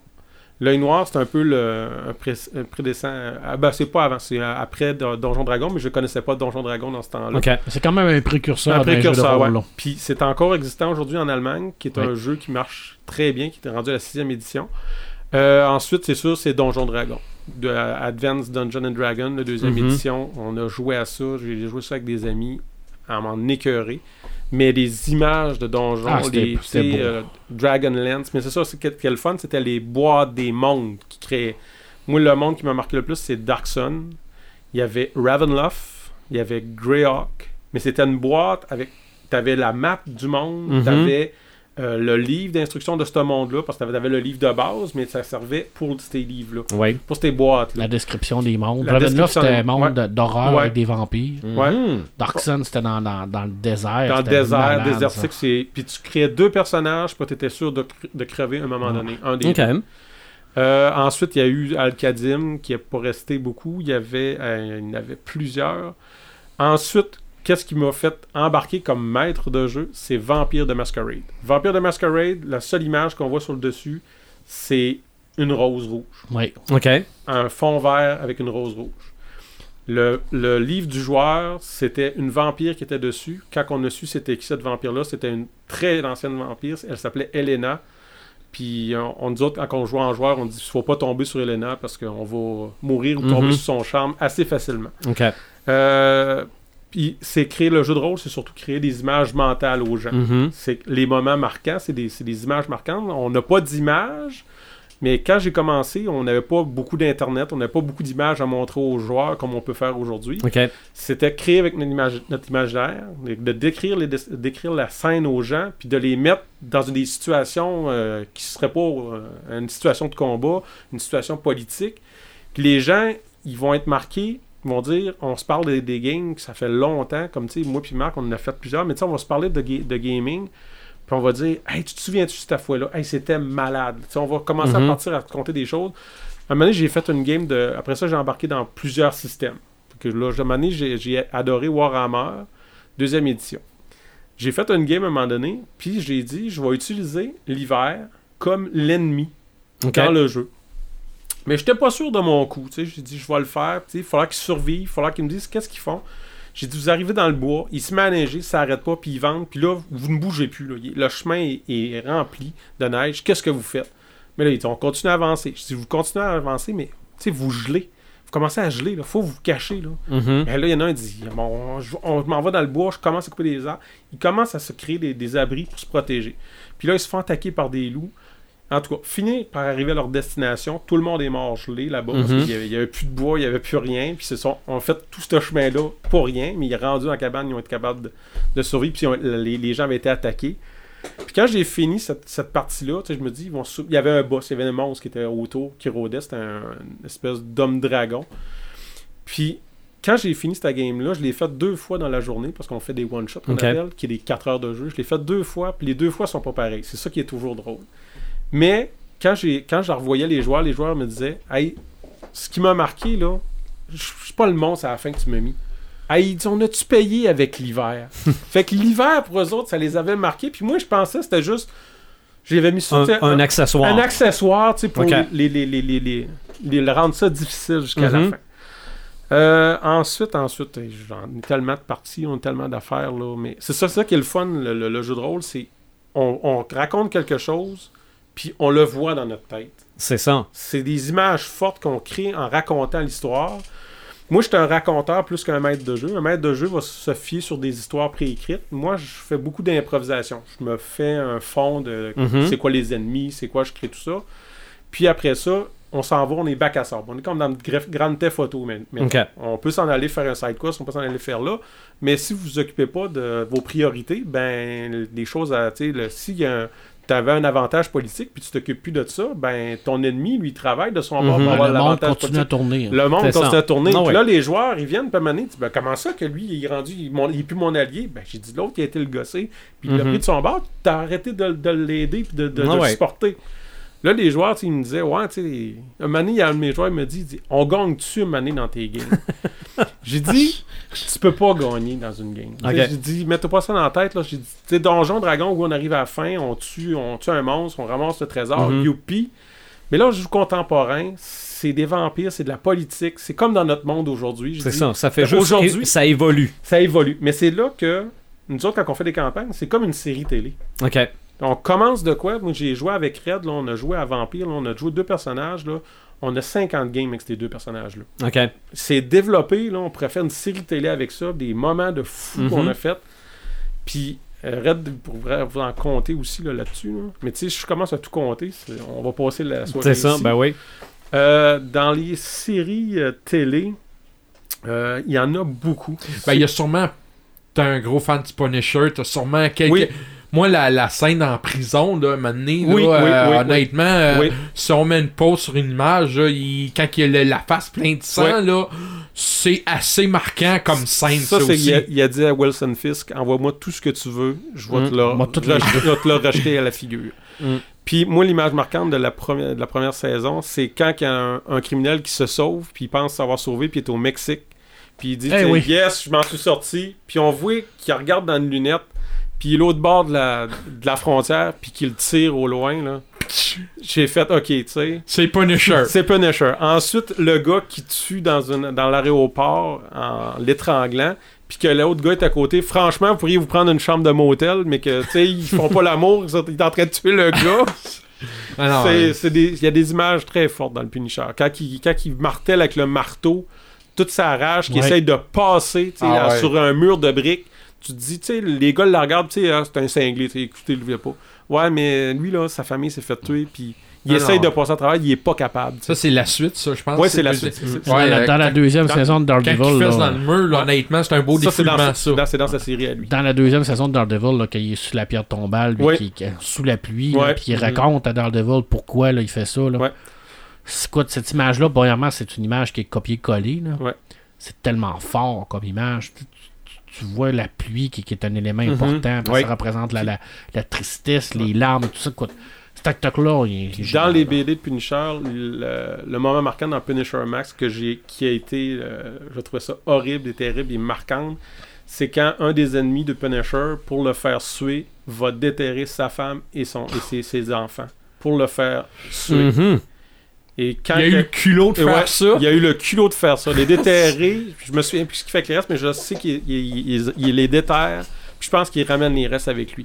C: L'œil noir, c'est un peu le un pré- un prédécent. ah, ben, c'est pas avant, c'est euh, après Don- Donjon Dragon, mais je connaissais pas Donjon Dragon dans ce temps-là.
A: OK.
E: C'est quand même un précurseur
C: Un précurseur, ouais. Puis c'est encore existant aujourd'hui en Allemagne, qui est un jeu qui marche très bien, qui est rendu à la sixième édition. Euh, ensuite, c'est sûr, c'est Donjon Dragon. De euh, Advanced Dungeon and Dragon, la deuxième
A: Mhm.
C: édition. On a joué à ça. J'ai joué ça avec des amis à m'en écœurer. Mais les images de donjons,
E: Ah,
C: les euh, Dragonlance, mais c'est ça, c'est quel, quel fun, c'était les boîtes des mondes qui créaient. Moi, le monde qui m'a marqué le plus, c'est Dark Sun. Il y avait Ravenloft, il y avait Greyhawk, mais c'était une boîte avec. T'avais la map du monde,
A: Mhm.
C: t'avais euh, le livre d'instruction de ce monde-là, parce que t'avais t'avais le livre de base, mais ça servait pour ces livres-là,
A: Oui.
C: pour ces boîtes-là.
E: La description des mondes.
C: La
E: Ravenloft,
C: description
E: c'était
C: des-
E: un monde
C: ouais.
E: d'horreur
C: Ouais.
E: avec des vampires.
C: Ouais.
E: Dark Sun, c'était dans, dans, dans le désert.
C: Dans le désert,
E: malade,
C: désertique, c'est. Puis tu créais deux personnages, puis tu étais sûr de, cre- de crever à un moment
E: Ouais.
C: donné. Un des. Euh, ensuite, il y a eu Al-Kadim, qui n'est pas resté beaucoup. Il y avait, euh, il y en avait plusieurs. Ensuite, qu'est-ce qui m'a fait embarquer comme maître de jeu? C'est Vampire de Masquerade. Vampire de Masquerade, la seule image qu'on voit sur le dessus, c'est une rose rouge.
E: Ouais.
A: OK.
C: Un fond vert avec une rose rouge. Le, le livre du joueur, c'était une vampire qui était dessus. Quand on a su c'était qui cette vampire-là, c'était une très ancienne vampire. Elle s'appelait Elena. Puis on, on dit autres, quand on joue en joueur, on dit qu'il faut pas tomber sur Elena parce qu'on va mourir ou tomber
A: Mhm.
C: sous son charme assez facilement.
A: OK.
C: Euh, puis c'est créer le jeu de rôle, c'est surtout créer des images mentales aux gens.
A: Mhm.
C: C'est les moments marquants, c'est des, images marquantes. On n'a pas d'images, mais quand j'ai commencé, on n'avait pas beaucoup d'Internet, on n'avait pas beaucoup d'images à montrer aux joueurs comme on peut faire aujourd'hui. C'était créer avec notre, image, notre imaginaire, de, de décrire, les, décrire la scène aux gens, puis de les mettre dans des situations euh, qui ne seraient pas euh, une situation de combat, une situation politique. Puis les gens, ils vont être marqués, vont dire, on se parle des, des games, que ça fait longtemps, comme tu sais, moi puis Marc, on en a fait plusieurs, mais tu sais, on va se parler de, ga- de gaming, puis on va dire, hey, tu te souviens-tu de cette fois-là? Hey, c'était malade. Tu sais, on va commencer
A: Mhm.
C: à partir à te compter des choses. À un moment donné, j'ai fait une game de. Après ça, j'ai embarqué dans plusieurs systèmes. Que là, à un moment donné, j'ai, adoré Warhammer, deuxième édition. J'ai fait une game à un moment donné, puis j'ai dit, je vais utiliser l'hiver comme l'ennemi dans le jeu. Mais j'étais pas sûr de mon coup. J'ai dit, je vais le faire. Il faudra qu'ils survivent. Il faudra qu'ils me disent qu'est-ce qu'ils font. J'ai dit, vous arrivez dans le bois, il se met à neiger, ça pas, puis ils vendent, puis là, vous ne bougez plus. là. Le chemin est, est rempli de neige. Qu'est-ce que vous faites? Mais là, ils disent, on continue à avancer. Je dis, vous continuez à avancer, mais vous gelez. Vous commencez à geler, il faut vous cacher. Là.
A: Mhm.
C: Mais là, il y en a un qui dit bon, je, on- je m'en vais dans le bois, je commence à couper des arbres. Ils commencent à se créer des, des abris pour se protéger. Puis là, ils se font attaquer par des loups. En tout cas, finir par arriver à leur destination, tout le monde est mort gelé là-bas parce
A: Mhm.
C: qu'il n'y avait, il plus de bois, il n'y avait plus rien. Puis ils sont, ont fait tout ce chemin-là pour rien, mais ils sont rendus la cabane, ils ont été capables de, de survivre. Puis ont- les, les gens avaient été attaqués. Puis quand j'ai fini cette, cette partie-là, je me dis, ils vont il y avait un boss, il y avait un monstre qui était autour, qui rôdait, c'était un, une espèce d'homme-dragon. Puis quand j'ai fini cette game-là, je l'ai fait deux fois dans la journée, parce qu'on fait des one-shots, qu'on appelle, qui est des 4 heures de jeu. Je l'ai fait deux fois, puis les deux fois sont pas pareils. C'est ça qui est toujours drôle. Mais quand, j'ai, quand je revoyais les joueurs, les joueurs me disaient Hey, ce qui m'a marqué, là, je suis pas le monstre à la fin que tu m'as mis. Hey, ils disent, on a-tu payé avec l'hiver? fait que l'hiver, pour eux autres, ça les avait marqués. Puis moi, je pensais que c'était juste. J'avais mis ça.
A: Un, accessoire.
C: un accessoire, tu sais, pour
A: Ok.
C: les, les, les, les, les- les- le rendre ça difficile jusqu'à la
A: Mhm.
C: fin. Euh, ensuite, ensuite, j'en ai tellement de parties, on a tellement d'affaires, là, mais c'est ça, ça qui est le fun, le, le- le jeu de rôle, c'est on, on raconte quelque chose, puis on le voit dans notre tête.
A: C'est ça.
C: C'est des images fortes qu'on crée en racontant l'histoire. Moi, je suis un raconteur plus qu'un maître de jeu. Un maître de jeu va se fier sur des histoires préécrites. Moi, je fais beaucoup d'improvisation. Je me fais un fond de
A: Mhm.
C: c'est quoi les ennemis, c'est quoi, je crée tout ça. Puis après ça, on s'en va, on est back à sable. On est comme dans une gref- grande theft photo. Mais, mais
A: OK.
C: On peut s'en aller faire un side quest, on peut s'en aller faire là. Mais si vous vous occupez pas de vos priorités, ben, des choses à. Tu sais, le- s'il y a un- tu avais un avantage politique, puis tu t'occupes plus de ça, ben ton ennemi, lui, travaille de son bord
A: Mhm.
C: pour avoir
E: le monde
C: l'avantage
E: à tourner.
C: Le monde
A: C'est
C: continue à tourner.
A: Ah
C: Puis
A: ouais.
C: là, les joueurs, ils viennent, puis à disent, ben, comment ça que lui, il est rendu, il, mon- il est plus mon allié? Ben, j'ai dit, l'autre, il a été le gossé, puis il l'a
A: Mhm.
C: pris de son bord, t'as arrêté de, de l'aider, puis de, de- de
A: Ah ouais.
C: supporter. Là, les joueurs, ils me disaient, ouais, tu sais, un donné, il y a un de mes joueurs, il me dit, on gagne-tu un donné dans tes games? j'ai dit, tu peux pas gagner dans une game. J'ai dit, mets-toi pas ça dans la tête, là. J'ai dit, tu sais, Donjon Dragon, où on arrive à la fin, on tue, on tue un monstre, on ramasse le trésor,
A: Mhm.
C: youpi. Mais là, je joue contemporain, c'est des vampires, c'est de la politique, c'est comme dans notre monde aujourd'hui.
A: C'est ça, ça fait juste.
C: aujourd'hui-
A: Ça évolue.
C: Ça évolue. Mais c'est là que, nous autres, quand on fait des campagnes, c'est comme une série télé.
A: OK.
C: On commence de quoi? Moi, j'ai joué avec Red, là, on a joué à Vampire, là, on a joué deux personnages, là. On a 50 games avec ces deux personnages-là.
A: OK.
C: C'est développé, là, on pourrait faire une série télé avec ça, des moments de fou
A: Mhm.
C: qu'on a fait. Puis euh, Red pourrait vous en compter aussi là, là-dessus. là. Mais tu sais, je commence à tout compter. On va passer la soirée.
A: C'est ça,
C: ici.
A: ben oui.
C: Euh, dans les séries euh, télé, euh, il y en a beaucoup.
D: Ben, il y a sûrement. T'es un gros fan du Punisher, t'as sûrement quelques.
C: Oui.
D: Moi, la, la scène en prison, là, maintenant, là,
C: Oui, oui,
D: euh,
C: oui, oui.
D: honnêtement, euh,
C: Oui.
D: si on met une pause sur une image, là, il- quand il a la face pleine de sang, là, c'est assez marquant comme scène, ça,
C: Ça, c'est
D: aussi.
C: il, a- il a dit à Wilson Fisk envoie-moi tout ce que tu veux, je vais
A: Mm.
C: te le, rejeter à la figure.
A: Mm.
C: Puis moi, l'image marquante de la première, de la première saison, c'est quand il y a un, un criminel qui se sauve, puis il pense s'avoir sauvé, puis il est au Mexique. Puis il dit
E: Eh
C: sais,
E: oui.
C: Yes, je m'en suis sorti. Puis on voit qu'il regarde dans une lunette, puis l'autre bord de la, de la frontière, puis qu'il tire au loin. là. J'ai fait OK, tu sais.
D: C'est Punisher.
C: C'est Punisher. Ensuite, le gars qui tue dans, une, dans l'aéroport en l'étranglant, puis que l'autre gars est à côté. Franchement, vous pourriez vous prendre une chambre de motel, mais que, tu sais, ils font pas l'amour, ils sont en train de tuer le gars.
D: Ah
C: Il y a des images très fortes dans le Punisher. Quand il, quand il martèle avec le marteau, toute sa rage, qui
E: Ouais.
C: essaye de passer
D: Ah ouais.
C: sur un mur de briques, tu te dis, tu sais, les gars le regardent, tu sais, ah, c'est un cinglé, tu sais, écoutez, le pas. Ouais, mais lui, là, sa famille s'est fait tuer, puis il essaye
D: non.
C: de passer à travers, il est pas capable.
D: Ça, c'est la suite, ça, je pense.
C: Ouais, c'est la suite.
E: Dans,
D: Ouais,
E: la, dans la
D: quand-
E: deuxième
C: quand-
E: saison de
D: Quand
E: Daredevil,
D: il fesse
E: là,
D: dans le mur, là, honnêtement, c'est un beau
C: Ça, c'est dans, sa-
D: ça.
C: dans- c'est dans sa série à lui.
E: dans la deuxième saison de Daredevil, là, quand il est sous la pierre tombale, lui,
C: Ouais.
E: qui, sous la pluie, là, puis il
C: Mhm.
E: raconte à Daredevil pourquoi là, il fait ça. Là.
C: Ouais.
E: C'est quoi cette image-là? Premièrement, c'est une image qui est copiée-collée. là.
C: Ouais.
E: C'est tellement fort comme image. Tu, vois la pluie qui, qui est un élément
C: Mhm.
E: important, parce que
A: Ouais.
E: ça représente la, la, la tristesse, les larmes, tout ça. Quoi. Cet acteur-là, il, est- il est
C: Dans les. BD de Punisher, le, le moment marquant dans Punisher Max que j'ai, qui a été, euh, je trouvais ça horrible et terrible et marquant, c'est quand un des ennemis de Punisher, pour le faire suer, va déterrer sa femme et, son, et ses, ses enfants pour le faire suer.
A: Mhm.
C: Et quand
D: Il y a eu le culot de faire
C: ouais,
D: ça.
C: Il y a eu le culot de faire ça. Les déterrer, je me souviens plus ce qu'il fait avec les restes, mais je sais qu'il il- il- il les déterre. Puis je pense qu'il ramène les restes avec lui.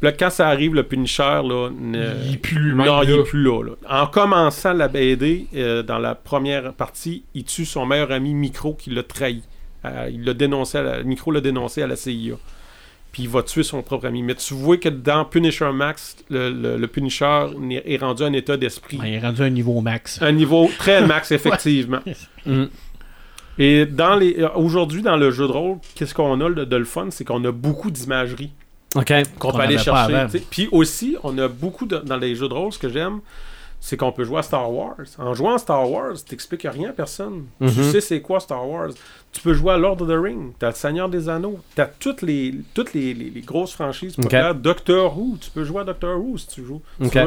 C: Puis là, quand ça arrive, le Punisher, là, ne-
D: Il pue lui-même.
C: non, il
D: là.
C: est plus là, là. En commençant la BD, euh, dans la première partie, il tue son meilleur ami Micro qui l'a trahi. Euh, il l'a dénoncé, à la- Micro l'a dénoncé à la CIA. Puis il va tuer son propre ami. Mais tu vois que dans Punisher Max, le, le- le Punisher est rendu à un état d'esprit.
E: Ouais, il est rendu à un niveau max.
C: Un niveau très max, effectivement.
A: Mhm.
C: Et dans les aujourd'hui, dans le jeu de rôle, qu'est-ce qu'on a de, de le fun? C'est qu'on a beaucoup d'imagerie qu'on peut aller chercher. Puis aussi, on a beaucoup de- dans les jeux de rôle, ce que j'aime, c'est qu'on peut jouer à Star Wars. En jouant à Star Wars, t'expliques rien à personne. Tu
A: Mhm.
C: sais c'est quoi Star Wars. Tu peux jouer à Lord of the Ring, t'as le Seigneur des Anneaux, t'as toutes les toutes les, les- les grosses franchises
A: Ok.
C: populaires. Doctor Who, tu peux jouer à Doctor Who si tu joues. si tu.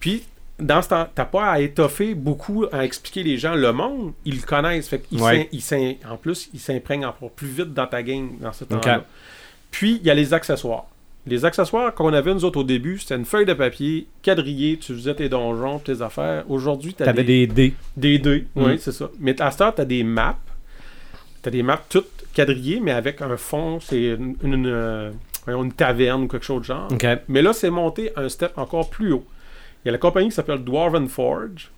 C: Puis dans ce temps, t'as pas à étoffer beaucoup, à expliquer les gens le monde, ils le connaissent. Fait
A: Ouais.
C: ils en plus, ils s'imprègnent encore plus vite dans ta game dans ce temps-là. Puis, il y a les accessoires. Les accessoires qu'on avait, nous autres, au début, c'était une feuille de papier, quadrillé, tu faisais tes donjons, tes affaires. Aujourd'hui, tu as
A: T'avais
C: des,
A: des dés.
C: des dés.
A: Mm.
C: Oui, c'est ça. Mais à cette heure, tu as des maps. Tu as des maps toutes quadrillées, mais avec un fond, c'est une, une, euh, une taverne ou quelque chose de genre. Mais là, c'est monté un step encore plus haut. Il y a la compagnie qui s'appelle Dwarven Forge.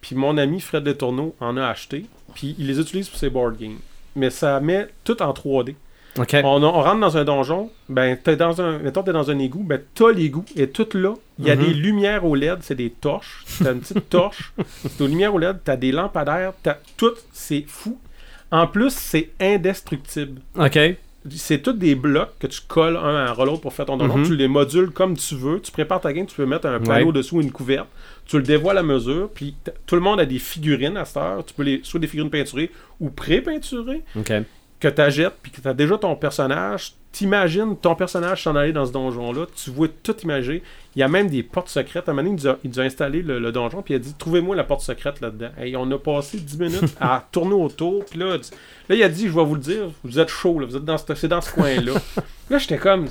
C: Puis mon ami Fred Letourneau en a acheté. Puis il les utilise pour ses board games. Mais ça met tout en 3D. On, on rentre dans un donjon, ben t'es dans un, mettons t'es dans un égout, ben t'as l'égout et tout là, il y a
A: Mhm.
C: des lumières au LED, c'est des torches, t'as une petite torche, c'est aux lumières au LED, t'as des lampadaires, t'as tout, c'est fou. En plus, c'est indestructible.
A: OK.
C: c'est tous des blocs que tu colles un à l'autre pour faire ton donjon.
A: Mhm.
C: Tu les modules comme tu veux. Tu prépares ta game, tu peux mettre un panneau
A: Ouais.
C: dessous ou une couverte. Tu le dévoiles à mesure. Puis tout le monde a des figurines à cette heure. Tu peux les soit des figurines peinturées ou pré-peinturées
A: OK.
C: Que tu achètes puis que tu as déjà ton personnage, t'imagines ton personnage s'en aller dans ce donjon-là, tu vois tout imager. Il y a même des portes secrètes. À un moment donné, il nous a, il nous a installé le, le donjon, puis il a dit Trouvez-moi la porte secrète là-dedans. Et on a passé 10 minutes à tourner autour, puis là, il- là, il a dit Je vais vous le dire, vous êtes chaud, là, vous êtes dans ce, c'est dans ce coin-là. là, j'étais comme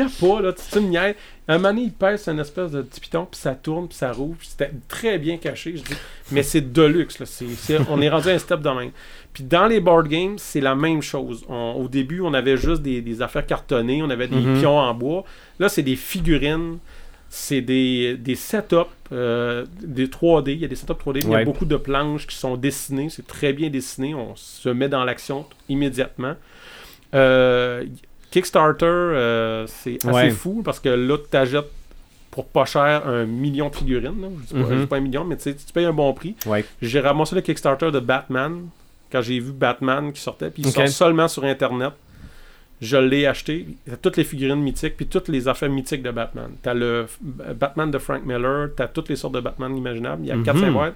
C: A pas, là, tu me niaises. À un moment donné, il pèse une espèce de petit piton, puis ça tourne, puis ça roule, c'était très bien caché. Je dis Mais c'est de luxe, là. on est rendu à un step de même. Puis dans les board games, c'est la même chose. On- au début, on avait juste des, des affaires cartonnées, on avait des
A: Mhm.
C: pions en bois. Là, c'est des figurines, c'est des, des setups, euh, des 3D. Il y a des setups 3D, il y
A: Ouais.
C: a beaucoup de planches qui sont dessinées. C'est très bien dessiné. On se met dans l'action immédiatement. Euh, Kickstarter, euh, c'est assez
A: Ouais.
C: fou parce que là, tu achètes pour pas cher un million de figurines. là. Je dis pas,
A: Mhm.
C: je dis pas un million, mais tu payes un bon prix.
A: Ouais.
C: J'ai ramassé le Kickstarter de Batman quand j'ai vu Batman qui sortait, puis il sort seulement sur Internet. Je l'ai acheté. Toutes les figurines mythiques, puis toutes les affaires mythiques de Batman. T'as le Batman de Frank Miller, t'as toutes les sortes de Batman imaginables. Il y a
A: Mhm.
C: 4-5 boîtes,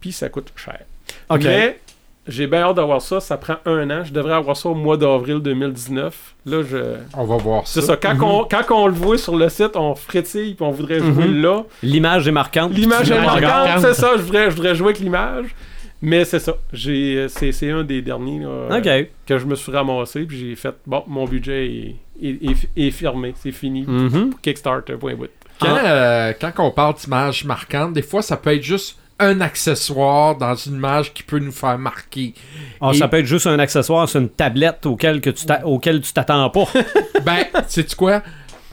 C: puis ça coûte cher.
A: OK.
C: Mais j'ai bien hâte d'avoir ça. Ça prend un an. Je devrais avoir ça au mois d'avril 2019. Là, je.
D: On va voir ça.
C: C'est ça. Quand,
A: Mhm.
C: on, quand on le voit sur le site, on frétille, puis on voudrait jouer
A: Mhm.
C: là.
A: L'image est marquante.
C: L'image est marquante,
E: marquante.
C: c'est ça. Je voudrais, je voudrais jouer avec l'image. Mais c'est ça. J'ai, c'est, un des derniers là, euh, que je me suis ramassé. Puis j'ai fait, bon, mon budget est, est, est- est fermé. C'est fini.
A: Mhm.
C: Kickstarter, point bout.
D: Quand, euh, quand on parle d'images marquantes, des fois, ça peut être juste un accessoire dans une image qui peut nous faire marquer.
A: Ah,
D: Et-
A: Ça peut être juste un accessoire sur une tablette auquel, que tu t'a- auquel tu t'attends pas.
D: Ben, sais-tu quoi?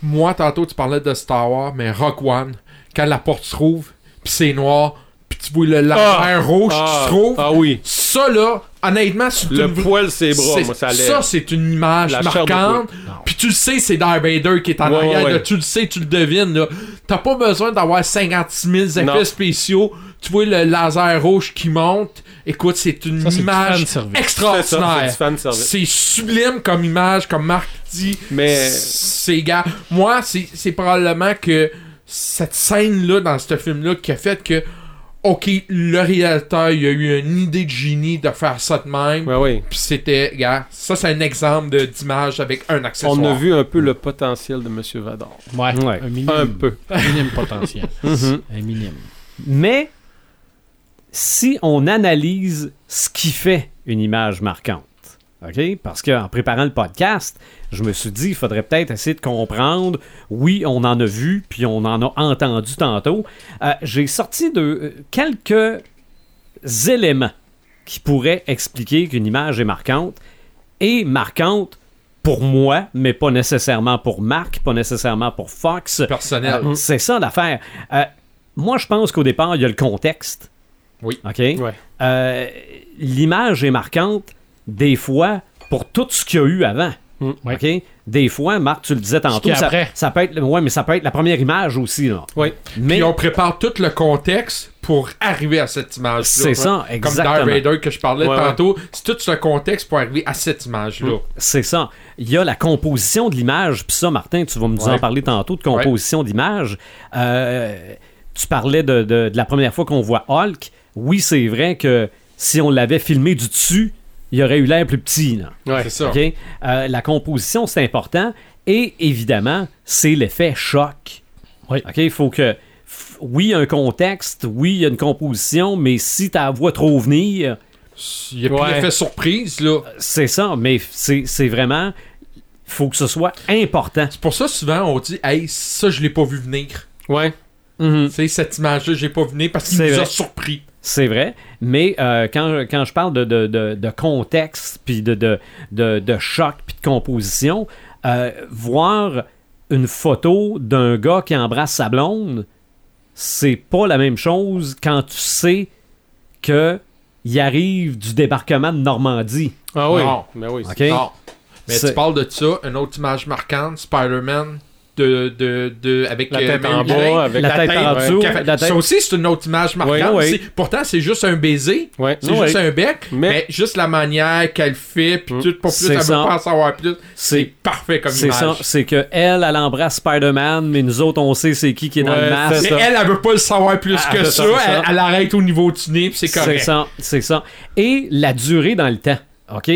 D: Moi, tantôt, tu parlais de Star Wars, mais Rock One, quand la porte se trouve, pis c'est noir, pis tu vois le laser rouge qui se trouve,
C: ah oui.
D: ça, là, honnêtement, c'est
C: Le
D: une...
C: poil, bras,
D: c'est-
C: moi, ça
D: ça, c'est une image
C: La
D: marquante. Puis tu le sais, c'est Darth Vader qui est en
C: Ouais,
D: arrière.
C: ouais,
D: là,
C: ouais.
D: tu le sais, tu le devines. là. T'as pas besoin d'avoir 56 000 effets
C: Non.
D: spéciaux. Tu vois le laser rouge qui monte? Écoute, c'est une
E: Ça,
D: image extraordinaire. C'est sublime comme image, comme Marc dit.
C: Mais
D: C'est gars. Moi, c'est c'est probablement que cette scène-là dans ce film-là qui a fait que, ok, le réalisateur, il a eu une idée de génie de faire ça de même.
C: ouais, ouais.
D: Puis c'était, gars, ça c'est un exemple d'image avec un accessoire.
C: On a vu un peu le potentiel de Monsieur Vador.
E: Ouais,
A: Ouais.
E: un minime.
C: Un peu.
E: Un minime potentiel.
A: Mhm.
E: Un minime.
A: Mais si on analyse ce qui fait une image marquante, OK? Parce qu'en préparant le podcast, je me suis dit, il faudrait peut-être essayer de comprendre. Oui, on en a vu, puis on en a entendu tantôt. Euh, J'ai sorti de euh, quelques éléments qui pourraient expliquer qu'une image est marquante. Et marquante pour moi, mais pas nécessairement pour Marc, pas nécessairement pour Fox.
D: personnel.
A: Euh, c'est ça l'affaire. Euh, moi, je pense qu'au départ, il y a le contexte.
D: Oui.
A: OK?
C: Ouais.
A: Euh, L'image est marquante, des fois, pour tout ce qu'il y a eu avant.
C: Mm.
E: Ouais.
A: OK? Des fois, Marc, tu le disais tantôt, ça,
E: après.
A: ça peut être, ouais, mais ça peut être la première image aussi. Là.
C: Ouais.
A: Mais
D: Puis on prépare tout le contexte pour arriver à cette image-là.
A: c'est ça,
D: Comme
A: exactement.
D: Darth Vader que je parlais
C: Ouais,
D: tantôt, c'est tout ce contexte pour arriver à cette image-là.
A: C'est ça. Il y a la composition de l'image, puis ça, Martin, tu vas nous en parler tantôt, de composition d'image. Euh, tu parlais de, de- de la première fois qu'on voit Hulk. Oui, c'est vrai que si on l'avait filmé du dessus, il aurait eu l'air plus petit. Là.
C: Ouais.
D: C'est ça.
A: OK? Euh, la composition, c'est important. Et évidemment, c'est l'effet choc.
E: Oui.
A: OK? Il faut que. Oui, il y a un contexte, oui, il y a une composition, mais si ta voix trop venir,
D: Il y a plus
C: Ouais.
D: l'effet surprise, là.
A: c'est ça. Mais c'est c'est vraiment. Il faut que ce soit important.
D: C'est pour ça, souvent, on dit, hey, ça, je l'ai pas vu venir.
C: Ouais.
A: Mhm.
D: Tu sais, cette image-là, j'ai pas vu venir parce qu'il
A: C'est
D: nous
A: vrai.
D: a surpris.
A: C'est vrai, mais euh, quand, quand je parle de, de, de- de contexte, puis de, de, de, de choc, puis de composition, euh, voir une photo d'un gars qui embrasse sa blonde, c'est pas la même chose quand tu sais que il arrive du débarquement de Normandie.
C: Ah oui.
D: Non.
C: Mais oui.
A: OK?
D: Non. Mais tu parles de ça, une autre image marquante, Spider-Man, de, de, de avec
C: La
D: euh,
C: tête en bas, avec
A: La tête en dessous, la tête-
D: Ça aussi, c'est une autre image marquante. C'est- Pourtant, c'est juste un baiser.
C: Ouais.
D: C'est juste un bec, mais...
C: Mais-
D: juste la manière qu'elle fait, puis
C: Mm.
D: tout, pour plus,
A: C'est
D: elle veut pas en savoir plus. C'est
A: C'est
D: parfait comme
A: c'est
D: image.
A: ça, c'est que elle, elle embrasse Spider-Man, mais nous autres, on sait c'est qui qui est dans
C: Ouais,
A: le masque.
C: c'est
D: Mais elle, elle veut pas le savoir plus
A: Ah,
D: que
A: c'est
D: ça.
A: ça, c'est
D: Elle, arrête au niveau du nez, puis c'est
A: C'est
D: correct.
A: ça, c'est ça. Et la durée dans le temps, OK?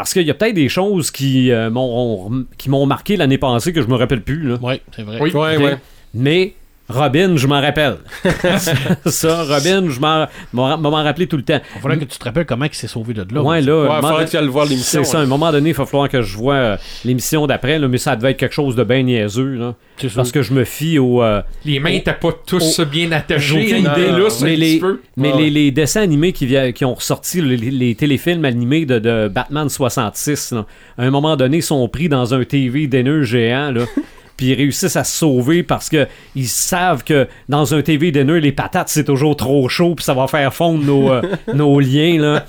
A: Parce qu'il y a peut-être des choses qui euh, m'ont qui m'ont marqué l'année passée que je me rappelle plus. Là.
E: Oui, c'est vrai.
D: Oui.
C: Ouais,
A: OK?
C: ouais.
A: Mais Robin, je m'en rappelle. ça, Robin, je m'en m'en m'en rappeler tout le temps.
E: Il faudrait que tu te rappelles comment il s'est sauvé de là.
A: Ouais, là,
C: Ouais,
A: moment
C: faudrait que tu ailles voir l'émission.
A: C'est ça, à un moment donné, il va falloir que je vois euh, l'émission d'après, mais ça devait être quelque chose de bien niaiseux. Là, parce que je me fie au. euh,
D: Les mains étaient pas tous
A: Oh.
D: bien
A: J'ai
D: attachées.
A: aucune
C: idée,
D: idée,
C: là,
D: là, c'est un
A: mais
D: petit
A: les,
D: peu.
A: mais
C: Ouais,
A: les, dessins animés qui, qui ont ressorti, les, les téléfilms animés de, de Batman 66, là, à un moment donné, sont pris dans un TV dinner géant. Là, puis ils réussissent à se sauver parce que ils savent que dans un TV dinner, les patates, c'est toujours trop chaud, puis ça va faire fondre nos, euh, nos liens. Là.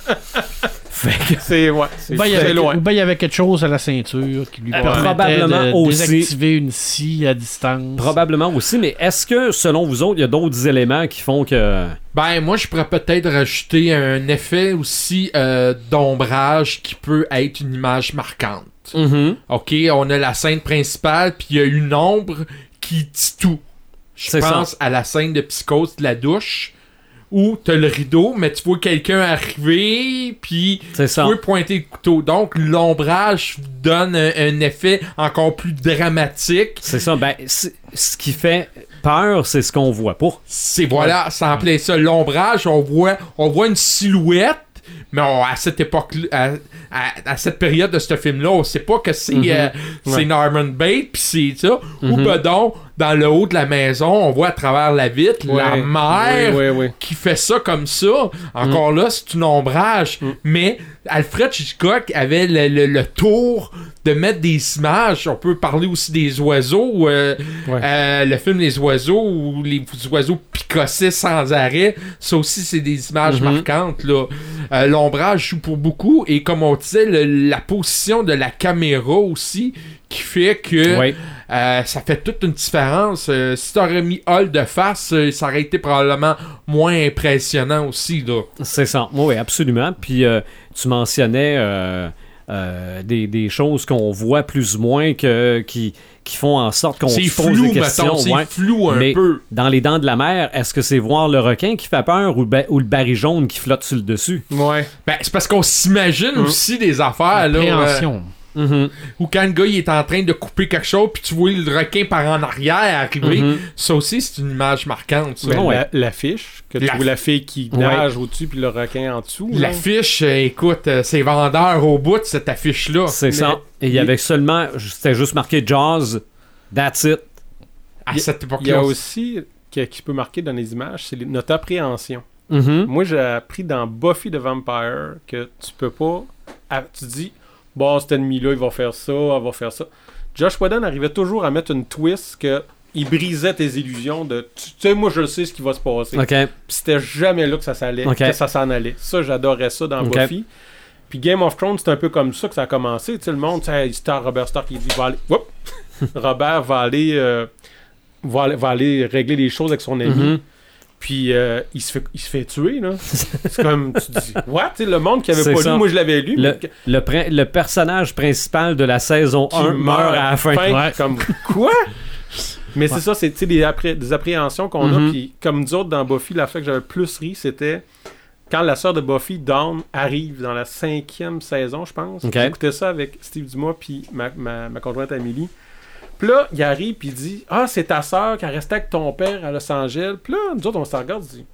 A: Fait que-
C: C'est ouais, c'est
E: Ou bien il y avait-
C: loin.
E: ou bien il y avait quelque chose à la ceinture qui lui permettait
A: Probablement
E: de
A: aussi.
E: désactiver une scie à distance.
A: Probablement aussi, mais est-ce que, selon vous autres, il y a d'autres éléments qui font que.
D: Ben, moi, je pourrais peut-être rajouter un effet aussi euh, d'ombrage qui peut être une image marquante.
A: Mhm.
D: OK, on a la scène principale, puis il y a une ombre qui dit tout. Je pense à la scène de psychose de la douche, où t'as le rideau, mais tu vois quelqu'un arriver, puis tu
A: ça.
D: peux pointer le couteau. Donc, l'ombrage donne un, un effet encore plus dramatique.
A: C'est ça. Ben, ce qui fait peur, c'est ce qu'on voit pas.
D: C'est voilà, ça en plaît ça. L'ombrage, on voit, on voit une silhouette, mais on- à cette époque, à, à- à cette période de ce film-là, on sait pas que c'est
A: Mhm.
D: euh,
C: Ouais.
D: Norman Bates, puis c'est ça. Ou
A: Mhm.
D: ben donc, dans le haut de la maison, on voit à travers la vitre la
C: Ouais. oui.
D: qui fait ça comme ça. Encore là, c'est une ombrage.
C: Mm.
D: Mais Alfred Hitchcock avait le, le- le tour de mettre des images. On peut parler aussi des oiseaux. euh, euh, le film Les oiseaux où les oiseaux picossaient sans arrêt. Ça aussi, c'est des images
A: Mhm.
D: marquantes. là. Euh, L'ombrage joue pour beaucoup. Et comme on disait, le- la position de la caméra aussi qui fait que
A: Oui.
D: euh, ça fait toute une différence. Euh, si t'aurais mis Hall de face, euh, ça aurait été probablement moins impressionnant aussi.
A: C'est ça. Oui, absolument. Puis euh, tu mentionnais euh, euh, des, des choses qu'on voit plus ou moins que, qui, qui font en sorte qu'on se pose
D: flou,
A: des questions.
D: C'est
A: ouais.
D: flou un
A: Mais
D: peu.
A: dans les dents de la mer, est-ce que c'est voir le requin qui fait peur ou, le ba- ou le baril jaune qui flotte sur le dessus?
C: Ouais.
D: Ben, c'est parce qu'on s'imagine
C: Mm.
D: aussi des affaires. Là,
A: Mhm.
D: Ou quand le gars il est en train de couper quelque chose, puis tu vois le requin par en arrière arriver.
A: Mhm.
D: Ça aussi, c'est une image marquante. ça.
C: Ben,
A: ouais.
C: la- L'affiche, que tu
D: La-
C: vois la fille qui
A: Ouais.
C: nage au-dessus puis le requin en dessous.
D: L'affiche, euh, écoute, euh, c'est vendeur au bout de cette affiche-là.
A: C'est ça. Et il y avait seulement, c'était juste marqué Jaws, that's it.
D: À
C: Il y a-
D: cette
C: Il y a
D: époque-là.
C: aussi, qui, qui peut marquer dans les images, c'est notre appréhension.
A: Mhm.
C: Moi, j'ai appris dans Buffy the Vampire que tu peux pas. ah, tu dis, bon, cet ennemi-là, il va faire ça, il va faire ça. Josh Whedon arrivait toujours à mettre une twist que. Il brisait tes illusions de. Tu sais, moi, je sais ce qui va se passer.
A: OK.
C: Puis c'était jamais là que ça s'allait,
A: Ok.
C: que ça s'en allait. Ça, j'adorais ça dans
A: Ok.
C: Buffy. Puis Game of Thrones, c'est un peu comme ça que ça a commencé. Tu sais, le monde, tu sais, Star, Robert Stark, il dit, va aller... Robert va aller, euh, va, aller- va aller régler les choses avec son ami.
A: Mhm.
C: Puis euh, il, se fait, il se fait tuer, là. c'est comme, tu dis, what? Tu sais, le monde qui avait pas
A: ça.
C: lu, moi je l'avais lu.
A: Le,
C: mais que-
A: le, personnage principal de la saison
C: qui
A: 1 meurt à la fin.
E: Ouais.
C: Comme, quoi? Mais c'est ça, c'est des, appré- des appréhensions qu'on a. Puis comme nous autres dans Buffy, la fois que j'avais le plus ri, c'était quand la sœur de Buffy, Dawn, arrive dans la cinquième saison, je pense.
A: Ok.
C: J'écoutais ça avec Steve Dumas puis ma, ma, ma conjointe Amélie. Puis là, il arrive puis il dit Ah, c'est ta sœur qui a resté avec ton père à Los Angeles. Puis là, nous autres, on se regarde, on dit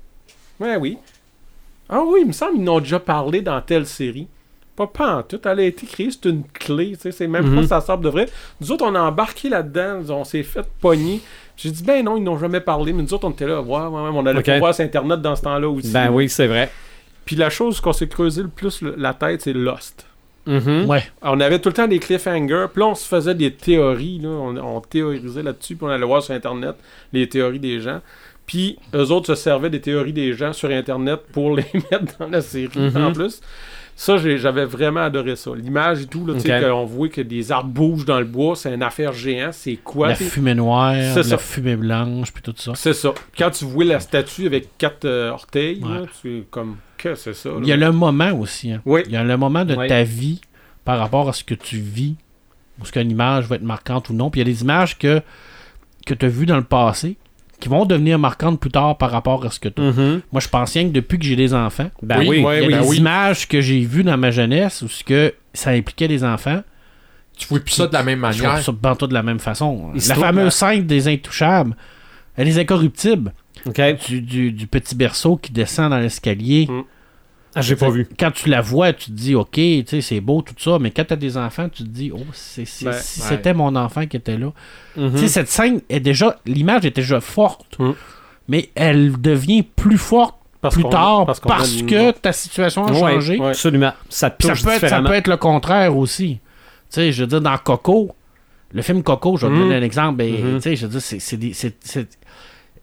C: Ouais, oui. Ah oui, il me semble qu'ils en ont déjà parlé dans telle série. Pas, pas en tout. Elle a été créée, c'est une clé. C'est même
A: Mhm.
C: pas sa sœur de vrai. Nous autres, on a embarqué là-dedans. On s'est fait pogner. J'ai dit, ben non, ils n'ont jamais parlé. Mais nous autres, on était là. Ouais, ouais, ouais, on allait
A: Ok.
C: pas voir sur Internet dans ce temps-là aussi.
A: Ben oui, c'est vrai.
C: Puis la chose qu'on s'est creusé le plus la tête, c'est Lost.
A: Mhm.
E: Ouais.
C: On avait tout le temps des cliffhangers. Puis là, on se faisait des théories. Là. On, on théorisait là-dessus. Puis on allait voir sur Internet les théories des gens. Puis eux autres se servaient des théories des gens sur Internet pour les mettre dans la série
A: Mhm.
C: en plus. Ça, j'ai- j'avais vraiment adoré ça. L'image et tout, là, tu sais,
A: Ok.
C: qu'on voit que des arbres bougent dans le bois, c'est une affaire géante. C'est quoi?
E: la fumée noire,
C: C'est
E: la
C: ça.
E: fumée blanche, puis tout ça.
C: C'est ça. Quand tu vois la statue avec quatre euh, orteils,
E: Ouais.
C: là, tu es comme, que c'est ça? là?
E: Il y a le moment aussi. hein.
C: Oui.
E: Il y a le moment de
A: Oui.
E: ta vie par rapport à ce que tu vis, ou ce qu'une image va être marquante ou non. Puis il y a des images que, que tu as vues dans le passé qui vont devenir marquantes plus tard par rapport à ce que tu as.
A: Mhm.
E: Moi, je pense rien que depuis que j'ai des enfants,
A: Ben
C: Oui,
E: il y a des images que j'ai vues dans ma jeunesse où ce que ça impliquait des enfants.
D: Tu vois plus ça de la même
E: Je vois
D: manière.
E: ça de la même façon.
A: Histoire-
E: la fameuse scène des intouchables, elle est incorruptible. Du- du petit berceau qui descend dans l'escalier.
C: Mm.
A: Ah, j'ai pas vu.
E: Quand tu la vois, tu te dis, OK, c'est beau, tout ça. Mais quand tu as des enfants, tu te dis, oh,
C: Ben,
E: si
D: ouais.
E: c'était mon enfant qui était là.
A: Mhm.
E: Sais, cette scène est déjà. L'image est déjà forte.
C: Mm.
E: Mais elle devient plus forte
C: Parce
E: plus tard
C: parce une-
E: que ta situation a
A: Ouais,
E: changé.
C: ouais.
A: Absolument. Ça
E: peut être, ça peut être le contraire aussi. Tu sais, je veux dire, dans Coco, le film Coco, je vais te
C: Mhm.
E: donner un exemple. ben,
A: Mhm.
E: Je veux dire, c'est-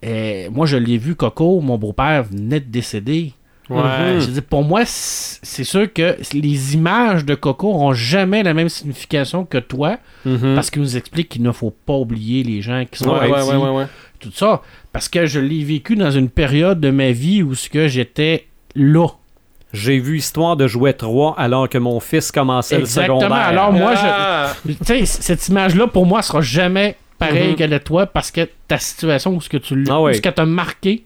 E: euh, moi, je l'ai vu, Coco, mon beau-père venait de décéder.
C: Ouais.
A: Mhm.
E: Je dire, pour moi, c'est sûr que les images de Coco n'auront jamais la même signification que toi,
A: Mhm.
E: parce qu'il nous explique qu'il ne faut pas oublier les gens qui sont
C: Ouais, ouais,
E: partis,
C: ouais, ouais, ouais.
E: tout ça. Parce que je l'ai vécu dans une période de ma vie où ce que j'étais là.
A: J'ai vu Histoire de jouet 3 alors que mon fils commençait
E: Exactement.
A: le secondaire.
E: Alors, moi, je,
C: Ah!
E: Tu sais, c- cette image-là, pour moi, sera jamais pareille
A: Mhm.
E: qu'elle est toi parce que ta situation ou ce que tu
A: Ah
E: ce t'a marqué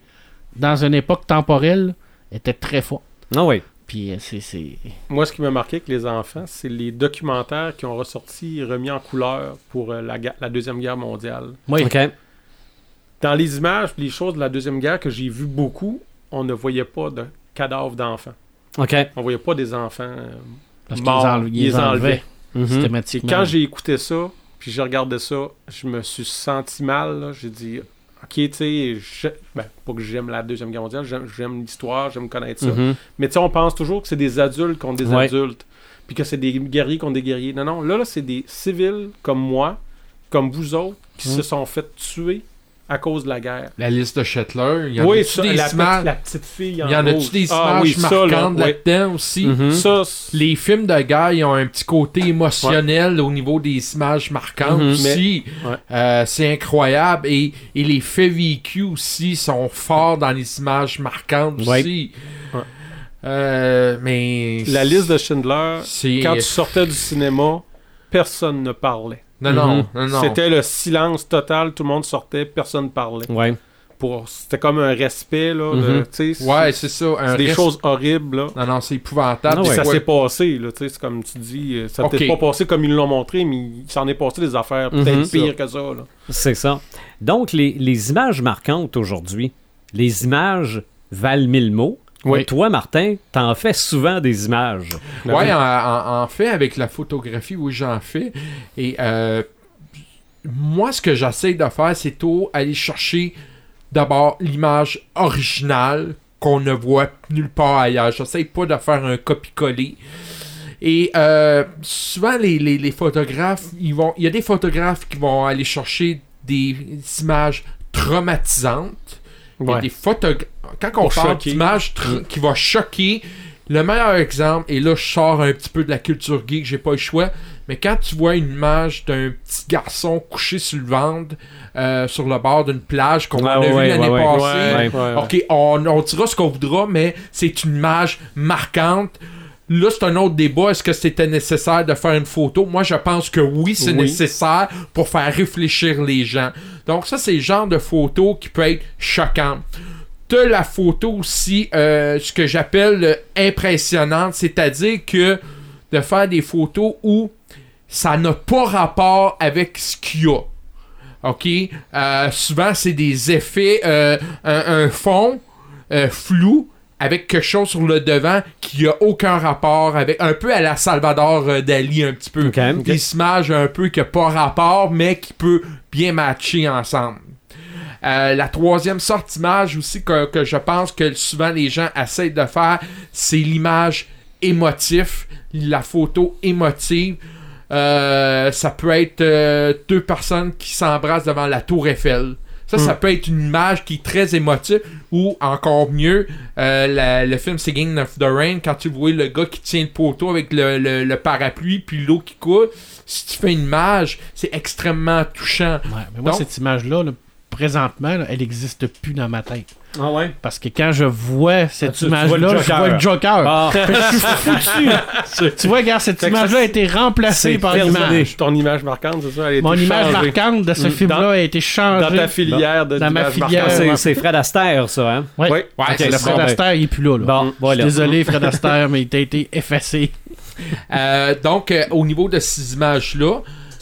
E: dans une époque temporelle était très fort.
A: Ah oui.
E: Puis euh, c'est. c'est-
C: Moi, ce qui m'a marqué avec les enfants, c'est les documentaires qui ont ressorti et remis en couleur pour euh, la, Deuxième Guerre mondiale.
E: Oui.
A: OK.
C: Dans les images, les choses de la Deuxième Guerre que j'ai vues beaucoup, on ne voyait pas de cadavres d'enfants.
A: OK.
C: On voyait pas des enfants euh,
E: Parce
C: morts.
E: les ils enlevaient.
A: Mhm.
C: Et
E: systématiquement.
C: quand j'ai écouté ça, puis j'ai regardé ça, je me suis senti mal. là. J'ai dit, ok, tu sais, ben, pas que j'aime la Deuxième Guerre mondiale, j'aime, l'histoire, j'aime connaître ça.
A: Mhm.
C: Mais tu sais, on pense toujours que c'est des adultes contre des
A: Ouais.
C: adultes, puis que c'est des guerriers contre des guerriers. Non, non, là, là c'est des civils comme moi, comme vous autres, qui
A: Mhm.
C: se sont fait tuer à cause de la guerre.
D: La liste de Shetler, il y en
C: oui,
D: a-tu
C: ça,
D: des
C: la,
D: images?
C: petite, la petite fille en
D: Il y en a-tu des
C: Ah
D: images
C: oui,
D: marquantes là-dedans aussi?
A: Mhm.
C: Ça,
D: Les films de guerre, ils ont un petit côté émotionnel au niveau des images marquantes
A: Mhm.
D: aussi.
C: Mais- ouais.
D: Euh, c'est incroyable. Et, et les faits vécus aussi sont forts dans les images marquantes
A: Ouais.
D: aussi. Euh, mais.
C: la liste de Schindler, quand tu sortais du cinéma, personne ne parlait.
D: Non, non,
A: Mhm.
D: non, non.
C: C'était le silence total, tout le monde sortait, personne ne parlait.
A: Ouais.
C: Pour... C'était comme un respect, là. c'est-
D: Ouais, c'est ça.
C: c'est des choses horribles, là.
D: Non, non, c'est épouvantable.
A: Ah ouais.
C: ça
D: Ouais.
C: s'est passé, là, tu sais, c'est comme tu dis, euh, ça n'a
D: Ok.
C: peut-être pas passé comme ils l'ont montré, mais il s'en est passé des affaires peut-être
A: Mhm.
C: pires que ça, là.
A: C'est ça. Donc, les, les images marquantes aujourd'hui, les images valent mille mots.
C: Oui.
A: Toi, Martin, t'en fais souvent des images.
D: Ouais, en, fait, avec la photographie, oui, j'en fais. Et euh, moi, ce que j'essaie de faire, c'est tout aller chercher d'abord l'image originale qu'on ne voit nulle part ailleurs. J'essaie pas de faire un copie-coller. Et euh, souvent, les, les- les photographes, ils vont, il y a des photographes qui vont aller chercher des images traumatisantes. Il y a
C: Ouais.
D: des Quand on
C: Pour
D: parle
C: choquer.
D: d'images tr- qui va choquer, le meilleur exemple, et là je sors un petit peu de la culture geek, j'ai pas le choix, mais quand tu vois une image d'un petit garçon couché sur le ventre, euh, sur le bord d'une plage qu'on a
A: ouais,
D: vu
A: ouais,
D: l'année
A: ouais,
D: passée. Ok, on, on dira ce qu'on voudra, mais c'est une image marquante. Là, c'est un autre débat. Est-ce que c'était nécessaire de faire une photo? Moi, je pense que oui, c'est
C: Oui.
D: nécessaire pour faire réfléchir les gens. Donc, ça, c'est le genre de photo qui peut être choquant. T'as la photo aussi, euh, ce que j'appelle euh, impressionnante, c'est-à-dire que de faire des photos où ça n'a pas rapport avec ce qu'il y a. OK? Euh, souvent, c'est des effets, euh, un, un fond flou avec quelque chose sur le devant qui a aucun rapport avec, un peu à la Salvador euh, Dali, un petit peu. Des images un peu qui n'a pas rapport, mais qui peut bien matcher ensemble. Euh, la troisième sorte d'image aussi que, que je pense que souvent les gens essayent de faire, c'est l'image émotive, la photo émotive. Euh, ça peut être euh, deux personnes qui s'embrassent devant la tour Eiffel. Ça, ça peut être une image qui est très émotive. Ou encore mieux, euh, la- le film Singing of the Rain, quand tu vois le gars qui tient le poteau avec le, le- le parapluie puis l'eau qui coule, si tu fais une image, c'est extrêmement touchant.
E: Ouais, mais moi,
D: Donc-
E: cette image-là, là, présentement, là, elle n'existe plus dans ma tête.
A: Ah ouais?
E: Parce que quand je vois cette
A: le
E: image-là, je
A: Joker.
E: vois le Joker.
A: Ah,
E: Je suis foutu. tu vois, regarde, cette image-là a été remplacée par l'image.
C: Ton image marquante, c'est ça? Elle a
E: Mon
C: été
E: image
C: changée.
E: marquante de ce
C: Mm.
E: film-là a été changée.
C: Dans ta filière de
E: Dans ma filière.
A: c'est, Fred Astaire, ça, hein?
E: Ouais, Le
D: ça.
E: Fred Astaire, il est plus là. là.
A: Bon,
E: Je suis
A: voilà.
E: désolé, Fred Astaire, mais il a été effacé.
D: Euh, donc, euh, au niveau de ces images-là,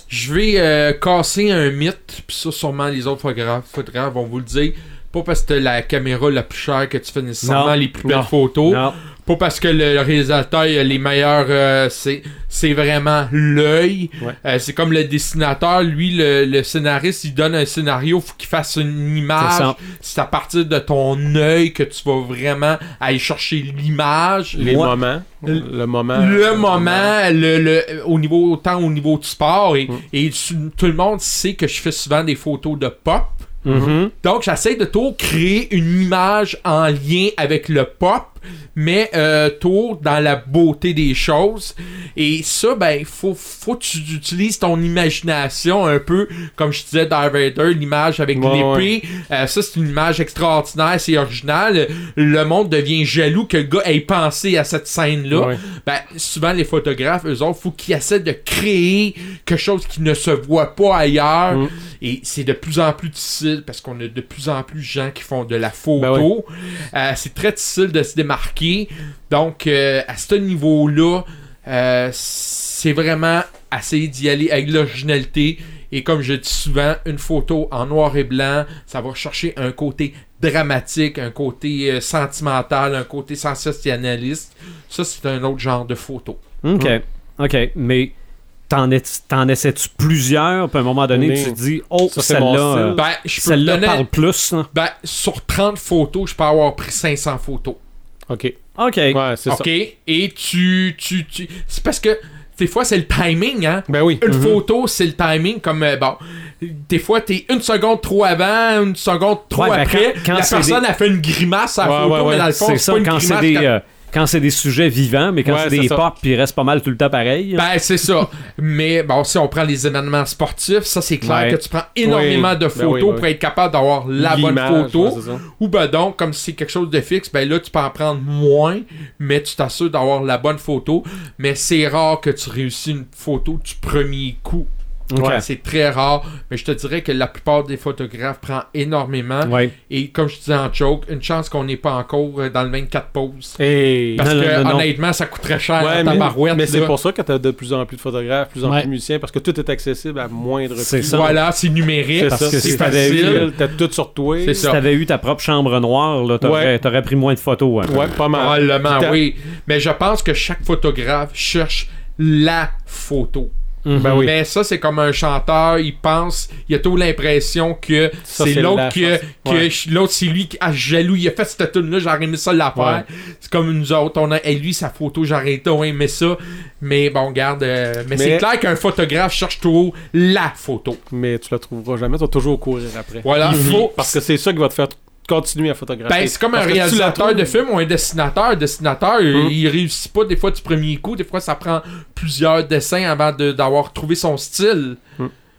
D: je vais euh, casser un mythe, puis ça, sûrement les autres photographes, photographes vont vous le dire. Pas parce que la caméra la plus chère que tu fais nécessairement
A: Non.
D: les plus belles
A: Non.
D: photos.
A: Non.
D: Pas parce que le réalisateur a les meilleurs. euh, c'est, c'est vraiment l'œil.
C: Ouais.
D: Euh, c'est comme le dessinateur, lui, le, le scénariste, il donne un scénario, faut qu'il fasse une image. C'est à partir de ton œil que tu vas vraiment aller chercher l'image.
C: Les moments. Le moment.
D: Le moment, le, le, au niveau, autant au niveau du sport, et,
C: Mm.
D: et tout le monde sait que je fais souvent des photos de pop.
C: Mhm.
D: Donc, j'essaie de tout créer une image en lien avec le pop, mais euh, tout dans la beauté des choses. Et ça, ben, il faut, faut que tu utilises ton imagination un peu, comme je disais, Darth Vader, l'image avec
C: Ouais,
D: l'épée. Euh, ça, c'est une image extraordinaire, c'est original. Le monde devient jaloux que le gars ait pensé à cette scène-là.
C: Ouais.
D: Ben, souvent, les photographes, eux autres, faut qu'ils essaient de créer quelque chose qui ne se voit pas ailleurs.
C: Mm.
D: Et c'est de plus en plus difficile parce qu'on a de plus en plus de gens qui font de la photo.
C: Ben oui.
D: Euh, c'est très difficile de se démarquer. Donc, euh, à ce niveau-là, euh, c'est vraiment essayer d'y aller avec l'originalité. Et comme je dis souvent, une photo en noir et blanc, ça va chercher un côté dramatique, un côté euh, sentimental, un côté sensationnaliste. Ça, c'est un autre genre de photo.
A: OK. OK. Mais t'en, es- t'en essaies-tu plusieurs, puis à un moment donné,
C: Mais
A: tu te dis, oh,
C: ça, c'est mon
A: celle-là,
D: Ben, je peux te
A: celle-là
D: donner-
A: parle plus. hein.
D: ben, sur 30 photos, je peux avoir pris 500 photos.
C: OK.
A: OK.
C: Ouais, c'est
D: OK?
C: ça.
D: Et tu, tu, tu... C'est parce que des fois, c'est le timing, hein?
C: Ben oui.
D: Une
C: Mhm.
D: photo, c'est le timing. Comme, euh, bon, des fois, t'es une seconde trop avant, une seconde trop
A: Ouais, ben,
D: après.
A: quand- quand
D: la personne
A: des-
D: a fait une grimace à la
C: Ouais,
D: photo,
C: ouais, ouais.
D: mais dans le fond,
A: c'est
D: c'est
A: ça,
D: pas une
A: quand c'est
D: grimace.
A: des... euh, quand c'est des sujets vivants, mais quand
C: Ouais,
A: c'est des
C: ça.
A: pop, puis ils restent pas mal tout le temps pareil.
D: Ben, c'est ça. Mais bon, si on prend les événements sportifs, ça, c'est clair
A: Ouais.
D: que tu prends énormément
C: Oui.
D: de
C: Ben
D: photos
C: oui.
D: pour être capable d'avoir la bonne photo.
C: ouais.
D: Ou ben donc, comme si c'est quelque chose de fixe, ben là, tu peux en prendre moins, mais tu t'assures d'avoir la bonne photo. Mais c'est rare que tu réussis une photo du premier coup. Ouais, c'est très rare, mais je te dirais que la plupart des photographes prend énormément.
A: Ouais.
D: Et comme je disais en joke, une chance qu'on n'est pas encore euh, dans le 24 poses.
C: Hey.
D: Parce
A: Non,
D: que
A: non, non, non.
D: honnêtement, ça coûterait cher
C: Ouais,
D: à
C: mais,
D: tabarouette.
C: mais c'est pour ça que t'as de plus en plus de photographes, plus en
E: Ouais.
C: plus de musiciens, parce que tout est accessible à moindre prix.
A: C'est ça.
D: Voilà, c'est numérique,
C: C'est
A: Parce
C: ça.
A: que
D: c'est
A: si t'avais eu,
D: facile.
C: T'as tout sur toi.
A: Si
D: ça.
A: t'avais eu ta propre chambre noire,
C: Ouais.
A: t'aurais pris moins de photos. hein.
C: Ouais, pas mal.
D: Probablement, oui. Mais je pense que chaque photographe cherche la photo.
A: Mhm.
C: Ben oui.
D: Mais ça, c'est comme un chanteur, il pense, il a toujours l'impression que c'est l'autre
C: la
D: que,
C: Ouais.
D: l'autre c'est lui qui a jaloux, il a fait cette tune là, j'aurais aimé ça la faire. C'est comme nous autres, on a et lui sa photo, j'aurais été on aimé ça. Mais bon, regarde, euh, mais, c'est clair qu'un photographe cherche toujours la photo.
C: Mais tu la trouveras jamais, tu vas toujours courir après.
D: Voilà,
C: Il faut, parce que c'est ça qui va te faire continuer à photographier.
D: Ben, c'est comme un
C: Parce
D: réalisateur de film ou un dessinateur. Un dessinateur, il-
C: Mm.
D: il réussit pas des fois du premier coup. Des fois, ça prend plusieurs dessins avant de- d'avoir trouvé son style.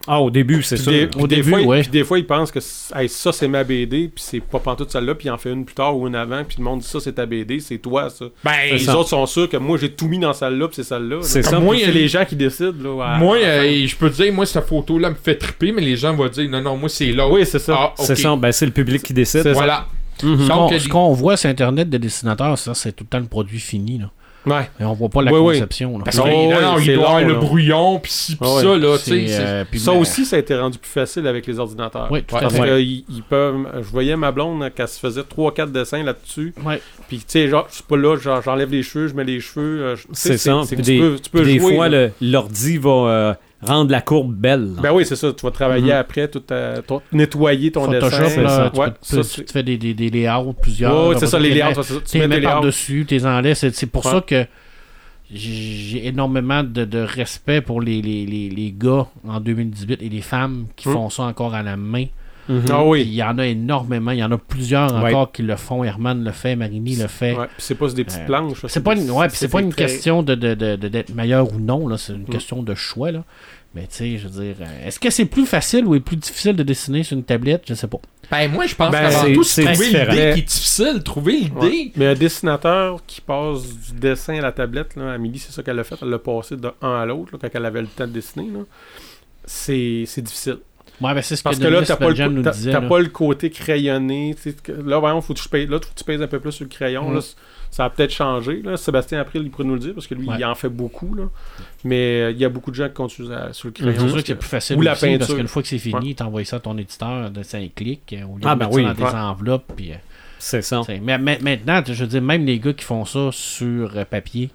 A: Ah, au début, c'est ça.
C: des,
E: Au
C: des
E: début,
C: fois,
E: ouais.
C: puis des fois, il pense que hey, ça, c'est ma BD, puis c'est pas pantoute celle-là, puis il en fait une plus tard ou une avant, puis le monde dit ça, c'est ta BD, c'est toi, ça.
D: Ben,
C: les
A: ça.
C: autres sont sûrs que moi, j'ai tout mis dans celle-là, puis c'est celle-là. là.
A: C'est ça.
C: Moi,
D: Puis
C: c'est les gens qui décident. Là, à-
D: moi,
C: à
D: euh, je peux te dire, moi, cette photo-là me fait triper, mais les gens vont dire, non, non, moi, c'est l'autre.
C: Oui, c'est ça.
D: Ah.
A: C'est ça, ben, c'est le public qui décide.
C: C'est ça.
D: Voilà.
E: Ce
D: Donc,
E: qu'on-
D: euh,
E: ce qu'on voit sur Internet des dessinateurs, ça, c'est tout le temps le produit fini. Là.
C: Ouais.
E: Et on voit pas la
C: Oui, oui.
E: conception. là.
D: Parce
C: Oh,
D: non, non,
C: c'est
D: il doit avoir le brouillon, puis ci, puis ça, là,
E: euh,
C: Ça
E: mais-
C: aussi, ça a été rendu plus facile avec les ordinateurs.
E: Oui, tout à
C: Parce qu'ils ils peuvent. Je voyais ma blonde qu'elle se faisait 3-4 dessins là-dessus.
E: Ouais.
C: Puis, tu sais, genre, je suis pas là, genre, j'enlève les cheveux, je mets les cheveux. euh,
A: C'est ça.
C: tu peux, tu peux
A: des
C: jouer.
A: fois, l'ordi va euh, rendre la courbe belle. là.
C: Ben oui, c'est ça. Tu vas travailler
A: Mhm.
C: après, tout, euh, ton- nettoyer ton
E: Photoshop,
C: dessin.
E: là, tu,
C: Ouais,
E: peux-
C: ça,
E: tu,
C: c'est-
E: te fais des, des, des layouts, plusieurs. Là,
C: c'est ça, les layouts.
E: mettre-
C: ça, Tu mets
E: mets
C: des
E: par-dessus, tu les enlèves. C'est c'est pour
C: Ouais.
E: ça que j'ai énormément de, de respect pour les, les, les, les gars en 2018 et les femmes qui
C: Hmm.
E: font ça encore à la main.
A: Mhm.
C: Ah
E: Puis
C: oui.
E: Il y en a énormément. Il y en a plusieurs
A: Ouais.
E: encore qui le font. Herman le fait, Marini le fait.
C: Ouais, puis c'est pas des petites
E: Euh,
C: planches.
E: C'est pas une, ouais, c'est pas une
C: très-
E: question de, de- de- de- d'être meilleur ou non, là. C'est une
C: Mm.
E: question de choix, là. Mais tu sais, je veux dire, euh, est-ce que c'est plus facile ou est plus difficile de dessiner sur une tablette? Je sais pas.
D: Ben, moi, je pense
C: Ben,
D: qu'avant
A: c'est-
D: tout,
A: c'est
D: c'est trouver
A: différent.
D: l'idée qui est difficile. Trouver l'idée.
C: Ouais. Mais un dessinateur qui passe du dessin à la tablette, là, Amélie, c'est ça qu'elle a fait. Elle l'a passé de un à l'autre là, quand elle avait le temps de dessiner. là. C'est c'est difficile.
E: Ouais, ben c'est ce
C: Parce
E: que,
C: que là, t'as pas, le,
E: nous
C: t'as-
E: disait.
C: t'as
E: là.
C: pas le côté crayonné. Là, voyons, faut que tu pèses, là, faut que tu pèses un peu plus sur le crayon.
E: Mm.
C: là, ça a peut-être changé. Là. Sébastien April, il pourrait nous le dire parce que lui,
E: Ouais.
C: il en fait beaucoup. Là. Mais euh, il y a beaucoup de gens qui continuent à- sur le crayon.
E: C'est sûr que c'est plus facile
C: ou la
E: aussi, parce qu'une fois que c'est fini,
C: Ouais.
E: t'envoies ça à ton éditeur de 5 clics, au lieu
A: Ah,
E: de
A: ben oui.
E: ça dans des enveloppes. Puis, euh,
A: C'est ça.
E: mais, mais maintenant, je veux dire, même les gars qui font ça sur euh, papier,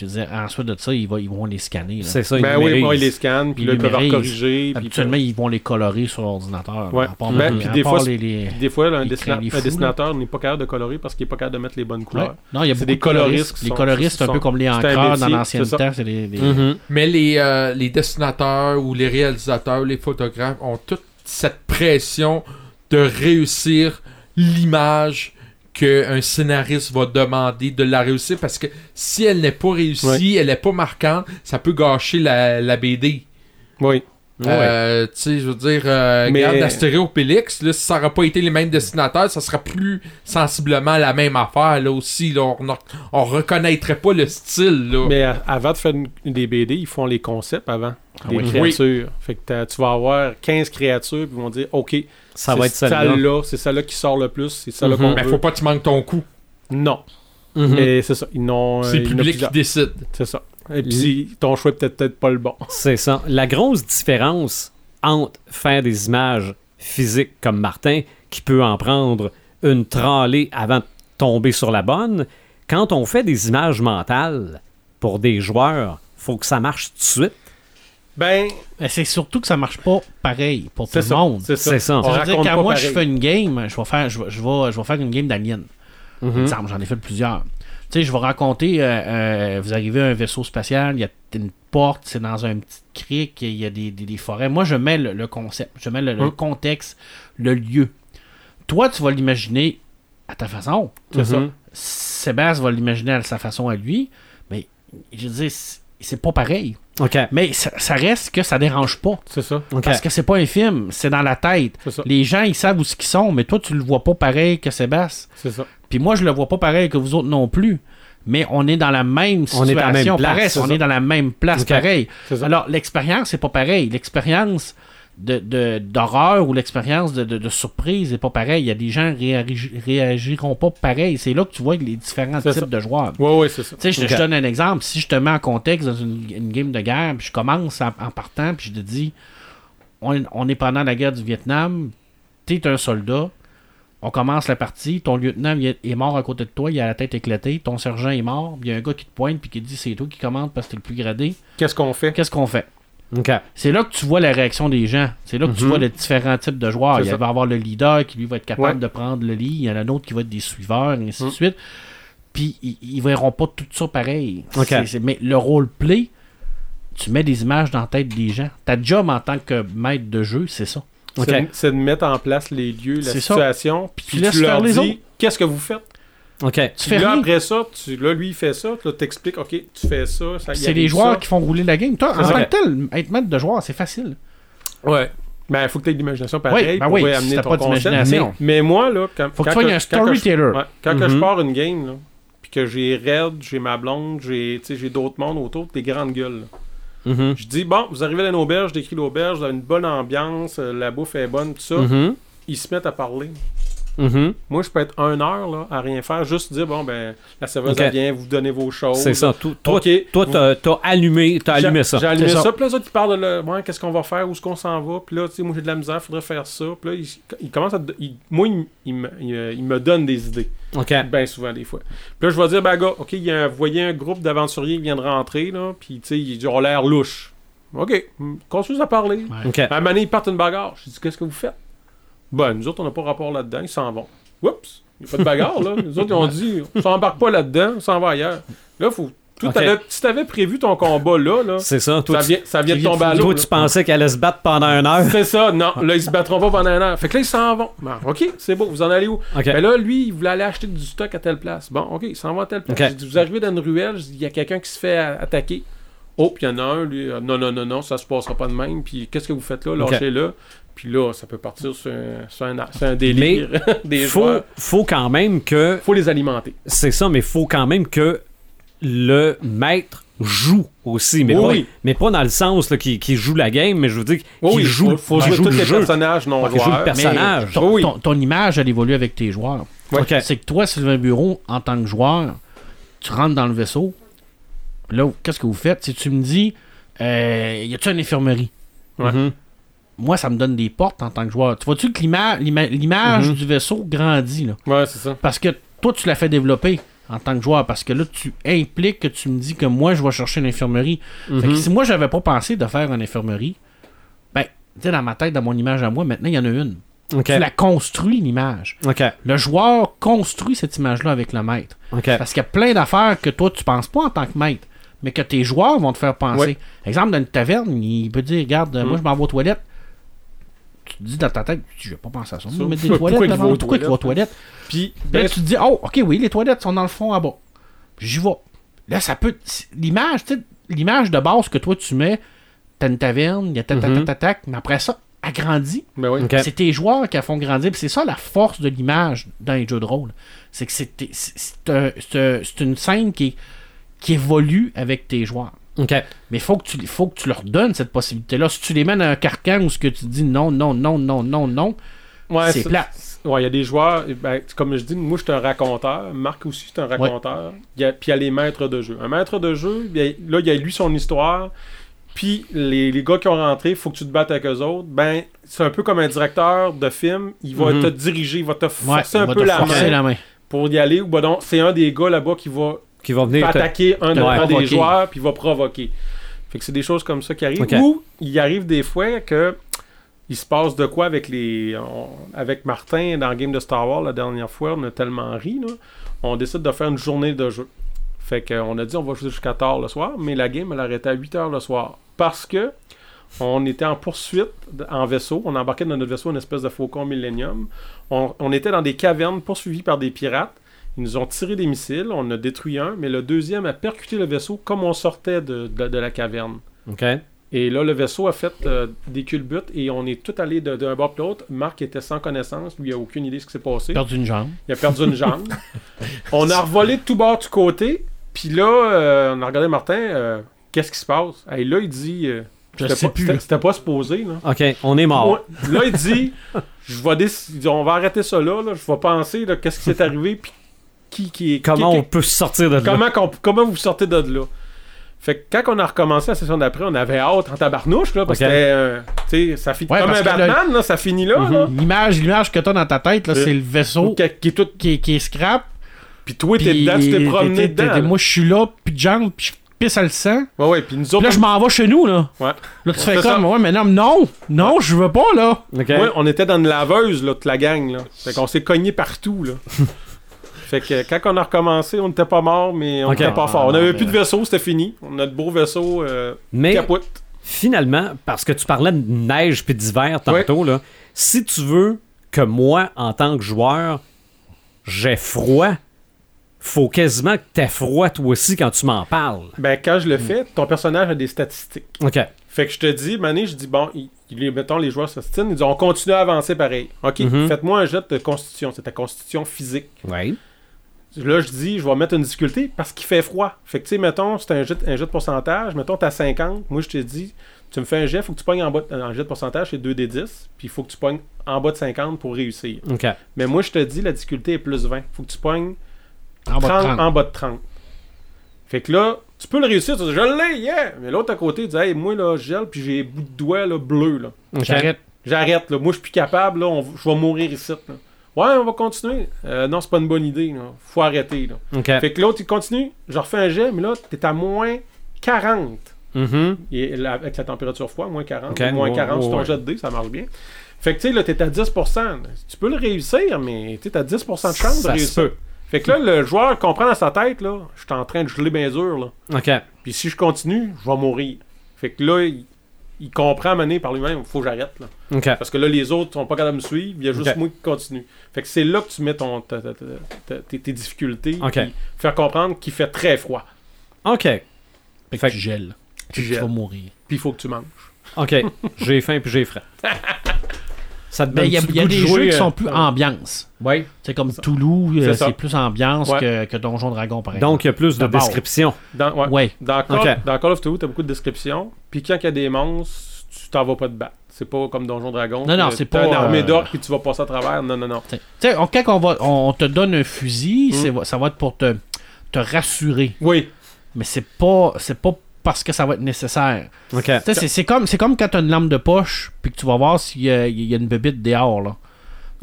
E: je veux dire, ensuite de ça, ils, vont- ils vont les scanner.
A: C'est ça.
C: Ben
A: ils
C: oui,
A: numérisent.
C: moi, ils les scannent, puis
E: Ils
C: là, ils peuvent corriger.
E: Habituellement, ils vont les colorer sur l'ordinateur.
C: Ouais. Ben,
E: à
C: puis des fois,
E: les, les-
C: des fois, là, un,
E: les
C: dessinateur n'est pas capable de colorer parce qu'il n'est pas capable de mettre les bonnes
E: Ouais.
C: couleurs.
E: Non, il y a beaucoup
C: des
E: de coloristes. Les coloristes, c'est un peu comme les encreurs dans l'ancienne temps. Des-
A: Mhm.
D: Mais les, euh, les dessinateurs ou les réalisateurs, les photographes ont toute cette pression de réussir l'image qu'un scénariste va demander de la réussir parce que si elle n'est pas réussie, elle n'est pas marquante, ça peut gâcher la, la BD.
C: Oui.
D: Euh, tu sais, je veux dire, euh,
C: Mais-
D: regarde là, si ça n'aurait pas été les mêmes dessinateurs, ça sera plus sensiblement la même affaire, là aussi. là. on, on reconnaîtrait pas le style, là.
C: Mais avant de faire des BD, ils font les concepts avant. des
E: oui.
C: créatures. Fait que tu vas avoir 15 créatures, puis ils vont dire OK,
A: Ça
C: c'est
A: va être celle-là.
C: c'est celle-là qui sort le plus, c'est celle-là
A: Mhm.
C: qu'on
D: Mais
C: veut.
D: faut pas que tu manques ton coup.
C: Non.
A: Mhm.
C: Mais c'est ça. Ils n'ont.
D: C'est
C: euh,
D: le public qui décide.
C: C'est ça. Et puis ton choix est peut-être peut-être pas le bon.
A: C'est ça. La grosse différence entre faire des images physiques comme Martin, qui peut en prendre une tralée avant de tomber sur la bonne, quand on fait des images mentales pour des joueurs, faut que ça marche tout de suite.
C: Ben,
E: Mais c'est surtout que ça marche pas pareil pour tout
C: c'est
E: le
C: ça.
E: monde.
C: C'est ça.
A: C'est ça.
C: On
E: dire, moi
C: pareil.
E: je fais une game, je vais faire, je vais, je vais, je vais faire une game d'Alien.
A: Mhm.
E: J'en ai fait plusieurs. Tu sais, je vais raconter, euh, euh, vous arrivez à un vaisseau spatial, il y a une porte, c'est dans un petit crique, il y a des, des- des forêts. Moi, je mets le, le concept, je mets le, le
C: Hum.
E: contexte, le lieu. Toi, tu vas l'imaginer à ta façon.
C: C'est ça.
A: Mhm.
E: Sébastien va l'imaginer à sa façon à lui, mais je veux dire, c'est- pas pareil.
A: OK.
E: Mais ça, ça reste que ça dérange pas.
C: C'est ça.
A: OK.
E: Parce que c'est pas un film, c'est dans la tête.
C: C'est ça.
E: Les gens, ils savent où ce qu'ils sont, mais toi, tu le vois pas pareil que Sébastien.
C: C'est ça.
E: Puis moi, je le vois pas pareil que vous autres non plus. Mais on est dans la même
A: On est
E: situation.
A: à la même place,
E: pareil, on est dans la même place pareil. Alors, l'expérience, c'est pas pareil. L'expérience de, de- d'horreur ou l'expérience de, de- de surprise n'est pas pareil. Il y a des gens qui réagi- réagiront pas pareil. C'est là que tu vois les différents types
C: ça.
E: de joueurs.
C: Ouais, ouais, c'est ça.
E: Tu sais, je, je donne un exemple. Si je te mets en contexte dans une, une game de guerre, puis je commence en, en partant, puis je te dis, on, on est pendant la guerre du Vietnam, t'es un soldat, on commence la partie, ton lieutenant il est, est mort à côté de toi, il a la tête éclatée, ton sergent est mort, il y a un gars qui te pointe, puis qui te dit, c'est toi qui commande parce que t'es le plus gradé.
C: Qu'est-ce qu'on fait?
E: Qu'est-ce qu'on fait?
A: OK.
E: C'est là que tu vois la réaction des gens. C'est là que tu
A: Mhm.
E: vois les différents types de joueurs. Il
C: ça.
E: va y avoir le leader qui lui va être capable
C: Ouais.
E: de prendre le lit. Il y en a un autre qui va être des suiveurs, et ainsi de
C: Mhm.
E: suite. Puis ils, ils verront pas tout ça pareil. Mais le roleplay, tu mets des images dans la tête des gens. Ta job en tant que maître de jeu, c'est ça.
A: OK.
C: C'est de- mettre en place les lieux, la situation, puis
E: Tu
C: leur
E: faire les
C: dis
E: autres.
C: qu'est-ce que vous faites?
A: OK.
E: Tu fais
C: là,
E: rien.
C: après ça, tu, là, lui, il fait ça, tu t'expliques, OK, tu fais ça, ça
E: C'est les joueurs
C: ça.
E: qui font rouler la game. Toi, en tant que tel, être maître de joueur, c'est facile.
C: Ouais. Ben, il faut que tu aies de l'imagination pareil
E: Oui, ben
C: pour
E: oui, si
C: amener ton
E: pas
C: concept. Mais, mais moi, là, quand,
E: Faut que
C: quand
E: tu sois un
C: quand que je-
E: storyteller.
C: quand que je
A: Mhm.
C: pars une game, là, puis que j'ai Red, j'ai ma blonde, j'ai tu sais, j'ai d'autres mondes autour, des grandes gueules. là.
A: Mhm.
C: Je dis, bon, vous arrivez à l'auberge, je décris l'auberge, vous avez une bonne ambiance, euh, la bouffe est bonne, tout ça.
A: Mhm.
C: Ils se mettent à parler.
A: Mhm.
C: Moi, je peux être un heure là, à rien faire, juste dire, bon, ben, la serveuse, elle vient, vous donnez vos choses.
A: C'est ça. Toi, toi, toi, t'as, allumé, t'as
C: J'ai-
A: allumé ça.
C: J'ai allumé ça.
E: ça.
C: Puis là, les autres, ils parlent de ouais, qu'est-ce qu'on va faire, où est-ce qu'on s'en va. Puis là, tu sais, moi, j'ai de la misère, faudrait faire ça. Puis là, ils, ils commencent à. ils- moi, ils, ils me- ils, euh, ils me donnent des idées.
A: OK.
C: Bien souvent, des fois. Puis là, je vais dire, ben, gars, OK, il y a, un- vous voyez un groupe d'aventuriers qui vient de rentrer, là. Puis, tu sais, ils ont l'air louche. OK, hmm, continue à parler.
E: Ouais.
A: OK.
C: À un moment donné, ils partent une bagarre. Je dis, qu'est-ce que vous faites? Ben, nous autres, on n'a pas rapport là-dedans. Ils s'en vont. Oups! Il n'y a pas de bagarre, là. Nous autres, ils ont dit, on s'embarque pas là-dedans, on s'en va ailleurs. Là, faut, Toi,
A: Ok.
C: t'avais- si t'avais prévu ton combat là, là
A: C'est ça. Toi,
C: ça,
A: tu,
C: vient, ça vient de tomber à
A: toi,
C: l'eau.
A: tu
C: là.
A: pensais qu'elle allait se battre pendant une heure.
C: C'est ça, non, là, ils se battront pas pendant un an. Fait que là, ils s'en vont. Bon, ok, c'est beau, vous en allez où?
A: Ok.
C: Ben là, lui, il voulait aller acheter du stock à telle place. Bon, ok, il s'en va à telle place.
A: Ok.
C: J'ai dit, vous arrivez dans une ruelle, il y a quelqu'un qui se fait attaquer. Oh, puis il y en a un, lui, euh, non, non, non, non, ça se passera pas de même. Puis qu'est-ce que vous faites là? Lâchez-le. Puis là, ça peut partir sur un, sur un, sur un délire des
A: faut,
C: joueurs.
A: faut quand même que.
C: Faut les alimenter.
A: C'est ça, mais faut quand même que le maître joue aussi. Mais,
C: Oui,
A: pas,
C: oui.
A: mais pas dans le sens là, qu'il qu'il joue la game, mais je veux dire qu'il
C: oui,
A: joue,
C: faut, faut jouer
A: joue
C: tous
A: le
C: les
A: jeu.
C: personnages non
A: qu'il joue le
C: joueurs.
A: perso- personnage.
E: ton,
C: Oui.
E: ton- ton image, elle évolue avec tes joueurs. C'est que toi, Sylvain Bureau, en tant que joueur, tu rentres dans le vaisseau. Là, qu'est-ce que vous faites? Si tu me dis, euh, y a-tu une infirmerie?
C: Ouais.
A: Mhm.
E: Moi, ça me donne des portes en tant que joueur. Tu vois-tu que l'ima- l'ima- l'image
A: Mhm.
E: du vaisseau grandit, là?
C: Ouais, c'est ça.
E: Parce que toi, tu l'as fait développer en tant que joueur. Parce que là, tu impliques que tu me dis que moi, je vais chercher une infirmerie. Fait que
A: Mhm.
E: si moi, j'avais pas pensé de faire une infirmerie, ben, tu sais, dans ma tête, dans mon image à moi, maintenant, il y en a une. Tu la construis, l'image. Le joueur construit cette image-là avec le maître. Parce qu'il y a plein d'affaires que toi, tu penses pas en tant que maître, mais que tes joueurs vont te faire penser.
C: Ouais.
E: Exemple, dans une taverne, il peut dire Regarde,
C: Mm.
E: moi, je m'en vais aux toilettes. Tu te dis dans ta tête Je vais pas penser à ça. Mettre des
C: pourquoi
E: toilettes
C: il
E: là-bas.
C: va aux
E: Pourquoi tu aux
C: toilettes? Puis, ben,
E: là, tu te dis Oh, ok, oui, les toilettes sont dans le fond à bas. J'y vais. Là, ça peut. L'image, tu sais, l'image de base que toi, tu mets, t'as une taverne, il y a ta ta ta
A: Mhm.
E: ta tac, mais après ça, agrandit.
C: ben oui.
A: Ok.
E: C'est tes joueurs qui la font grandir. puis C'est ça la force de l'image dans les jeux de rôle. C'est que c'est tes- c'est- c'est un- une scène qui, qui évolue avec tes joueurs.
A: Ok.
E: Mais il faut, que tu- faut que tu leur donnes cette possibilité-là. Si tu les mènes à un carcan où ce que tu dis non, non, non, non, non, non,
C: Ouais,
E: c'est plat.
C: Ouais, il y a des joueurs, eh ben, comme je dis, moi je suis un raconteur, Marc aussi c'est un raconteur, y puis il y a les maîtres de jeu. Un maître de jeu, là il a lu son histoire, puis les, les gars qui ont rentré, faut que tu te battes avec eux autres, ben c'est un peu comme un directeur de film, il va
A: Mhm.
C: te diriger, il va te forcer un
E: va
C: peu
E: te
C: la
E: forcer
C: main
E: la main.
C: pour y aller, ou ben non, c'est un des gars là-bas qui va
A: Qui va venir.
C: attaquer un, un des joueurs, puis il va provoquer. Fait que c'est des choses comme ça qui arrivent.
A: Ok.
C: Ou il arrive des fois que il se passe de quoi avec les on- avec Martin dans le game de Star Wars la dernière fois, on a tellement ri là, on décide de faire une journée de jeu. Fait qu'on a dit on va jouer jusqu'à tard le soir, mais la game elle arrêtait à 8 heures le soir parce que on était en poursuite en vaisseau, on embarquait dans notre vaisseau une espèce de faucon Millennium. On, on était dans des cavernes poursuivis par des pirates. Ils nous ont tiré des missiles, on a détruit un, mais le deuxième a percuté le vaisseau comme on sortait de, de- de la caverne.
A: Ok.
C: Et là, le vaisseau a fait euh, des culbutes et on est tout allé de- d'un bord à l'autre. Marc était sans connaissance, lui, il a aucune idée de ce qui s'est passé.
E: Perdu une jambe.
C: Il a perdu une jambe. on a revolé de tout bord du côté, puis là, euh, on a regardé Martin, euh, qu'est-ce qui se passe? Et là, il dit, euh,
E: Je sais
C: pas,
E: plus.
C: c'était- pas supposé, là.
A: Ok. On est mort.
C: Là, il dit, je vais on va arrêter ça là, là. je vais penser, qu'est-ce qui s'est arrivé, puis qui, qui est...
A: Comment
C: qui-
A: on peut sortir de là?
C: comment, vous sortez de là? Fait que quand on a recommencé la session d'après, on avait hâte en tabarnouche, là, parce que euh, sais, ça finit
E: Ouais,
C: comme un
E: le-
C: Batman, là, ça finit là, là.
E: L'image, l'image que tu as dans ta tête, là,
C: Euh,
E: c'est le vaisseau
C: Qui, est tout...
E: qui, qui est scrap.
C: Puis toi, t'es dedans, tu t'es promené dedans.
E: Moi, je suis là, puis jambe, puis je pisse à le sang.
C: Ouais, ouais, puis nous autres,
E: là, je m'en vais chez nous, là.
C: Ouais.
E: Là, tu fais comme,
C: ça.
E: ouais, mais non, non, non, je veux pas, là.
A: Ok.
C: ouais, on était dans une laveuse, là, toute la gang, là. Fait qu'on s'est cogné partout, là. fait que quand on a recommencé, on n'était pas mort, mais on n'était pas fort. On
E: Ah,
C: avait
E: mais-
C: plus de vaisseau, c'était fini. Notre beau vaisseau euh,
A: Mais
C: capote.
A: finalement, parce que tu parlais de neige puis d'hiver tantôt, là, si tu veux que moi, en tant que joueur, j'ai froid, faut quasiment que t'aies froid toi aussi quand tu m'en parles.
C: Ben, quand je le fais, ton personnage a des statistiques.
A: Ok.
C: Fait que je te dis, Mané, je dis, bon, il, mettons, les joueurs s'ostinent, ils disent, on continue à avancer pareil. OK,
A: Mhm.
C: faites-moi un jet de constitution. C'est ta constitution physique.
A: Ouais.
C: Là, je dis, je vais mettre une difficulté parce qu'il fait froid. Fait que, tu sais, mettons, c'est un jet, un jet de pourcentage. Mettons, t'as 50. Moi, je te dis, tu me fais un jet, faut que tu pognes en bas, de- en jet de pourcentage, c'est 2d10. Puis il faut que tu pognes en bas de 50 pour réussir.
A: Ok.
C: Mais moi, je te dis, la difficulté est plus 20. Faut que tu pognes
E: En bas de
C: 30
E: 30.
C: en bas de 30. Fait que là, tu peux le réussir, tu dis, je l'ai, yeah! Mais l'autre à côté, il dit, hey, moi, là, je gèle, puis j'ai les bouts de doigts, là, bleus, là.
E: J'arrête.
C: J'arrête, là. Moi, je suis plus capable, là. on- je vais mourir ici, là. Ouais, on va continuer. Euh, non, c'est pas une bonne idée, là. Faut arrêter, là. Fait que l'autre, il continue. Je refais un jet, mais là, t'es à moins 40.
A: Mhm.
C: Et là, avec la température froide, moins 40.
A: Ok.
C: Moins
A: Ouais,
C: 40 sur ton
A: ouais.
C: jet de dés, ça marche bien. Fait que, tu sais, là, t'es à 10%. Tu peux le réussir, mais tu t'as 10% de chance de
A: Ça
C: réussir.
A: peut.
C: Fait que là, le joueur comprend dans sa tête, là, je suis en train de geler bien dur, là.
A: OK.
C: Puis si je continue, je vais mourir. Fait que là, il, il comprend à mener par lui-même, il faut que j'arrête, là. Parce que là, les autres sont pas capables de me suivre, il y a juste moi qui continue. Fait que c'est là que tu mets ton, ta- ta- ta- ta- tes, difficultés. Faire comprendre qu'il fait très froid.
A: OK.
E: Fait que
A: Fait
E: tu gèles.
C: Tu
E: vas mourir.
C: Puis il faut que tu manges.
A: OK. j'ai faim puis j'ai frais. Ça te
E: Mais
A: donne
E: il y a,
A: le
E: il y a
A: de
E: des jeux qui
A: euh,
E: sont plus
C: ouais.
E: ambiance.
A: Oui.
E: C'est comme Toulouse, euh,
C: C'est
E: plus ambiance
C: Ouais.
E: que, que Donjon Dragon, par exemple.
A: Donc, il y a plus de
E: D'abord.
A: descriptions.
C: Dans, ouais.
E: ouais.
C: Dans, Call,
A: Ok.
C: dans Call of Duty, t'as beaucoup de descriptions. Puis quand il y a des monstres, tu t'en vas pas te battre. C'est pas comme Donjon Dragon.
E: Non, non,
C: que
E: c'est pas,
C: une armée
E: euh,
C: d'orques puis tu vas passer à travers. Non, non, non.
E: Tu sais, quand on, va, on te donne un fusil,
C: Mm.
E: c'est- ça va être pour te, te rassurer.
C: Oui.
E: Mais c'est pas, c'est pas parce que ça va être nécessaire. C'est c'est comme, c'est comme quand tu as une lampe de poche, puis que tu vas voir s'il y a, il y a une bébite dehors, là.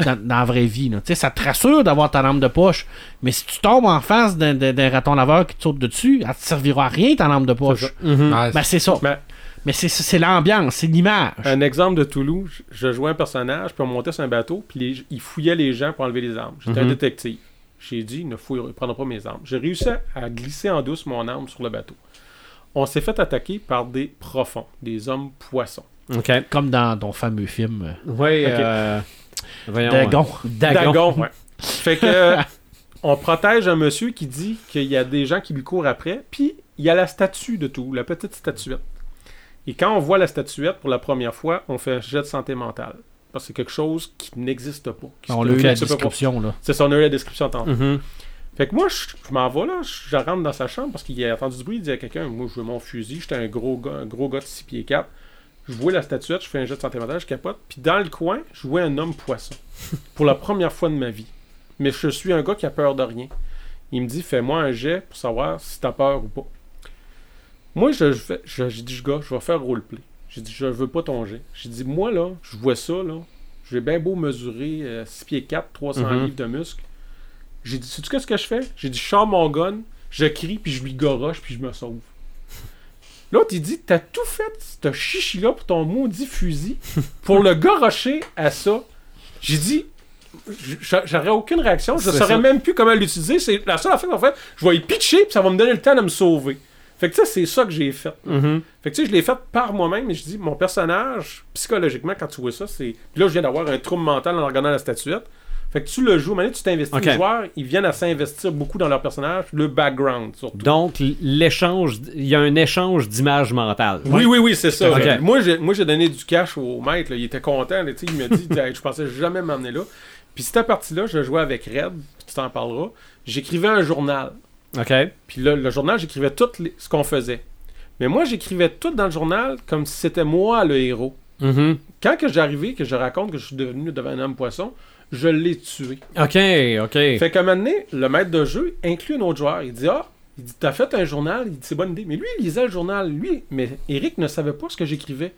E: Dans, dans la vraie vie. là. Ça te rassure d'avoir ta lampe de poche. Mais si tu tombes en face d'un d'un- d'un raton laveur qui te saute dessus, elle te servira à rien ta lampe de poche.
C: ça.
A: Mhm.
E: Ben, c'est ça.
C: Mais
E: Mais c'est- c'est l'ambiance, c'est l'image.
C: un exemple de Toulouse, je jouais un personnage, puis on montait sur un bateau, puis les- il fouillait les gens pour enlever les armes. J'étais un
A: Mhm.
C: détective. J'ai dit, ne fouille, il prendra pas mes armes. J'ai réussi à glisser en douce mon arme sur le bateau. On s'est fait attaquer par des profonds, des hommes poissons.
A: OK.
E: Comme dans ton fameux film euh,
A: Oui. Euh, voyons.
E: Dagon.
A: Dagon.
C: Dagon, ouais. Fait que on protège un monsieur qui dit qu'il y a des gens qui lui courent après, puis il y a la statue de tout, la petite statuette. Et quand on voit la statuette pour la première fois, on fait un jet de santé mentale. Parce que c'est quelque chose qui n'existe pas. qui
E: On
C: se-
E: a eu la description, là.
C: C'est ça, on a eu la description tantôt.
A: Mhm.
C: Fait que moi, je, je m'en vais là, je, je rentre dans sa chambre parce qu'il a entendu du bruit, il dit à quelqu'un, moi je veux mon fusil, j'étais un gros gars, un gros gars de 6 pieds 4. Je vois la statuette, je fais un jet de santé mentale, je capote. Puis dans le coin, je vois un homme poisson. pour la première fois de ma vie. Mais je suis un gars qui a peur de rien. Il me dit, fais-moi un jet pour savoir si t'as peur ou pas. Moi, je, je fais- je- je gars, je vais faire roleplay. J'ai dit, je veux pas ton jet. J'ai dit, moi là, je vois ça là. J'ai bien beau mesurer euh, 6 pieds 4, 300
A: Mhm.
C: livres de muscles. J'ai dit, sais-tu qu'est-ce que je fais? J'ai dit, je sors mon gun, je crie, puis je lui goroche, puis je me sauve. L'autre, il dit, t'as tout fait, ce chichi-là, pour ton maudit fusil, pour le gorocher à ça. J'ai dit, j'aurais aucune réaction, je
A: C'est
C: saurais
A: ça.
C: même plus comment l'utiliser. C'est la seule affaire qu'on fait, je vais y pitcher, puis ça va me donner le temps de me sauver. Fait que ça, c'est ça que j'ai fait.
A: Mhm.
C: Fait que tu sais, je l'ai fait par moi-même, mais je dis, mon personnage, psychologiquement, quand tu vois ça, c'est. Puis là, je viens d'avoir un trouble mental en regardant la statuette. Fait que tu le joues, maintenant tu t'investis.
A: Ok.
C: Les joueurs, ils viennent à s'investir beaucoup dans leur personnage, le background surtout.
A: Donc, l'échange, il y a un échange d'images mentales.
C: Oui, oui, oui, c'est ça. Moi, j'ai, moi, j'ai donné du cash au maître. là. Il était content. là, il m'a dit Je pensais jamais m'emmener là. Puis cette partie-là, je jouais avec Red. Tu t'en parleras. J'écrivais un journal.
A: OK.
C: Puis là, le journal, j'écrivais tout les- ce qu'on faisait. Mais moi, j'écrivais tout dans le journal comme si c'était moi le héros.
A: Mhm.
C: Quand que j'arrivais, que je raconte que je suis devenu devant un homme poisson, je l'ai tué.
A: OK, OK.
C: Fait qu'à un moment donné, le maître de jeu inclut un autre joueur. Il dit Ah, il dit T'as fait un journal, il dit C'est bonne idée. Mais lui, il lisait le journal. Lui, mais Eric ne savait pas ce que j'écrivais.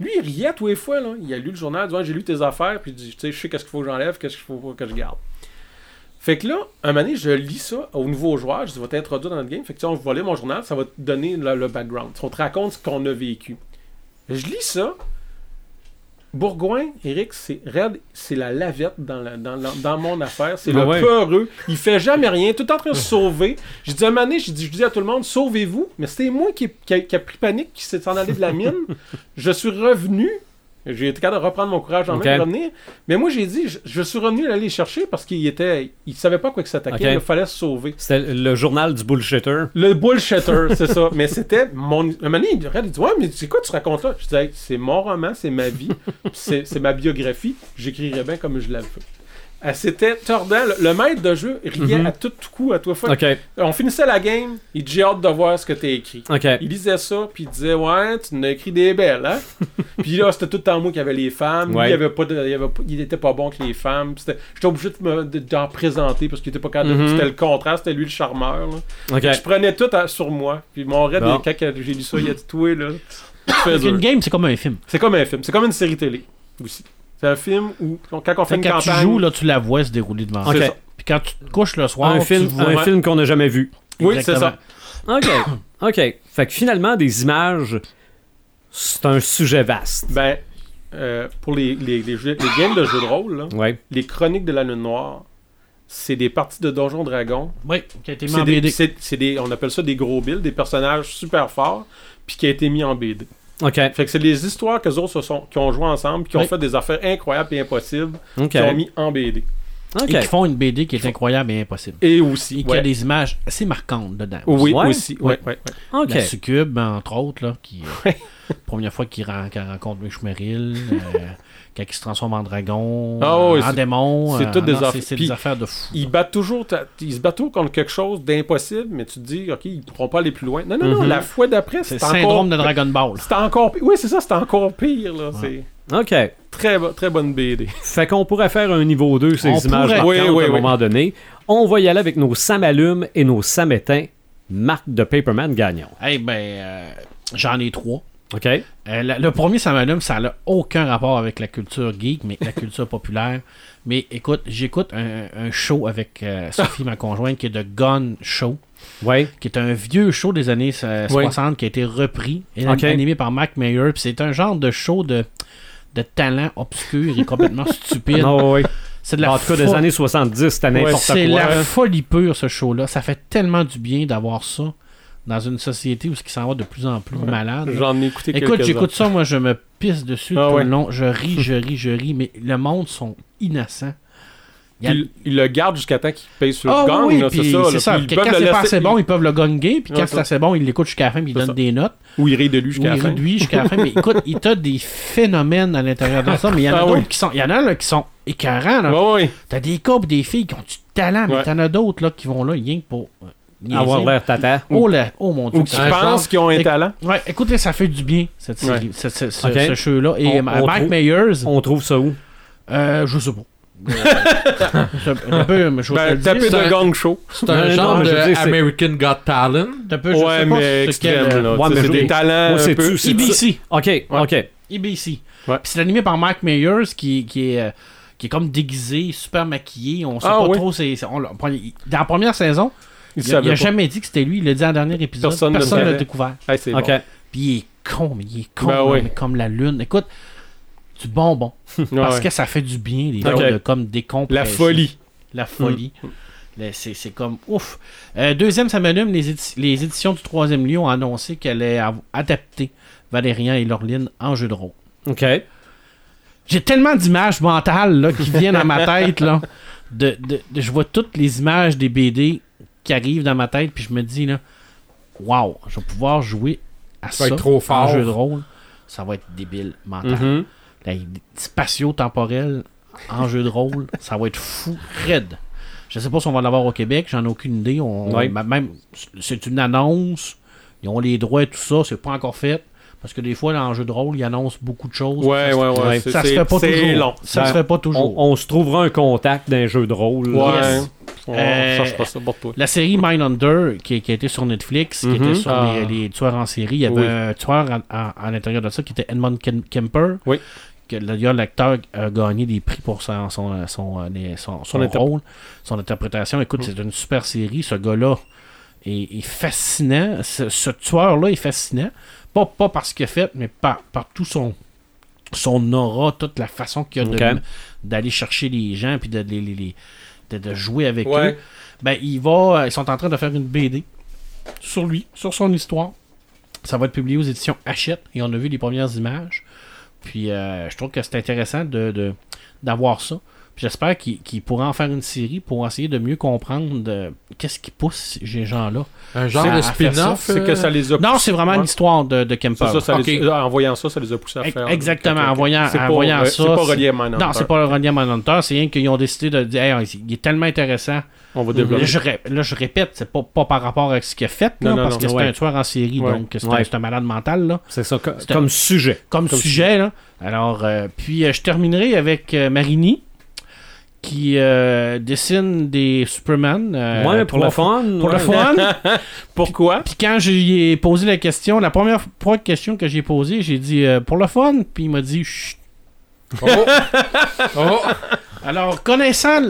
C: Lui, il riait tous les fois. Là. Il a lu le journal, il dit Ouais, J'ai lu tes affaires, puis il dit Tu sais, je sais qu'est-ce qu'il faut que j'enlève, qu'est-ce qu'il faut que je garde. Fait que là, un moment donné, je lis ça au nouveau joueur, je dis, va t'introduire dans notre game. Fait que tu on va mon journal, ça va te donner le, le background. On te raconte ce qu'on a vécu. Je lis ça. Bourgoin, Eric, c'est raide, c'est la lavette dans, la- dans, la- dans mon affaire. C'est
A: Ah
C: le
A: ouais.
C: peureux. Il fait jamais rien, tout en train de se sauver. J'ai dit à un moment donné, j'ai dit, je dis à tout le monde, sauvez-vous. Mais c'était moi qui, qui a, qui a pris panique, qui s'est en allé de la mine. je suis revenu. J'ai été capable de reprendre mon courage en
A: Ok.
C: main revenir. Mais moi, j'ai dit, je, je suis revenu aller les chercher parce qu'il était. Il savait pas quoi que s'attaquer.
A: Ok.
C: Il fallait se sauver.
A: C'était le journal du bullshitter.
C: Le bullshitter, c'est ça. Mais c'était mon. Un moment donné, il regarde, il dit Ouais, mais c'est quoi tu racontes là? Je dis Hey, C'est mon roman, c'est ma vie, c'est ma biographie. J'écrirais bien comme je l'avais fait. Ah, C'était tordant. Le, le maître de jeu riait
A: Mhm.
C: à tout coup à toi fois. On finissait la game, il dit J'ai hâte de voir ce que t'as écrit. Il lisait ça, puis il disait Ouais, tu en as écrit des belles, hein? Puis là, c'était tout le temps moi qui avait les femmes. Lui, il, avait pas de- il, avait pas- il était pas bon que les femmes. J'étais obligé de me- de- d'en présenter parce qu'il était pas capable. de-
A: Mhm.
C: C'était le contraire, c'était lui le charmeur. Je prenais tout à- sur moi. Puis mon raid,
A: Bon.
C: quand j'ai lu ça, il a dit Toi, là.
E: qu'une game, c'est comme un film.
C: C'est comme un film, c'est comme une série télé aussi. C'est un film où, quand on fait
E: Fait
C: une
E: quand
C: campagne.
E: tu joues, là, tu la vois se dérouler devant
A: Ok.
E: toi.
C: c'est ça.
E: Puis quand tu te couches le soir,
A: un
E: tu
A: film,
E: vois.
A: un
C: ouais.
A: film qu'on n'a jamais vu.
C: Oui, c'est ça.
A: OK. OK. Fait que finalement, des images, c'est un sujet vaste.
C: Ben, euh, pour les, les, les, jeux- les games de jeux de rôle, là,
A: Ouais.
C: les chroniques de la Lune Noire, c'est des parties de Donjon Dragon.
E: Oui, qui a été mis
C: C'est
E: en
C: des,
E: BD.
C: des- on appelle ça des gros bills, des personnages super forts, puis qui a été mis en BD.
A: OK.
C: Fait que c'est des histoires que autres se sont, qui ont joué ensemble, puis qui ont
E: Oui.
C: fait des affaires incroyables et impossibles, qui ont mis en BD.
A: OK.
E: Et qui font une BD qui est incroyable et impossible.
C: Et
E: Et
C: aussi,
E: qui
C: ouais.
E: a des images assez marquantes dedans.
C: oui,
A: Ouais.
C: aussi, ouais, ouais.
E: La succube, entre autres, là, qui euh,
C: Ouais.
E: première fois qu'il ren- qu'il rencontre Mick Merrill, euh, quand il se transforme en dragon,
C: Ah
E: euh,
C: oui,
E: en
C: c'est-
E: démon.
C: c'est
E: euh,
C: toutes des
E: non, c'est- C'est
C: puis
E: des affaires de fou.
C: Ils battent toujours, ta- ils se battent toujours contre quelque chose d'impossible, mais tu te dis, ok, ils pourront pas aller plus loin. Non, non, non,
A: Mhm.
C: la fois d'après,
E: C'est
C: c'est
E: le
C: encore.
E: syndrome de Dragon Ball.
C: C'était encore pire. Oui, c'est ça, c'était encore pire, là. C'est
A: OK.
C: très, bo- très bonne BD.
A: Fait qu'on pourrait faire un niveau 2 ces
E: On
A: images
C: Oui, oui,
A: à un
C: oui.
A: moment donné. On va y aller avec nos Samalumes et nos Samétins, marque de Paperman Gagnon.
E: Eh ben, euh, j'en ai trois.
A: OK?
E: Euh, la- le premier, ça m'allume, ça n'a aucun rapport avec la culture geek, mais la culture populaire. Mais écoute, j'écoute un, un show avec euh, Sophie, ma conjointe, qui est de Gun Show,
A: Ouais.
E: qui est un vieux show des années euh,
C: Oui.
E: 60 qui a été repris et animé par Mac Mayer. Puis c'est un genre de show de, de talent obscur et complètement stupide.
A: Non, ouais.
E: C'est de la
A: En tout cas, des années 70, c'était n'importe
E: C'est
A: quoi.
E: la folie pure, ce show-là. Ça fait tellement du bien d'avoir ça dans une société où ce qui s'en va de plus en plus malade.
C: J'en ai écouté
E: Écoute, j'écoute ça, moi, je me pisse dessus
C: Ah
E: tout
C: ouais.
E: le long. Je ris, je ris, je ris, mais le monde sont innocents. Il a-
C: le gardent jusqu'à temps qu'ils payent sur
E: Ah
C: le gang,
E: oui,
C: c'est ça.
E: c'est
C: là.
E: ça.
C: Puis
E: Quand c'est pas assez bon, ils peuvent le gonguer, puis quand
C: Ouais,
E: c'est assez bon, ils l'écoutent jusqu'à la fin, puis ils donnent
C: ça.
E: des notes.
C: Ou ils rient de lui jusqu'à la
E: ils
C: fin.
E: réduisent jusqu'à la fin. Mais écoute, il y a des phénomènes à l'intérieur de ça, mais il y en a
C: Ah
E: d'autres
C: oui.
E: qui sont. Il y en a là, qui sont écœurants. là. T'as des couples, des filles qui ont du talent, mais t'en as d'autres là, qui vont là, rien que pour. Euh, niaiser.
A: Avoir l'air tata.
E: Oh, là, oh mon dieu.
C: Ou qui pensent qu'ils ont un talent.
E: Ouais, écoutez, ça fait du bien, cette série,
C: Ouais.
E: ce, ce- ce-
A: Ok.
E: ce show-là. Et
A: On-
E: euh,
A: on
E: Mike
A: trouve-
E: Myers,
A: On trouve ça où?
E: euh, je sais pas. C'est un peu, mais je
C: Ben,
E: dire.
C: de gang show.
D: C'est un genre de American Got Talent.
E: Un peu, je sais
C: Ouais,
E: pas
C: mais
E: c'est
C: extrême, là.
A: Ouais,
C: C'est des talents
A: moi,
C: un
A: c'est
C: peu...
A: c'est-
E: EBC.
A: OK, OK.
E: EBC.
C: Ouais.
E: Puis c'est animé par Mike Myers qui, qui est. euh, qui est comme déguisé, super maquillé. On sait
C: Ah
E: pas
C: oui.
E: trop. c'est dans la première saison, il, a- il
C: savaient
E: a
C: pas.
E: jamais dit que c'était lui. Il l'a dit le dernier épisode.
C: Personne
E: Personne
C: ne
E: ne l'a découvert.
C: Hey, c'est
A: OK.
C: bon.
E: Puis il est con, mais il est con,
C: Ben oui.
E: mais comme la lune. Écoute, du bonbon. Parce que ça fait du bien, les
A: Ok.
E: gens de comme décompresser.
C: La folie.
E: La folie. Le- C'est c'est comme ouf. Euh, deuxième, ça m'allume. Les, édi- les éditions du troisième lieu ont annoncé qu'elle allait adapter Valérian et Laureline en jeu de rôle.
A: OK.
E: J'ai tellement d'images mentales là, qui viennent à ma tête. Là, de, de- de- je vois toutes les images des BD qui arrivent dans ma tête, puis je me dis, là, waouh, je vais pouvoir jouer à
D: Ça
E: en jeu de rôle. Ça va être débile mental.
A: Mhm.
E: La- spatio-temporel en jeu de rôle, ça va être fou, raide. Je sais pas si on va l'avoir au Québec, j'en ai aucune idée. On,
A: Ouais.
E: Même, c'est une annonce, ils ont les droits et tout ça, c'est pas encore fait. Parce que des fois, dans le jeu de rôle, ils annoncent beaucoup de choses.
C: Ouais,
E: ça,
C: ouais,
A: Ouais.
E: ça se fait pas
C: C'est
E: toujours.
C: long.
E: Ça se fait pas toujours.
A: On, on se trouvera un contact d'un jeu de rôle.
C: Ouais.
E: Yes.
C: On
E: Euh,
C: cherche pas ça pour toi.
E: La série Mindhunter, qui, qui a été sur Netflix, qui
A: Mhm.
E: était sur
C: Ah.
E: les, les tueurs en série, il y avait
C: Oui.
E: un tueur en- en- à l'intérieur de ça qui était Edmund Kem- Kemper.
C: Oui.
E: Que, D'ailleurs, l'acteur a gagné des prix pour son, son, son, euh, les- son- son
C: Son
E: rôle, son interprétation. Écoute, c'est une super série. Ce gars-là est, est fascinant. Ce, ce tueur-là est fascinant. Pas, pas par ce qu'il a fait, mais par, par tout son, son aura, toute la façon qu'il a de-
A: Ok.
E: d'aller chercher les gens puis de, les- les- les- de, de jouer avec eux ben il va ils sont en train de faire une BD sur lui, sur son histoire. Ça va être publié aux éditions Hachette et on a vu les premières images. Puis euh, je trouve que c'est intéressant de, de- d'avoir ça. J'espère qu'il, pourra en faire une série pour essayer de mieux comprendre de- qu'est-ce qui pousse ces gens-là.
D: Un genre de
E: à faire
D: spin-off.
C: C'est que
D: euh,
C: ça les a
E: Non, c'est vraiment
C: Ouais.
E: l'histoire de, de Kemper.
C: C'est ça, ça les-
D: Ok.
C: en voyant ça, ça les a poussés à faire.
E: exactement, en voyant-
C: C'est
E: en
C: pas-
E: voyant ça,
C: C'est pas relié à Mindhunter.
E: Non, c'est pas relié à Manhunter, c'est rien qu'ils ont décidé de dire Hey, il est tellement intéressant.
C: On va
E: Là
C: développer.
E: je, ré- là, je répète, c'est pas, pas par rapport à ce qu'il a fait, là,
C: Non, non,
E: parce
C: non,
E: que c'est
A: ouais.
E: un tueur en série,
C: Ouais.
E: donc c'est,
A: Ouais.
E: un, malade mental. Là.
A: C'est ça,
E: un-
A: comme sujet.
E: comme,
C: Comme
E: sujet. Là. Alors, euh, puis euh, je terminerai avec euh, Marini qui euh, dessine des Superman. euh,
A: ouais, pour le fun.
E: Pour
A: ouais.
E: le fun.
C: Pourquoi?
E: Puis quand je lui ai posé la question, la première fois question que j'ai posée, j'ai dit euh, pour le fun. Puis il m'a dit Chut.
D: Oh! oh!
E: Alors, connaissant,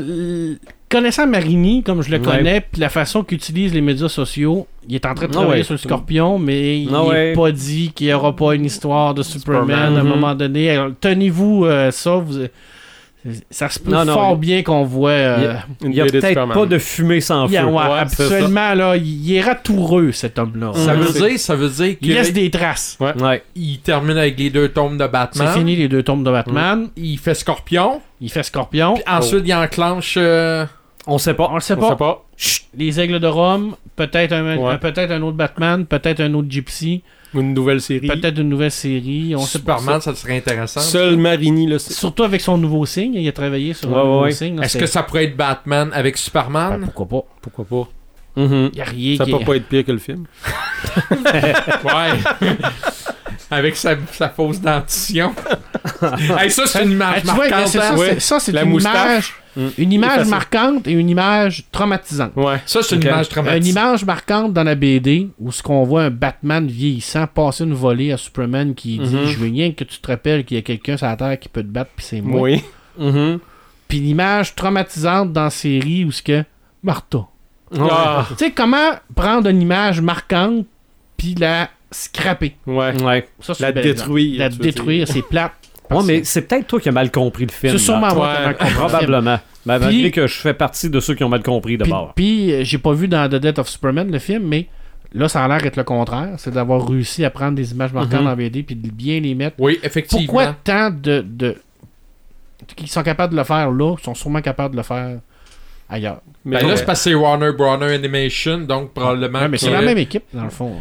E: connaissant Marini, comme je le connais, puis la façon qu'il utilise les médias sociaux, il est en train de
A: Ah
E: travailler sur le Scorpion, mais il
A: Ah
E: n'est
A: ouais.
E: pas dit qu'il n'y aura pas une histoire de Superman,
C: Superman.
E: à un
A: Mhm.
E: moment donné. Alors, tenez-vous euh, ça. Vous... Ça se peut
A: Non, non,
E: fort
A: il-
E: bien qu'on voit. euh,
A: Il y a peut-être pas de fumée sans
E: a-
A: feu.
E: ouais,
C: Ouais, c'est
E: habituellement, là, il est ratoureux, cet homme-là.
D: Ça veut dire, ça veut dire
E: Il laisse
D: qu'il
E: des traces.
A: Ouais.
D: il termine avec les deux tomes de Batman.
E: C'est fini les deux tombes de Batman.
D: Il fait Scorpion.
E: Il fait Scorpion.
D: Puis ensuite, il enclenche. euh,
A: On sait pas.
E: On le sait
C: On
E: pas.
C: sait pas.
E: Chut, les Aigles de Rome, peut-être un,
C: Ouais.
E: un- peut-être un autre Batman, peut-être un autre Gypsy,
C: Une nouvelle série.
E: peut-être une nouvelle série. On sait pas.
D: Superman, ça serait intéressant.
C: Seul Marini le sait.
E: Surtout avec son nouveau signe, il a travaillé sur
A: Ouais,
E: un
A: ouais,
E: nouveau
A: ouais.
E: signe.
D: Est-ce que ça pourrait être Batman avec
E: Ben,
D: Superman?
E: pourquoi pas?
C: Pourquoi pas?
E: Il n'y a rien
C: Ça
E: qui
C: peut pas être pire que le film.
D: Ouais. avec sa, sa fausse dentition. hey, ça, c'est une image marquante.
E: ça,
D: hein?
E: c'est- ça, c'est
C: La
E: une
C: moustache.
E: image,
C: Mm.
E: une image marquante et une image traumatisante.
C: Ouais.
D: Ça, c'est une image traumatisante.
E: Une image marquante dans la BD où ce qu'on voit un Batman vieillissant passer une volée à Superman qui dit
C: Mhm.
E: Je veux rien que tu te rappelles qu'il y a quelqu'un sur la terre qui peut te battre, puis c'est moi.
C: Oui.
A: Mhm.
E: Puis l'image traumatisante dans la série où ce que Martha.
C: Ah,
E: Tu sais, comment prendre une image marquante puis la scraper?
C: Ouais.
A: Ouais.
E: Ça, c'est
C: La détruire,
E: La détruire, c'est plate.
A: Ouais, mais c'est peut-être toi qui as mal compris le film.
E: C'est sûrement moi
C: Ouais.
E: qui.
A: Probablement. Ben,
E: Puis-
A: malgré que je fais partie de ceux qui ont mal compris
E: Puis,
A: d'abord.
E: puis, euh, j'ai pas vu dans The Death of Superman le film, mais là, ça a l'air d'être le contraire. C'est d'avoir réussi à prendre des images marquantes
A: Mhm.
E: en BD puis de bien les mettre.
D: Oui, effectivement.
E: Pourquoi tant de. de... qui sont capables de le faire là, sont sûrement capables de le faire ailleurs.
C: Mais
D: Ben là, c'est parce que c'est Warner Brother Animation, donc probablement.
E: Ouais, mais c'est la même équipe, dans le fond.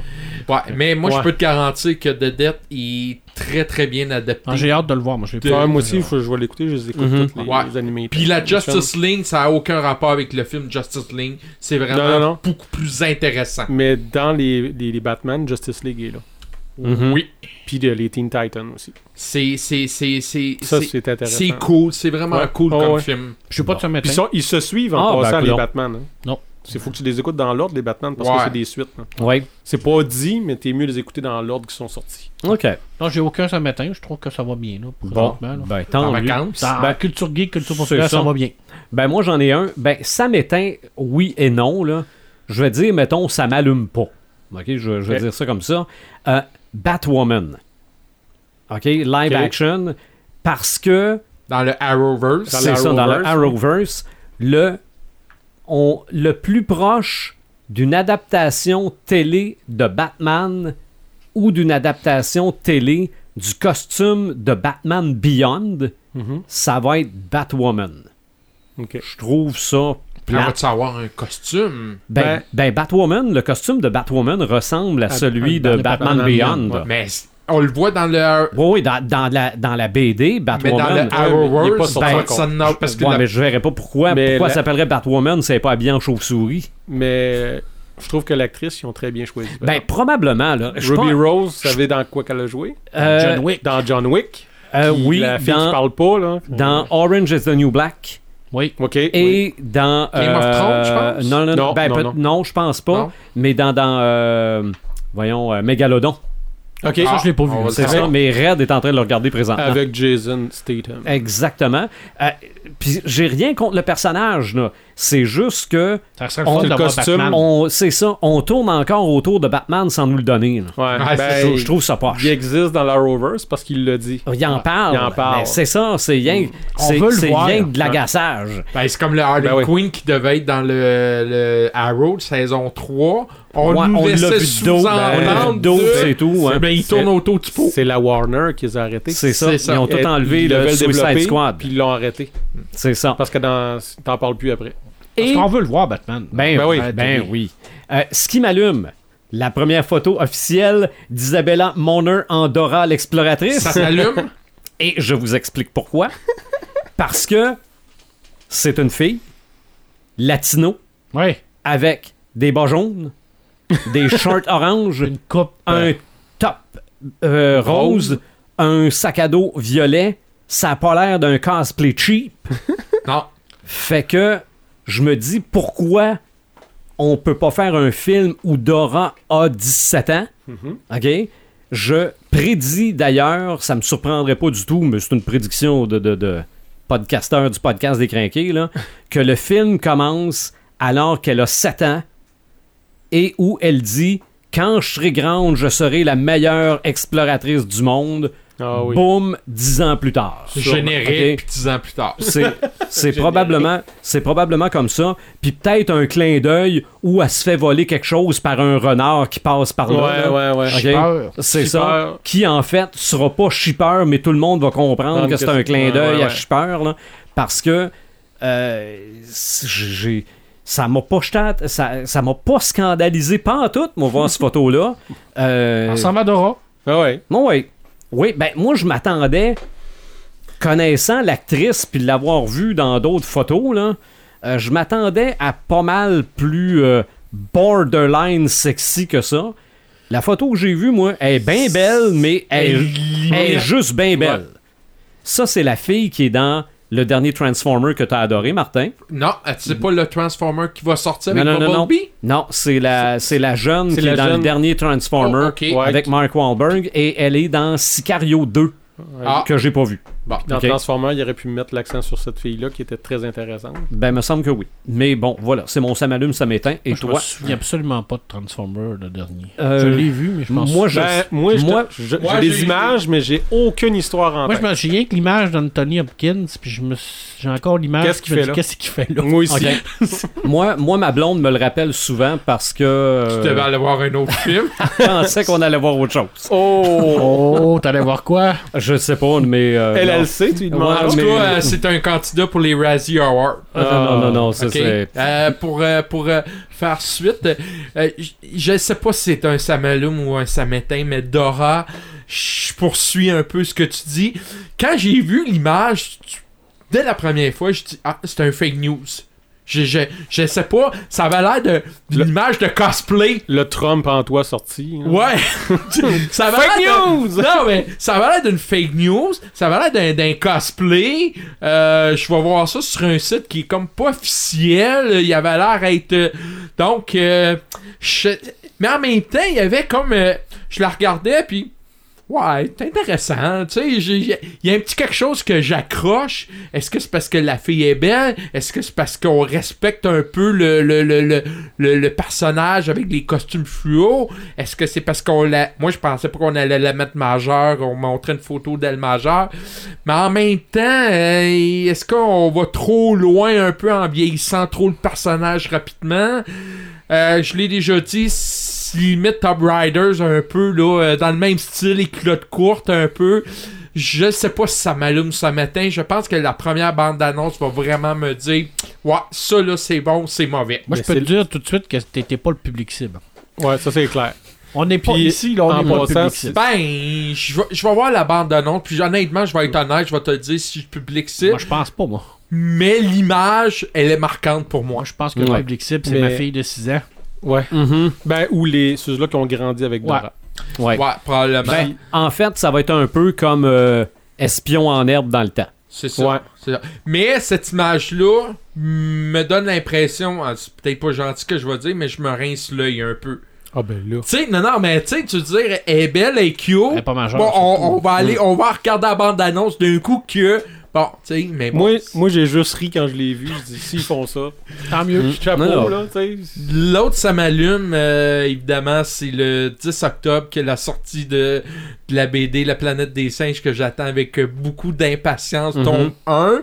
D: Ouais, mais moi,
C: Ouais.
D: je peux te garantir que The Death est très très bien adapté.
E: Ah, j'ai hâte de le voir. Moi, je l'ai
C: Ouais, moi aussi, faut que je vais l'écouter. Je les écoute
A: Mhm.
C: toutes les,
D: Ouais.
C: les animés.
D: Puis la Justice League, ça a aucun rapport avec le film Justice League. C'est vraiment
C: Non, non, non.
D: beaucoup plus intéressant.
C: Mais dans les, les, les Batman, Justice League est là.
A: Mhm.
D: Oui.
C: Puis de- les Teen Titans aussi.
D: C'est c'est c'est c'est
C: Ça,
D: c'est-
C: c'est intéressant.
D: c'est cool, c'est vraiment
C: Ouais.
D: cool
C: Oh,
D: comme
C: ouais.
D: film.
E: Je sais pas de ce matin.
C: Puis ça, ils se suivent en
A: Ah,
C: passant
A: ben,
C: les. Batman. hein.
E: Non.
C: Il faut que tu les écoutes dans l'ordre, les Batman, parce
D: Ouais.
C: que c'est des suites. hein.
A: Ouais.
C: C'est pas dit, mais t'es mieux de les écouter dans l'ordre qui sont sortis.
A: OK.
E: Non, j'ai aucun ce matin. Je trouve que ça va bien. Là,
A: Bon.
E: là.
A: Ben,
D: En
A: tant mieux.
D: vacances.
E: Dans
A: Ben,
E: culture geek, culture
A: c'est
E: populaire, ça.
A: ça.
E: va bien.
A: Ben, moi, j'en ai un. Ben, ça m'éteint, oui et non, là. Je vais dire, mettons, ça m'allume pas. OK? Je, je vais dire ça comme ça. Euh, Batwoman. OK? Live action. Parce que
D: Dans le Arrowverse.
A: C'est ça, dans le Arrowverse, le, on, le plus proche d'une adaptation télé de Batman ou d'une adaptation télé du costume de Batman Beyond, ça va être Batwoman.
C: Ok.
A: Je trouve ça
D: Puis on
A: plate.
D: va-tu avoir un costume?
A: Ben, ben, Batwoman, le costume de Batwoman ressemble à,
C: À-
A: celui
C: à-
A: de Batman,
C: Batman
A: Beyond.
C: Beyond, ouais.
D: Mais on le voit dans le.
A: Oui, oui, dans, dans la, dans la BD,
D: Mais dans
A: Batwoman.
D: le
C: il est pas
D: Arrowverse, ben, ça n'a- parce que
A: Ouais,
D: la-
A: mais je verrais pas pourquoi,
C: Mais
A: pourquoi
C: la-
A: ça s'appellerait Batwoman si elle n'est pas habillée en chauve-souris?
C: Mais je trouve que l'actrice, ils ont très bien choisi.
A: Ben, probablement, là. Je
C: Ruby
A: pense-
C: Rose, vous savez dans quoi qu'elle a joué?
A: Euh,
E: John Wick.
C: Dans John Wick.
A: euh, oui,
C: La fille qui parle pas, là.
A: dans Orange is the New Black.
E: Oui.
C: Ok. oui.
A: Et dans.
D: Game of
A: euh,
D: Thrones, je pense?
A: Non, non, non.
C: Non,
A: ben,
C: non, non.
A: non, je pense pas.
D: Non?
A: Mais dans. dans euh, voyons, euh, Mégalodon.
C: Ok.
E: Ça, je l'ai pas vu.
D: va le
A: C'est ça, mais Red est en train de le regarder présentement.
C: Avec Jason Statham.
A: Exactement. Euh, Puis j'ai rien contre le personnage, là. C'est juste que.
E: Ça serait
A: On-
E: le fun
C: le
E: de voir
C: costume.
A: On, c'est ça, on tourne encore autour de Batman sans nous le donner. là.
C: Ouais.
D: Ah,
C: ben,
A: Je, je trouve ça poche.
C: Il existe dans l'Arrowverse parce qu'il l'a dit.
A: Il en parle.
C: il en parle.
A: mais C'est ça, c'est rien,
E: On
A: c'est,
E: veut le
A: c'est
E: voir.
A: rien que de l'agaçage.
D: Ben, c'est comme le Harley
C: Ben oui.
D: Quinn qui devait être dans le, le Arrow de saison 3. On
A: Ouais,
D: nous
A: on l'a
D: laissait
A: vu de dos,
D: sous-entendre
A: ben, on l'a vu de dos,
D: de-
A: c'est tout. hein.
D: Ben, il tourne autour du pot.
C: C'est la Warner qui les a arrêtés.
A: C'est ça. Ils ont tout enlevé
C: ils
A: le Suicide Squad.
C: Puis ils l'ont arrêté.
A: C'est ça.
C: Parce que dans... t'en parles plus après.
E: Parce
A: Et,
E: qu'on veut le voir, Batman.
A: ben,
C: Ben oui.
A: oui, ben oui. Euh, ce qui m'allume, la première photo officielle d'Isabella Moner en Dora l'exploratrice.
D: Ça s'allume?
A: Et je vous explique pourquoi. Parce que c'est une fille latino
E: Oui.
A: avec des bas jaunes, des shorts orange,
E: Une coupe.
A: un top euh, rose, un sac à dos violet. Ça a pas l'air d'un cosplay cheap.
D: Non.
A: Fait que je me dis pourquoi on peut pas faire un film où Dora a 17 ans? OK? Je prédis d'ailleurs, ça me surprendrait pas du tout, mais c'est une prédiction de, de, de podcasteur du podcast des Crinqués, là, que le film commence alors qu'elle a 7 ans et où elle dit Quand je serai grande, je serai la meilleure exploratrice du monde.
C: Ah oui.
A: boum, dix ans plus tard.
D: Générique,
A: Ok?
D: puis 10 ans plus tard.
A: C'est, c'est probablement, c'est probablement comme ça. Puis peut-être un clin d'œil où elle se fait voler quelque chose par un renard qui passe par là.
C: Ouais,
A: là.
C: ouais, ouais.
A: C'est ça. Qui en fait sera pas shipper, mais tout le monde va comprendre que c'est un clin d'œil
C: ouais,
A: à shipper là, parce que euh, j'ai ça m'a pas jeté ça, ça m'a pas scandalisé pas en tout moi voir cette photo là euh,
E: On s'en va Dora.
C: Ah ouais.
A: non, oui. Oui, ben moi je m'attendais, connaissant l'actrice puis l'avoir vue dans d'autres photos, là, euh, je m'attendais à pas mal plus euh, borderline sexy que ça. La photo que j'ai vue, moi, elle est bien belle, mais elle, est juste bien belle.
C: Ouais.
A: Ça, c'est la fille qui est dans le dernier Transformer que tu as adoré, Martin?
D: Non, c'est pas le Transformer qui va sortir avec
A: non, non, non, non. Non, c'est la, c'est la jeune
C: c'est
A: qui est dans le dernier Transformer
D: Oh,
A: avec Mark Wahlberg et elle est dans Sicario 2
D: Ah.
A: que j'ai pas vu.
D: Bon.
C: Dans. Transformers, il aurait pu mettre l'accent sur cette fille-là qui était très intéressante.
A: Ben, me semble que oui. Mais bon, voilà, c'est mon ça m'allume, ça m'éteint. Et
E: Moi, je me
A: toi?
E: souviens absolument pas de Transformer, le dernier.
A: Euh,
E: je l'ai vu, mais je pense
A: moi, je-
C: Ben, moi, je-
A: moi-
C: je-
D: moi,
C: j'ai des images, mais j'ai aucune histoire en
E: Moi, je
C: tête.
E: me souviens que l'image d'Anthony Hopkins, puis je me j'ai encore l'image.
C: Qu'est-ce qu'il fait là?
E: Qu'est-ce qu'il fait là?
C: Moi aussi.
A: moi, moi, ma blonde me le rappelle souvent parce que
D: Tu
A: euh,
D: devais aller voir un autre film.
A: je pensais qu'on allait voir autre chose.
C: Oh!
E: Oh, t'allais voir quoi?
A: Je sais pas, mais. euh.
C: LLC, tu lui demandes.
A: Ouais,
D: En tout cas, euh, c'est un candidat pour les Razzie Awards.
A: Ah, non, non, non, ça c'est.
D: Euh, pour euh, pour euh, faire suite, euh, je sais pas si c'est un Samalum ou un Samétain, mais Dora, je poursuis un peu ce que tu dis. Quand j'ai vu l'image, dès la première fois, je dis ah c'est un fake news. Je, je, je sais pas, ça avait l'air de- d'une image de cosplay.
C: Le Trump en toi sorti. hein.
D: Ouais! ça avait
C: Fake news!
D: Non, mais ça avait l'air d'une fake news, ça avait l'air d'un, cosplay. Euh, je vais voir ça sur un site qui est comme pas officiel. Il avait l'air d'être. euh, donc, euh, je- mais en même temps, il y avait comme. euh, je la regardais, puis. Ouais, c'est intéressant. Tu sais, il y a un petit quelque chose que j'accroche. Est-ce que c'est parce que la fille est belle? Est-ce que c'est parce qu'on respecte un peu le, le, le, le, le- personnage avec les costumes fluo? Est-ce que c'est parce qu'on l'a. Moi, je pensais pas qu'on allait la mettre majeure. On montrait une photo d'elle majeure. Mais en même temps, euh, est-ce qu'on va trop loin un peu en vieillissant trop le personnage rapidement? Euh, je l'ai déjà dit, limite Top Riders un peu, là, euh, dans le même style, les culottes courtes un peu. Je sais pas si ça m'allume ce matin. Je pense que la première bande d'annonce va vraiment me dire Ouais, ça là c'est bon, c'est mauvais.
E: Moi,
C: Mais
E: je peux te dire tout de suite que t'étais pas le public cible.
C: Ouais, ça c'est clair.
E: On n'est pas ici, là, on n'est pas le public cible.
D: Ben, je vais, je vais voir la bande d'annonce, puis honnêtement, je vais être honnête, je vais te le dire si je public cible.
E: Moi, je pense pas, moi.
D: Mais l'image, elle est marquante pour moi.
E: Moi, je pense que
A: Ouais.
E: le public cible, c'est
C: Mais-
E: ma fille de 6 ans.
C: Ouais.
A: Mhm.
C: Ben, ou les ceux-là qui ont grandi avec. Dora.
A: Ouais.
D: Ouais, probablement.
A: Ben, en fait, ça va être un peu comme euh, espion en herbe dans le temps.
D: C'est ça.
C: Ouais.
D: c'est ça. Mais cette image-là me donne l'impression, ah, c'est peut-être pas gentil que je vais dire, mais je me rince l'œil un peu.
C: Ah ben là.
D: Tu sais, non, non, mais tu sais, tu veux dire, elle est belle, elle est cute.
E: Elle est pas majeure.
D: Bon, on, on va aller, on va regarder la bande d'annonce d'un coup que. Bon, tu sais, mais bon.
C: Moi, moi j'ai juste ri quand je l'ai vu. Je dis, s'ils font ça,
E: Tant mieux.
C: chapeau,
A: Non, non.
C: là, tu sais.
D: L'autre, ça m'allume, euh, évidemment, c'est le 10 octobre, que la sortie de, de la BD La planète des singes, que j'attends avec euh, beaucoup d'impatience,
A: Mhm.
D: tome 1.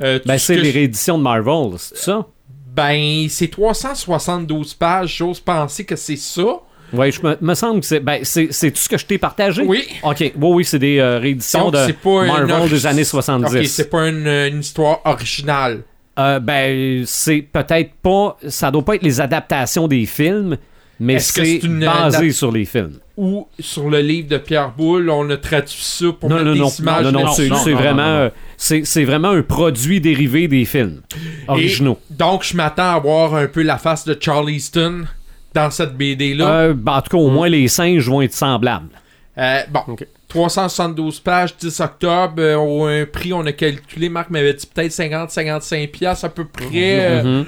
D: Euh, tout
A: Ben,
D: ce
A: c'est les rééditions de Marvel, c'est ça?
D: Ben, c'est 372 pages, j'ose penser que c'est ça.
A: Oui, je me, me semble que c'est. Ben, c'est c'est tout ce que je t'ai partagé?
D: Oui.
A: Ok, oui, oui, c'est des euh, rééditions
D: Donc,
A: de
D: c'est pas une
A: Marvel
D: ori-
A: des années 70.
D: Ok, c'est pas une, une histoire originale.
A: Euh, ben, c'est peut-être pas. Ça doit pas être les adaptations des films, mais
D: Est-ce que
A: c'est
D: c'est une
A: basé
D: adap-
A: sur les films.
D: Ou sur le livre de Pierre Boulle, on a traduit ça pour
A: Non,
D: mettre
A: non,
D: des
A: non,
D: images.
A: non, non,
E: non,
A: c'est
E: non,
A: c'est vraiment, euh, c'est c'est vraiment un produit dérivé des films originaux.
D: Donc, je m'attends à voir un peu la face de Charleston dans cette BD-là.
A: Euh, ben, en tout cas, au moins les singes vont être semblables.
D: Euh, bon,
C: Ok.
D: 372 pages, 10 octobre, euh, au un prix, on a calculé, Marc m'avait dit peut-être 50-55$ piastres à peu près. euh,
A: Mhm.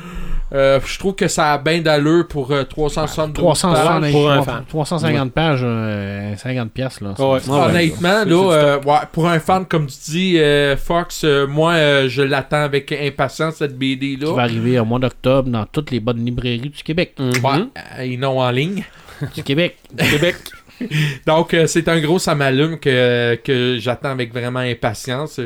D: Euh, je trouve que ça a bien d'allure pour euh, 372
E: 360
D: pages.
C: pour un
E: 300
C: fan.
E: 350 pages, euh, 50 piastres, là.
C: Ouais.
E: C'est-
A: Ah ouais.
D: Honnêtement, là, euh, pour un fan, comme tu dis, euh, Fox, euh, moi, euh, je l'attends avec impatience, cette
E: Qui va arriver au mois d'octobre dans toutes les bonnes librairies du Québec.
D: Ouais, euh, et non en ligne.
E: Du Québec.
C: Québec.
D: Donc, euh, c'est un gros ça m'allume que, que j'attends avec vraiment impatience.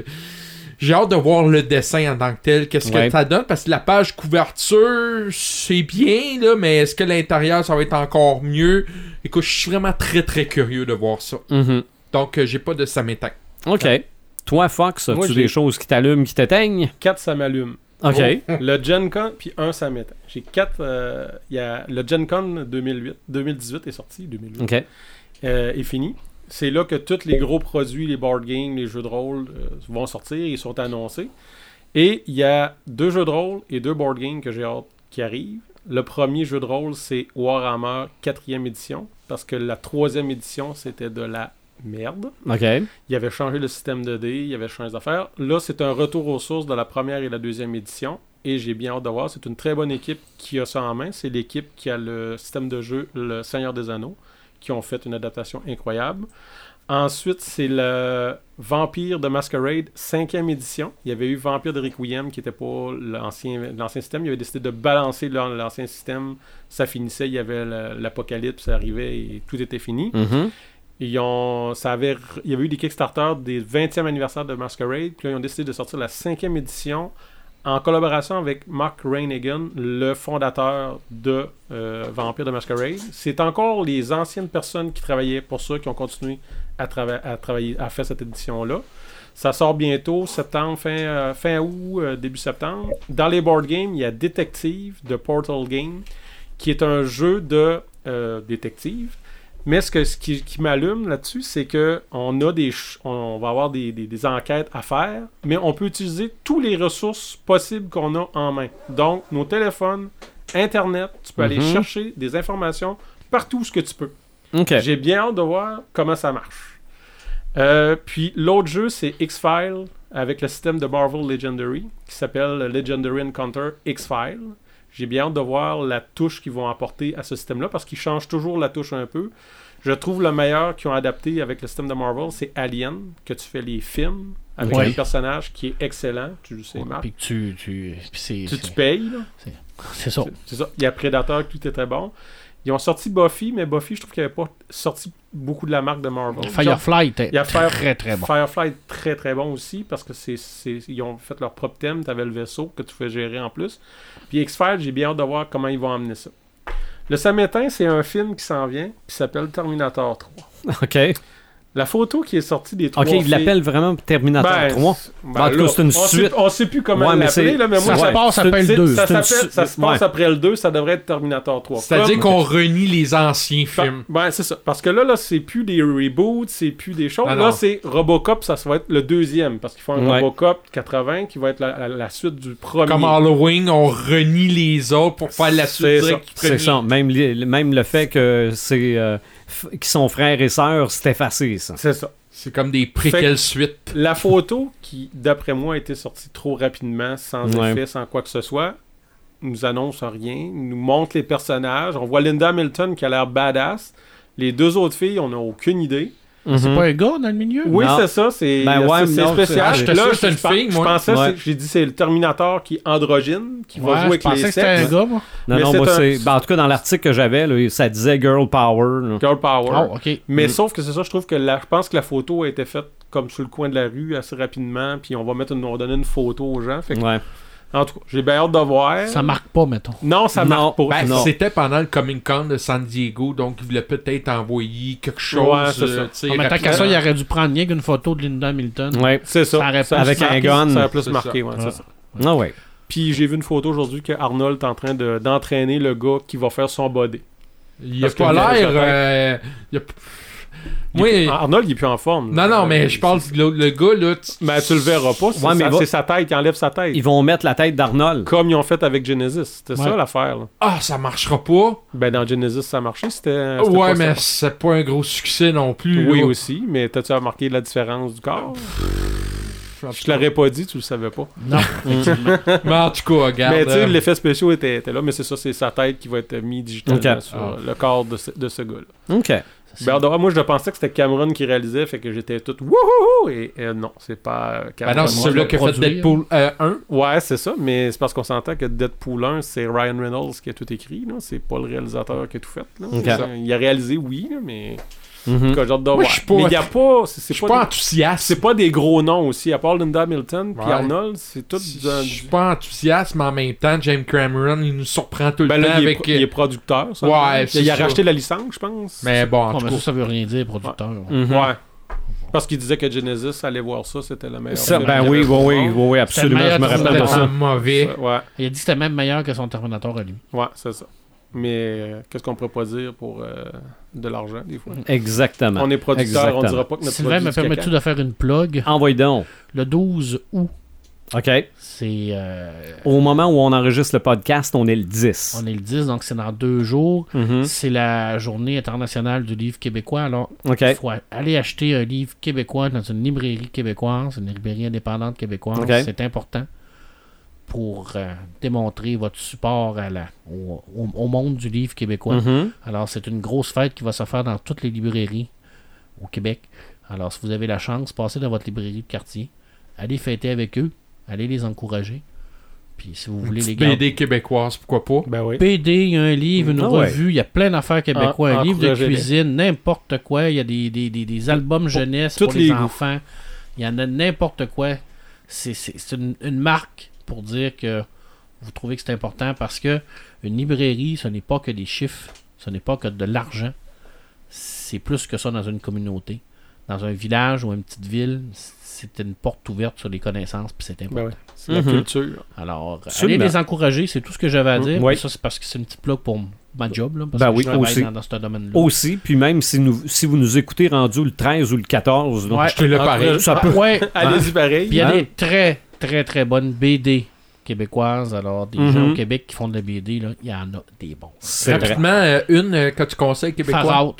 D: J'ai hâte de voir le dessin en tant que tel. Qu'est-ce
A: Ouais.
D: que ça donne? Parce que la page couverture, c'est bien, là, mais est-ce que l'intérieur, ça va être encore mieux? Écoute, je suis vraiment très, très curieux de voir ça.
A: Mhm.
D: Donc, euh, j'ai pas de ça m'éteint.
A: OK. Toi, Fox, as-tu des choses qui t'allument, qui t'éteignent?
C: 4, ça m'allume.
A: OK.
C: Le Gen Con, puis un, ça m'éteint. J'ai 4. Il y a, le Gen Con 2008, 2018 est sorti, 2008.
A: OK.
C: euh, est fini. C'est là que tous les gros produits, les board games, les jeux de rôle euh, vont sortir, ils sont annoncés. Et il y a deux jeux de rôle et deux board games que j'ai hâte qui arrivent. Le premier jeu de rôle, c'est Warhammer 4e édition, parce que la troisième édition, c'était de la merde.
A: OK.
C: Il avait changé le système de dés, il avait changé d'affaires. Là, c'est un retour aux sources de la première et la deuxième édition. Et j'ai bien hâte de voir. C'est une très bonne équipe qui a ça en main. C'est l'équipe qui a le système de jeu Le Seigneur des Anneaux, qui ont fait une adaptation incroyable. Ensuite, c'est le Vampire de Masquerade, cinquième édition. Il y avait eu Vampire de Requiem, qui n'était pas l'ancien système. Il avait décidé de balancer l'an- l'ancien système. Ça finissait, il y avait l'apocalypse, ça arrivait et tout était fini.
A: Mhm.
C: Ils ont, ça avait, il y avait eu des Kickstarter des 20e anniversaire de Masquerade. Puis là, ils ont décidé de sortir la cinquième édition en collaboration avec Mark Reinigan, le fondateur de euh, Vampire de Masquerade. C'est encore les anciennes personnes qui travaillaient pour ça qui ont continué à, trava- à travailler, à faire cette édition-là. Ça sort bientôt, septembre, fin, euh, fin août, euh, début septembre. Dans les board games, il y a Detective de Portal Game, qui est un jeu de détective. Mais ce, que, ce qui, qui m'allume là-dessus, c'est que on a des, on va avoir des, des- des enquêtes à faire, mais on peut utiliser toutes les ressources possibles qu'on a en main. Donc, nos téléphones, Internet, tu peux aller
A: Mhm.
C: chercher des informations partout où ce que tu peux. J'ai bien hâte de voir comment ça marche. Euh, puis l'autre jeu, c'est X-Files avec le système de Marvel Legendary qui s'appelle Legendary Encounter X-Files. J'ai bien hâte de voir la touche qu'ils vont apporter à ce système-là parce qu'ils changent toujours la touche un peu. Je trouve le meilleur qu'ils ont adapté avec le système de Marvel, c'est Alien, que tu fais les films avec un personnage qui est excellent. Tu le sais, Marc.
E: Puis que tu.
C: payes, là.
E: c'est ça.
C: C'est- C'est ça. Il y a Predator, tout est très bon. Ils ont sorti Buffy, mais Buffy, je trouve qu'il n'y avait pas sorti beaucoup de la marque de Marvel.
E: Firefly était
C: Fire-
E: très très bon.
C: Firefly est très très bon aussi parce que c'est c'est- ils ont fait leur propre thème. Tu avais le vaisseau que tu fais gérer en plus. Puis X-Files, j'ai bien hâte de voir comment ils vont amener ça. Le Samétain, c'est un film qui s'en vient qui s'appelle Terminator 3.
A: OK.
C: La photo qui est sortie des trois
A: OK, il
C: filles-
A: l'appelle vraiment Terminator
C: Ben,
A: 3.
C: c'est-
A: Ben, en tout cas,
C: là,
A: c'est une
C: on sait-
A: suite.
C: on sait plus comment
A: Ouais, mais
C: l'appeler,
A: c'est-
C: là, mais moi,
E: Ça
C: ça,
E: se passe après le
C: c'est-
E: 2.
C: Ça,
A: C'est une
C: s'appelle-
A: suite.
C: ça se passe
A: Ouais.
C: après le 2, ça devrait être Terminator 3.
D: C'est-à-dire
C: Comme-
D: qu'on renie les anciens films.
C: Ben, c'est ça. Parce que là, là c'est plus des reboots, c'est plus des choses.
D: Ah
C: là, c'est Robocop, ça, ça va être le deuxième. Parce qu'ils font un
A: Ouais.
C: Robocop 80 qui va être la, la- la suite du premier.
D: Comme Halloween, on renie les autres pour faire la suite
C: C'est
D: directe
C: ça.
A: C'est. Même, li- même le fait que c'est euh, qu'ils sont frères et sœurs, c'est effacé, ça.
C: C'est ça.
D: C'est comme des préquelles suites.
C: La photo qui, d'après moi, a été sortie trop rapidement, sans
A: Ouais.
C: effet, sans quoi que ce soit, nous annonce rien, nous montre les personnages. On voit Linda Hamilton qui a l'air badass. Les deux autres filles, on n'a aucune idée.
E: C'est
A: Mhm.
E: pas un gars dans le milieu?
C: Oui,
A: Non.
C: c'est ça. C'est
A: Ben ouais,
C: c'est- c'est
A: non,
C: spécial.
D: Ah,
C: Là, je
D: une fille,
C: Je pensais,
A: Ouais.
C: j'ai dit c'est le Terminator qui est androgyne, qui va jouer
E: je
C: avec
E: pensais
C: les
E: que c'était un
C: sexes.
E: gars, moi.
A: Non,
C: Mais
A: non,
C: c'est
A: moi,
C: un-
A: c'est. ben, en tout cas, dans l'article que j'avais, là, ça disait Girl Power. là.
C: Girl Power.
E: Oh, ok.
C: Mais
A: Mm.
C: sauf que c'est ça, je trouve que la, je pense que la photo a été faite comme sur le coin de la rue assez rapidement, puis on va mettre une, on va donner une photo aux gens. Fait que-
A: Ouais.
C: En tout cas, j'ai bien hâte de voir.
E: Ça marque pas, mettons.
C: Non, ça
A: Non.
C: marque pas.
D: Ben, c'était pendant le Comic Con de San Diego, donc il voulait peut-être envoyer quelque chose.
C: Ouais, c'est ça.
D: euh,
E: En même temps qu'à ça, il aurait dû prendre rien qu'une photo de Linda Hamilton.
A: Ouais.
C: C'est ça.
E: Ça aurait
C: Ça
A: avec un gun.
C: Ça a plus marqué,
D: ça.
C: ouais, c'est ça.
A: Ah ouais.
C: Puis j'ai vu une photo aujourd'hui que Arnold est en train de- d'entraîner le gars qui va faire son body.
D: Il a pas l'air. euh, il Oui.
C: plus- Arnold, il est plus en forme.
D: Non, non, mais je parle le, le gars, là. tu-
C: Mais tu le verras pas. C'est
A: Ouais, mais
C: sa,
A: il va-
C: c'est sa tête, il enlève sa tête.
A: Ils vont mettre la tête d'Arnold.
C: Comme ils ont fait avec Genesis. C'était ça l'affaire. là.
D: Ah, ça marchera pas.
C: Ben dans Genesis, ça marchait. C'était. c'était
D: Ouais,
C: pas
D: mais
C: ça.
D: c'est pas un gros succès non plus.
C: Oui,
D: là.
C: aussi. Mais t'as-tu remarqué la différence du corps? Je te l'aurais pas dit, tu le savais pas.
E: Non.
D: Mais en tout cas, regarde.
C: mais tu sais,
D: euh,
C: l'effet spécial était, était là, mais c'est ça, c'est sa tête qui va être mis digitalement
A: Ok.
C: sur
D: Ah.
C: le corps de ce, de ce gars-là.
A: OK.
C: Ben, alors, moi, je pensais que c'était Cameron qui réalisait, fait que j'étais tout wouhou et euh, non, c'est pas euh,
D: Ben
C: Cameron.
D: non, c'est celui-là qui a fait. Deadpool euh, 1.
C: Ouais, c'est ça, mais c'est parce qu'on s'entend que Deadpool 1, c'est Ryan Reynolds qui a tout écrit, là. C'est pas le réalisateur qui a tout fait, là. Il a réalisé, oui, là, mais
A: Mhm.
C: En tout cas, j'ai hâte de
D: Moi,
C: voir.
D: je suis pas-
C: Mais il y a pas. C'est
D: Je suis
C: pas,
D: pas
C: des-
D: enthousiaste.
C: c'est pas des gros noms aussi. À part Linda Hamilton puis
D: Ouais.
C: Arnold, c'est tout.
D: Je suis pas enthousiaste, mais en même temps, James Cameron, il nous surprend tout le
C: Ben
D: temps
C: il est,
D: avec.
C: pro- il est producteur. Ça,
D: Ouais,
C: il, a
D: ça.
C: racheté la licence, je pense.
D: Mais bon, en
E: Bon,
D: tout cas.
E: ça, ça veut rien dire, producteur.
A: Mhm.
C: Ouais. Parce qu'il disait que Genesis allait voir ça, c'était la meilleure.
A: Ça, ben oui, oui, oui, oui, oui, absolument, je me rappelle de ça.
D: Mauvais.
C: Ouais,
E: Il a dit que c'était même meilleur que son Terminator à lui.
C: ouais, c'est ça. Mais euh, qu'est-ce qu'on pourrait pas dire pour euh, de l'argent, des fois?
A: Exactement.
C: On est producteur, on
A: Exactement.
C: dira pas que notre
E: Sylvain, me permets-tu de faire une plug?
A: Envoyez donc.
E: Le 12 août,
A: OK.
E: c'est... euh,
A: Au moment où on enregistre le podcast, on est le 10.
E: on est le 10, donc c'est dans deux jours.
A: Mhm.
E: C'est la journée internationale du livre québécois. Alors, il faut aller acheter un livre québécois dans une librairie québécoise, une librairie indépendante québécoise. C'est important pour euh, démontrer votre support à la, au, au- au monde du livre québécois.
A: Mhm.
E: Alors, c'est une grosse fête qui va se faire dans toutes les librairies au Québec. Alors, si vous avez la chance, passez dans votre librairie de quartier. Allez fêter avec eux. Allez les encourager. Puis, si vous voulez les garder.
D: BD québécoise, pourquoi pas?
C: Ben oui.
E: BD, il y a un livre, une
A: Ah ouais.
E: revue, il y a plein d'affaires québécois,
C: En-
E: un livre de cuisine, n'importe quoi. Il y a des, des, des, des albums jeunesse pour les, enfants. Il y en a n'importe quoi. C'est- C'est c'est une, une marque pour dire que vous trouvez que c'est important parce que une librairie, ce n'est pas que des chiffres, ce n'est pas que de l'argent. C'est plus que ça dans une communauté. Dans un village ou une petite ville, c'est une porte ouverte sur les connaissances, puis c'est important.
C: Ben oui. C'est la
A: Mhm.
C: culture.
E: Alors,
A: Absolument.
E: allez les encourager, c'est tout ce que j'avais à dire.
A: Mm,
E: Ça, c'est parce que c'est une petite plug pour ma job. Là, parce
A: Ben
E: que
A: oui,
E: je travaille
A: aussi.
E: Dans, dans ce domaine-là.
A: Aussi, puis même si, nous, si vous nous écoutez rendu le 13 ou le 14, là,
E: Ouais.
D: Je te le
C: Entre-
D: pareil.
A: ça peut...
E: Ouais.
C: Allez-y pareil.
E: Puis il y a
A: Hein?
E: des très, très, très bonnes BD québécoises. Alors, des
A: Mhm.
E: gens au Québec qui font de la BD, là, il y en a des bons.
A: C'est vrai.
D: Rapidement, euh, une euh, que tu conseilles
E: Far
D: québécois.
E: Out.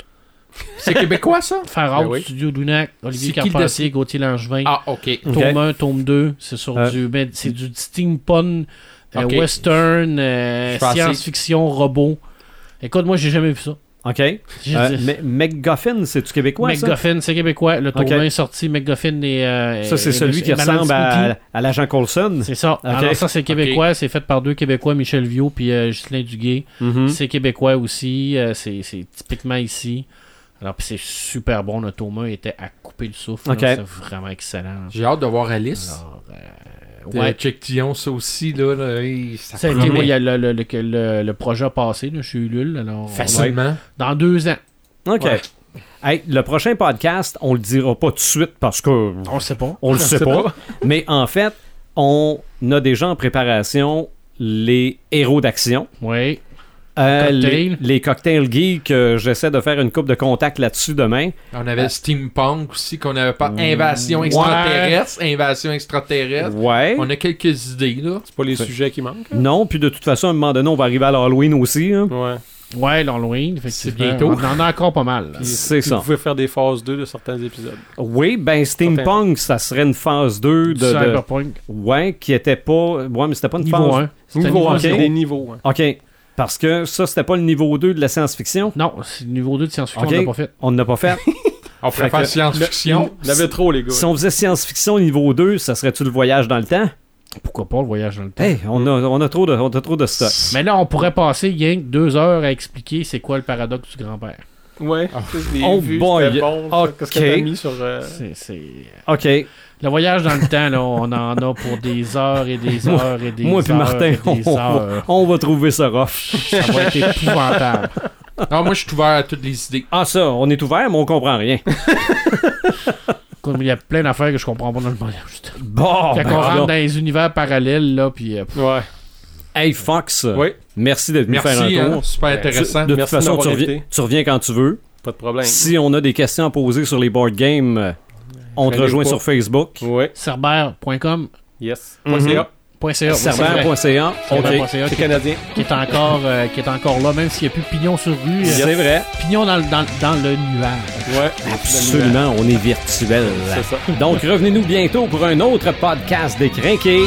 D: C'est québécois, ça?
E: Far
C: Ben
E: Out,
C: oui.
E: Studio Lunac, Olivier Carpentier? Gauthier Langevin.
D: Ah, ok.
E: Tome 1, tome 2, c'est sur
A: Euh.
E: du, ben, c'est du steampunk, euh, western, euh, science-fiction, robot. Écoute, moi, j'ai jamais vu ça.
A: OK. Euh, mais McGuffin, c'est-tu québécois?
E: McGuffin, c'est québécois. Le
A: Ok.
E: tournoi est sorti. McGuffin et. euh,
A: Ça, c'est celui qui ressemble à, à l'agent Coulson.
E: C'est ça. Alors, ça, c'est québécois. C'est fait par deux Québécois, Michel Viau puis euh, Ghislain Duguay.
A: Mhm.
E: C'est québécois aussi. euh, c'est typiquement ici. Alors, puis c'est super bon. Le Thomas était à couper le souffle. C'est vraiment excellent.
D: J'ai hâte de voir Alice.
E: Alors, euh,
D: De
E: ouais.
D: Check Dion, ça aussi, là. là, hey, ça
E: Ça a été,
D: promet.
E: oui, il y a le, le, le, le- le projet a passé là, chez Ulule. Alors,
D: Facilement.
E: Dans deux ans.
A: OK.
C: Ouais.
A: Hey, le prochain podcast, on le dira pas tout de suite parce que
E: On le sait pas.
A: on le sait
C: sait
A: pas.
C: pas.
A: Mais en fait, on a déjà en préparation les héros d'action.
E: Oui.
A: Euh,
E: Cocktail.
A: les, les cocktails geeks, euh, j'essaie de faire une coupe de contact là-dessus demain.
D: On avait Steampunk aussi, qu'on avait pas. Invasion
A: Ouais.
D: extraterrestre. Invasion extraterrestre.
A: Ouais.
D: On a quelques idées, là.
C: C'est pas les sujets qui manquent. hein?
A: Non, puis de toute façon, à un moment donné, on va arriver à l'Halloween aussi. hein.
C: Ouais.
E: Ouais, l'Halloween, effectivement.
D: C'est bientôt.
E: On en a encore pas mal.
A: C'est ça.
C: Vous pouvez faire des phases 2 de certains épisodes.
A: Oui, ben Steampunk, ça serait une phase 2 de, de-
E: Cyberpunk.
A: Ouais, qui était pas. Ouais, mais c'était pas une
E: Niveau
A: phase.
E: 1. C'était
C: Niveau
E: niveau
C: 1,
A: ok.
C: c'est
E: zéro.
C: des niveaux. hein.
A: OK. Parce que ça, c'était pas le niveau 2 de la science-fiction?
E: Non, c'est le niveau 2 de science-fiction, on l'a pas fait.
A: On n'a pas fait.
D: On pourrait faire science-fiction.
C: En avait trop, les gars.
A: si on faisait science-fiction niveau 2, ça serait-tu le voyage dans le temps?
E: Pourquoi pas le voyage dans le temps?
A: Hey, on a, on a, trop, de, on a trop de stock.
E: Mais là, on pourrait passer rien que deux heures à expliquer c'est quoi le paradoxe du grand-père.
C: Ouais. je l'ai
A: Oh
C: vu,
A: boy.
C: bon.
A: Ok.
C: Qu'est-ce que t'as mis sur... euh,
E: c'est-
A: OK.
E: Le voyage dans le temps, là, on en a pour des heures et des
A: Moi-
E: heures et des
A: Moi
E: heures
A: puis Martin,
E: et
A: on,
E: des
A: va-
E: heures.
A: on va trouver ça rough.
E: Ça va être épouvantable.
D: Non, moi, je suis ouvert à toutes les idées.
A: Ah ça, on est ouvert, mais on comprend rien.
E: Comme il y a plein d'affaires que je comprends pas dans le voyage.
A: Bon,
E: Quand
A: ben,
E: on rentre dans les univers parallèles, là, puis... euh,
C: Ouais.
A: Hey Fox,
C: Oui,
A: merci d'être venu faire
D: Merci,
A: un
D: hein,
A: tour.
D: super intéressant.
A: De toute
C: Merci
A: façon, tu reviens, tu reviens quand tu veux.
C: pas de problème.
A: Si on a des questions à poser sur les board games, on te rejoint
C: pas.
A: sur Facebook.
C: Ouais.
E: Cerber.com
C: Yes.
A: Mhm.
C: .ca.
E: .ca, oui. Cerber.ca,
C: C'est
E: qui,
C: canadien.
E: qui est encore, euh, qui est encore là, même s'il n'y a plus pignon sur rue. euh,
A: C'est vrai.
E: Pignon dans, le- dans, dans le nuage.
C: Ouais.
A: Absolument, on est virtuel.
C: C'est ça.
A: Donc, revenez-nous bientôt pour un autre podcast des Crinqués.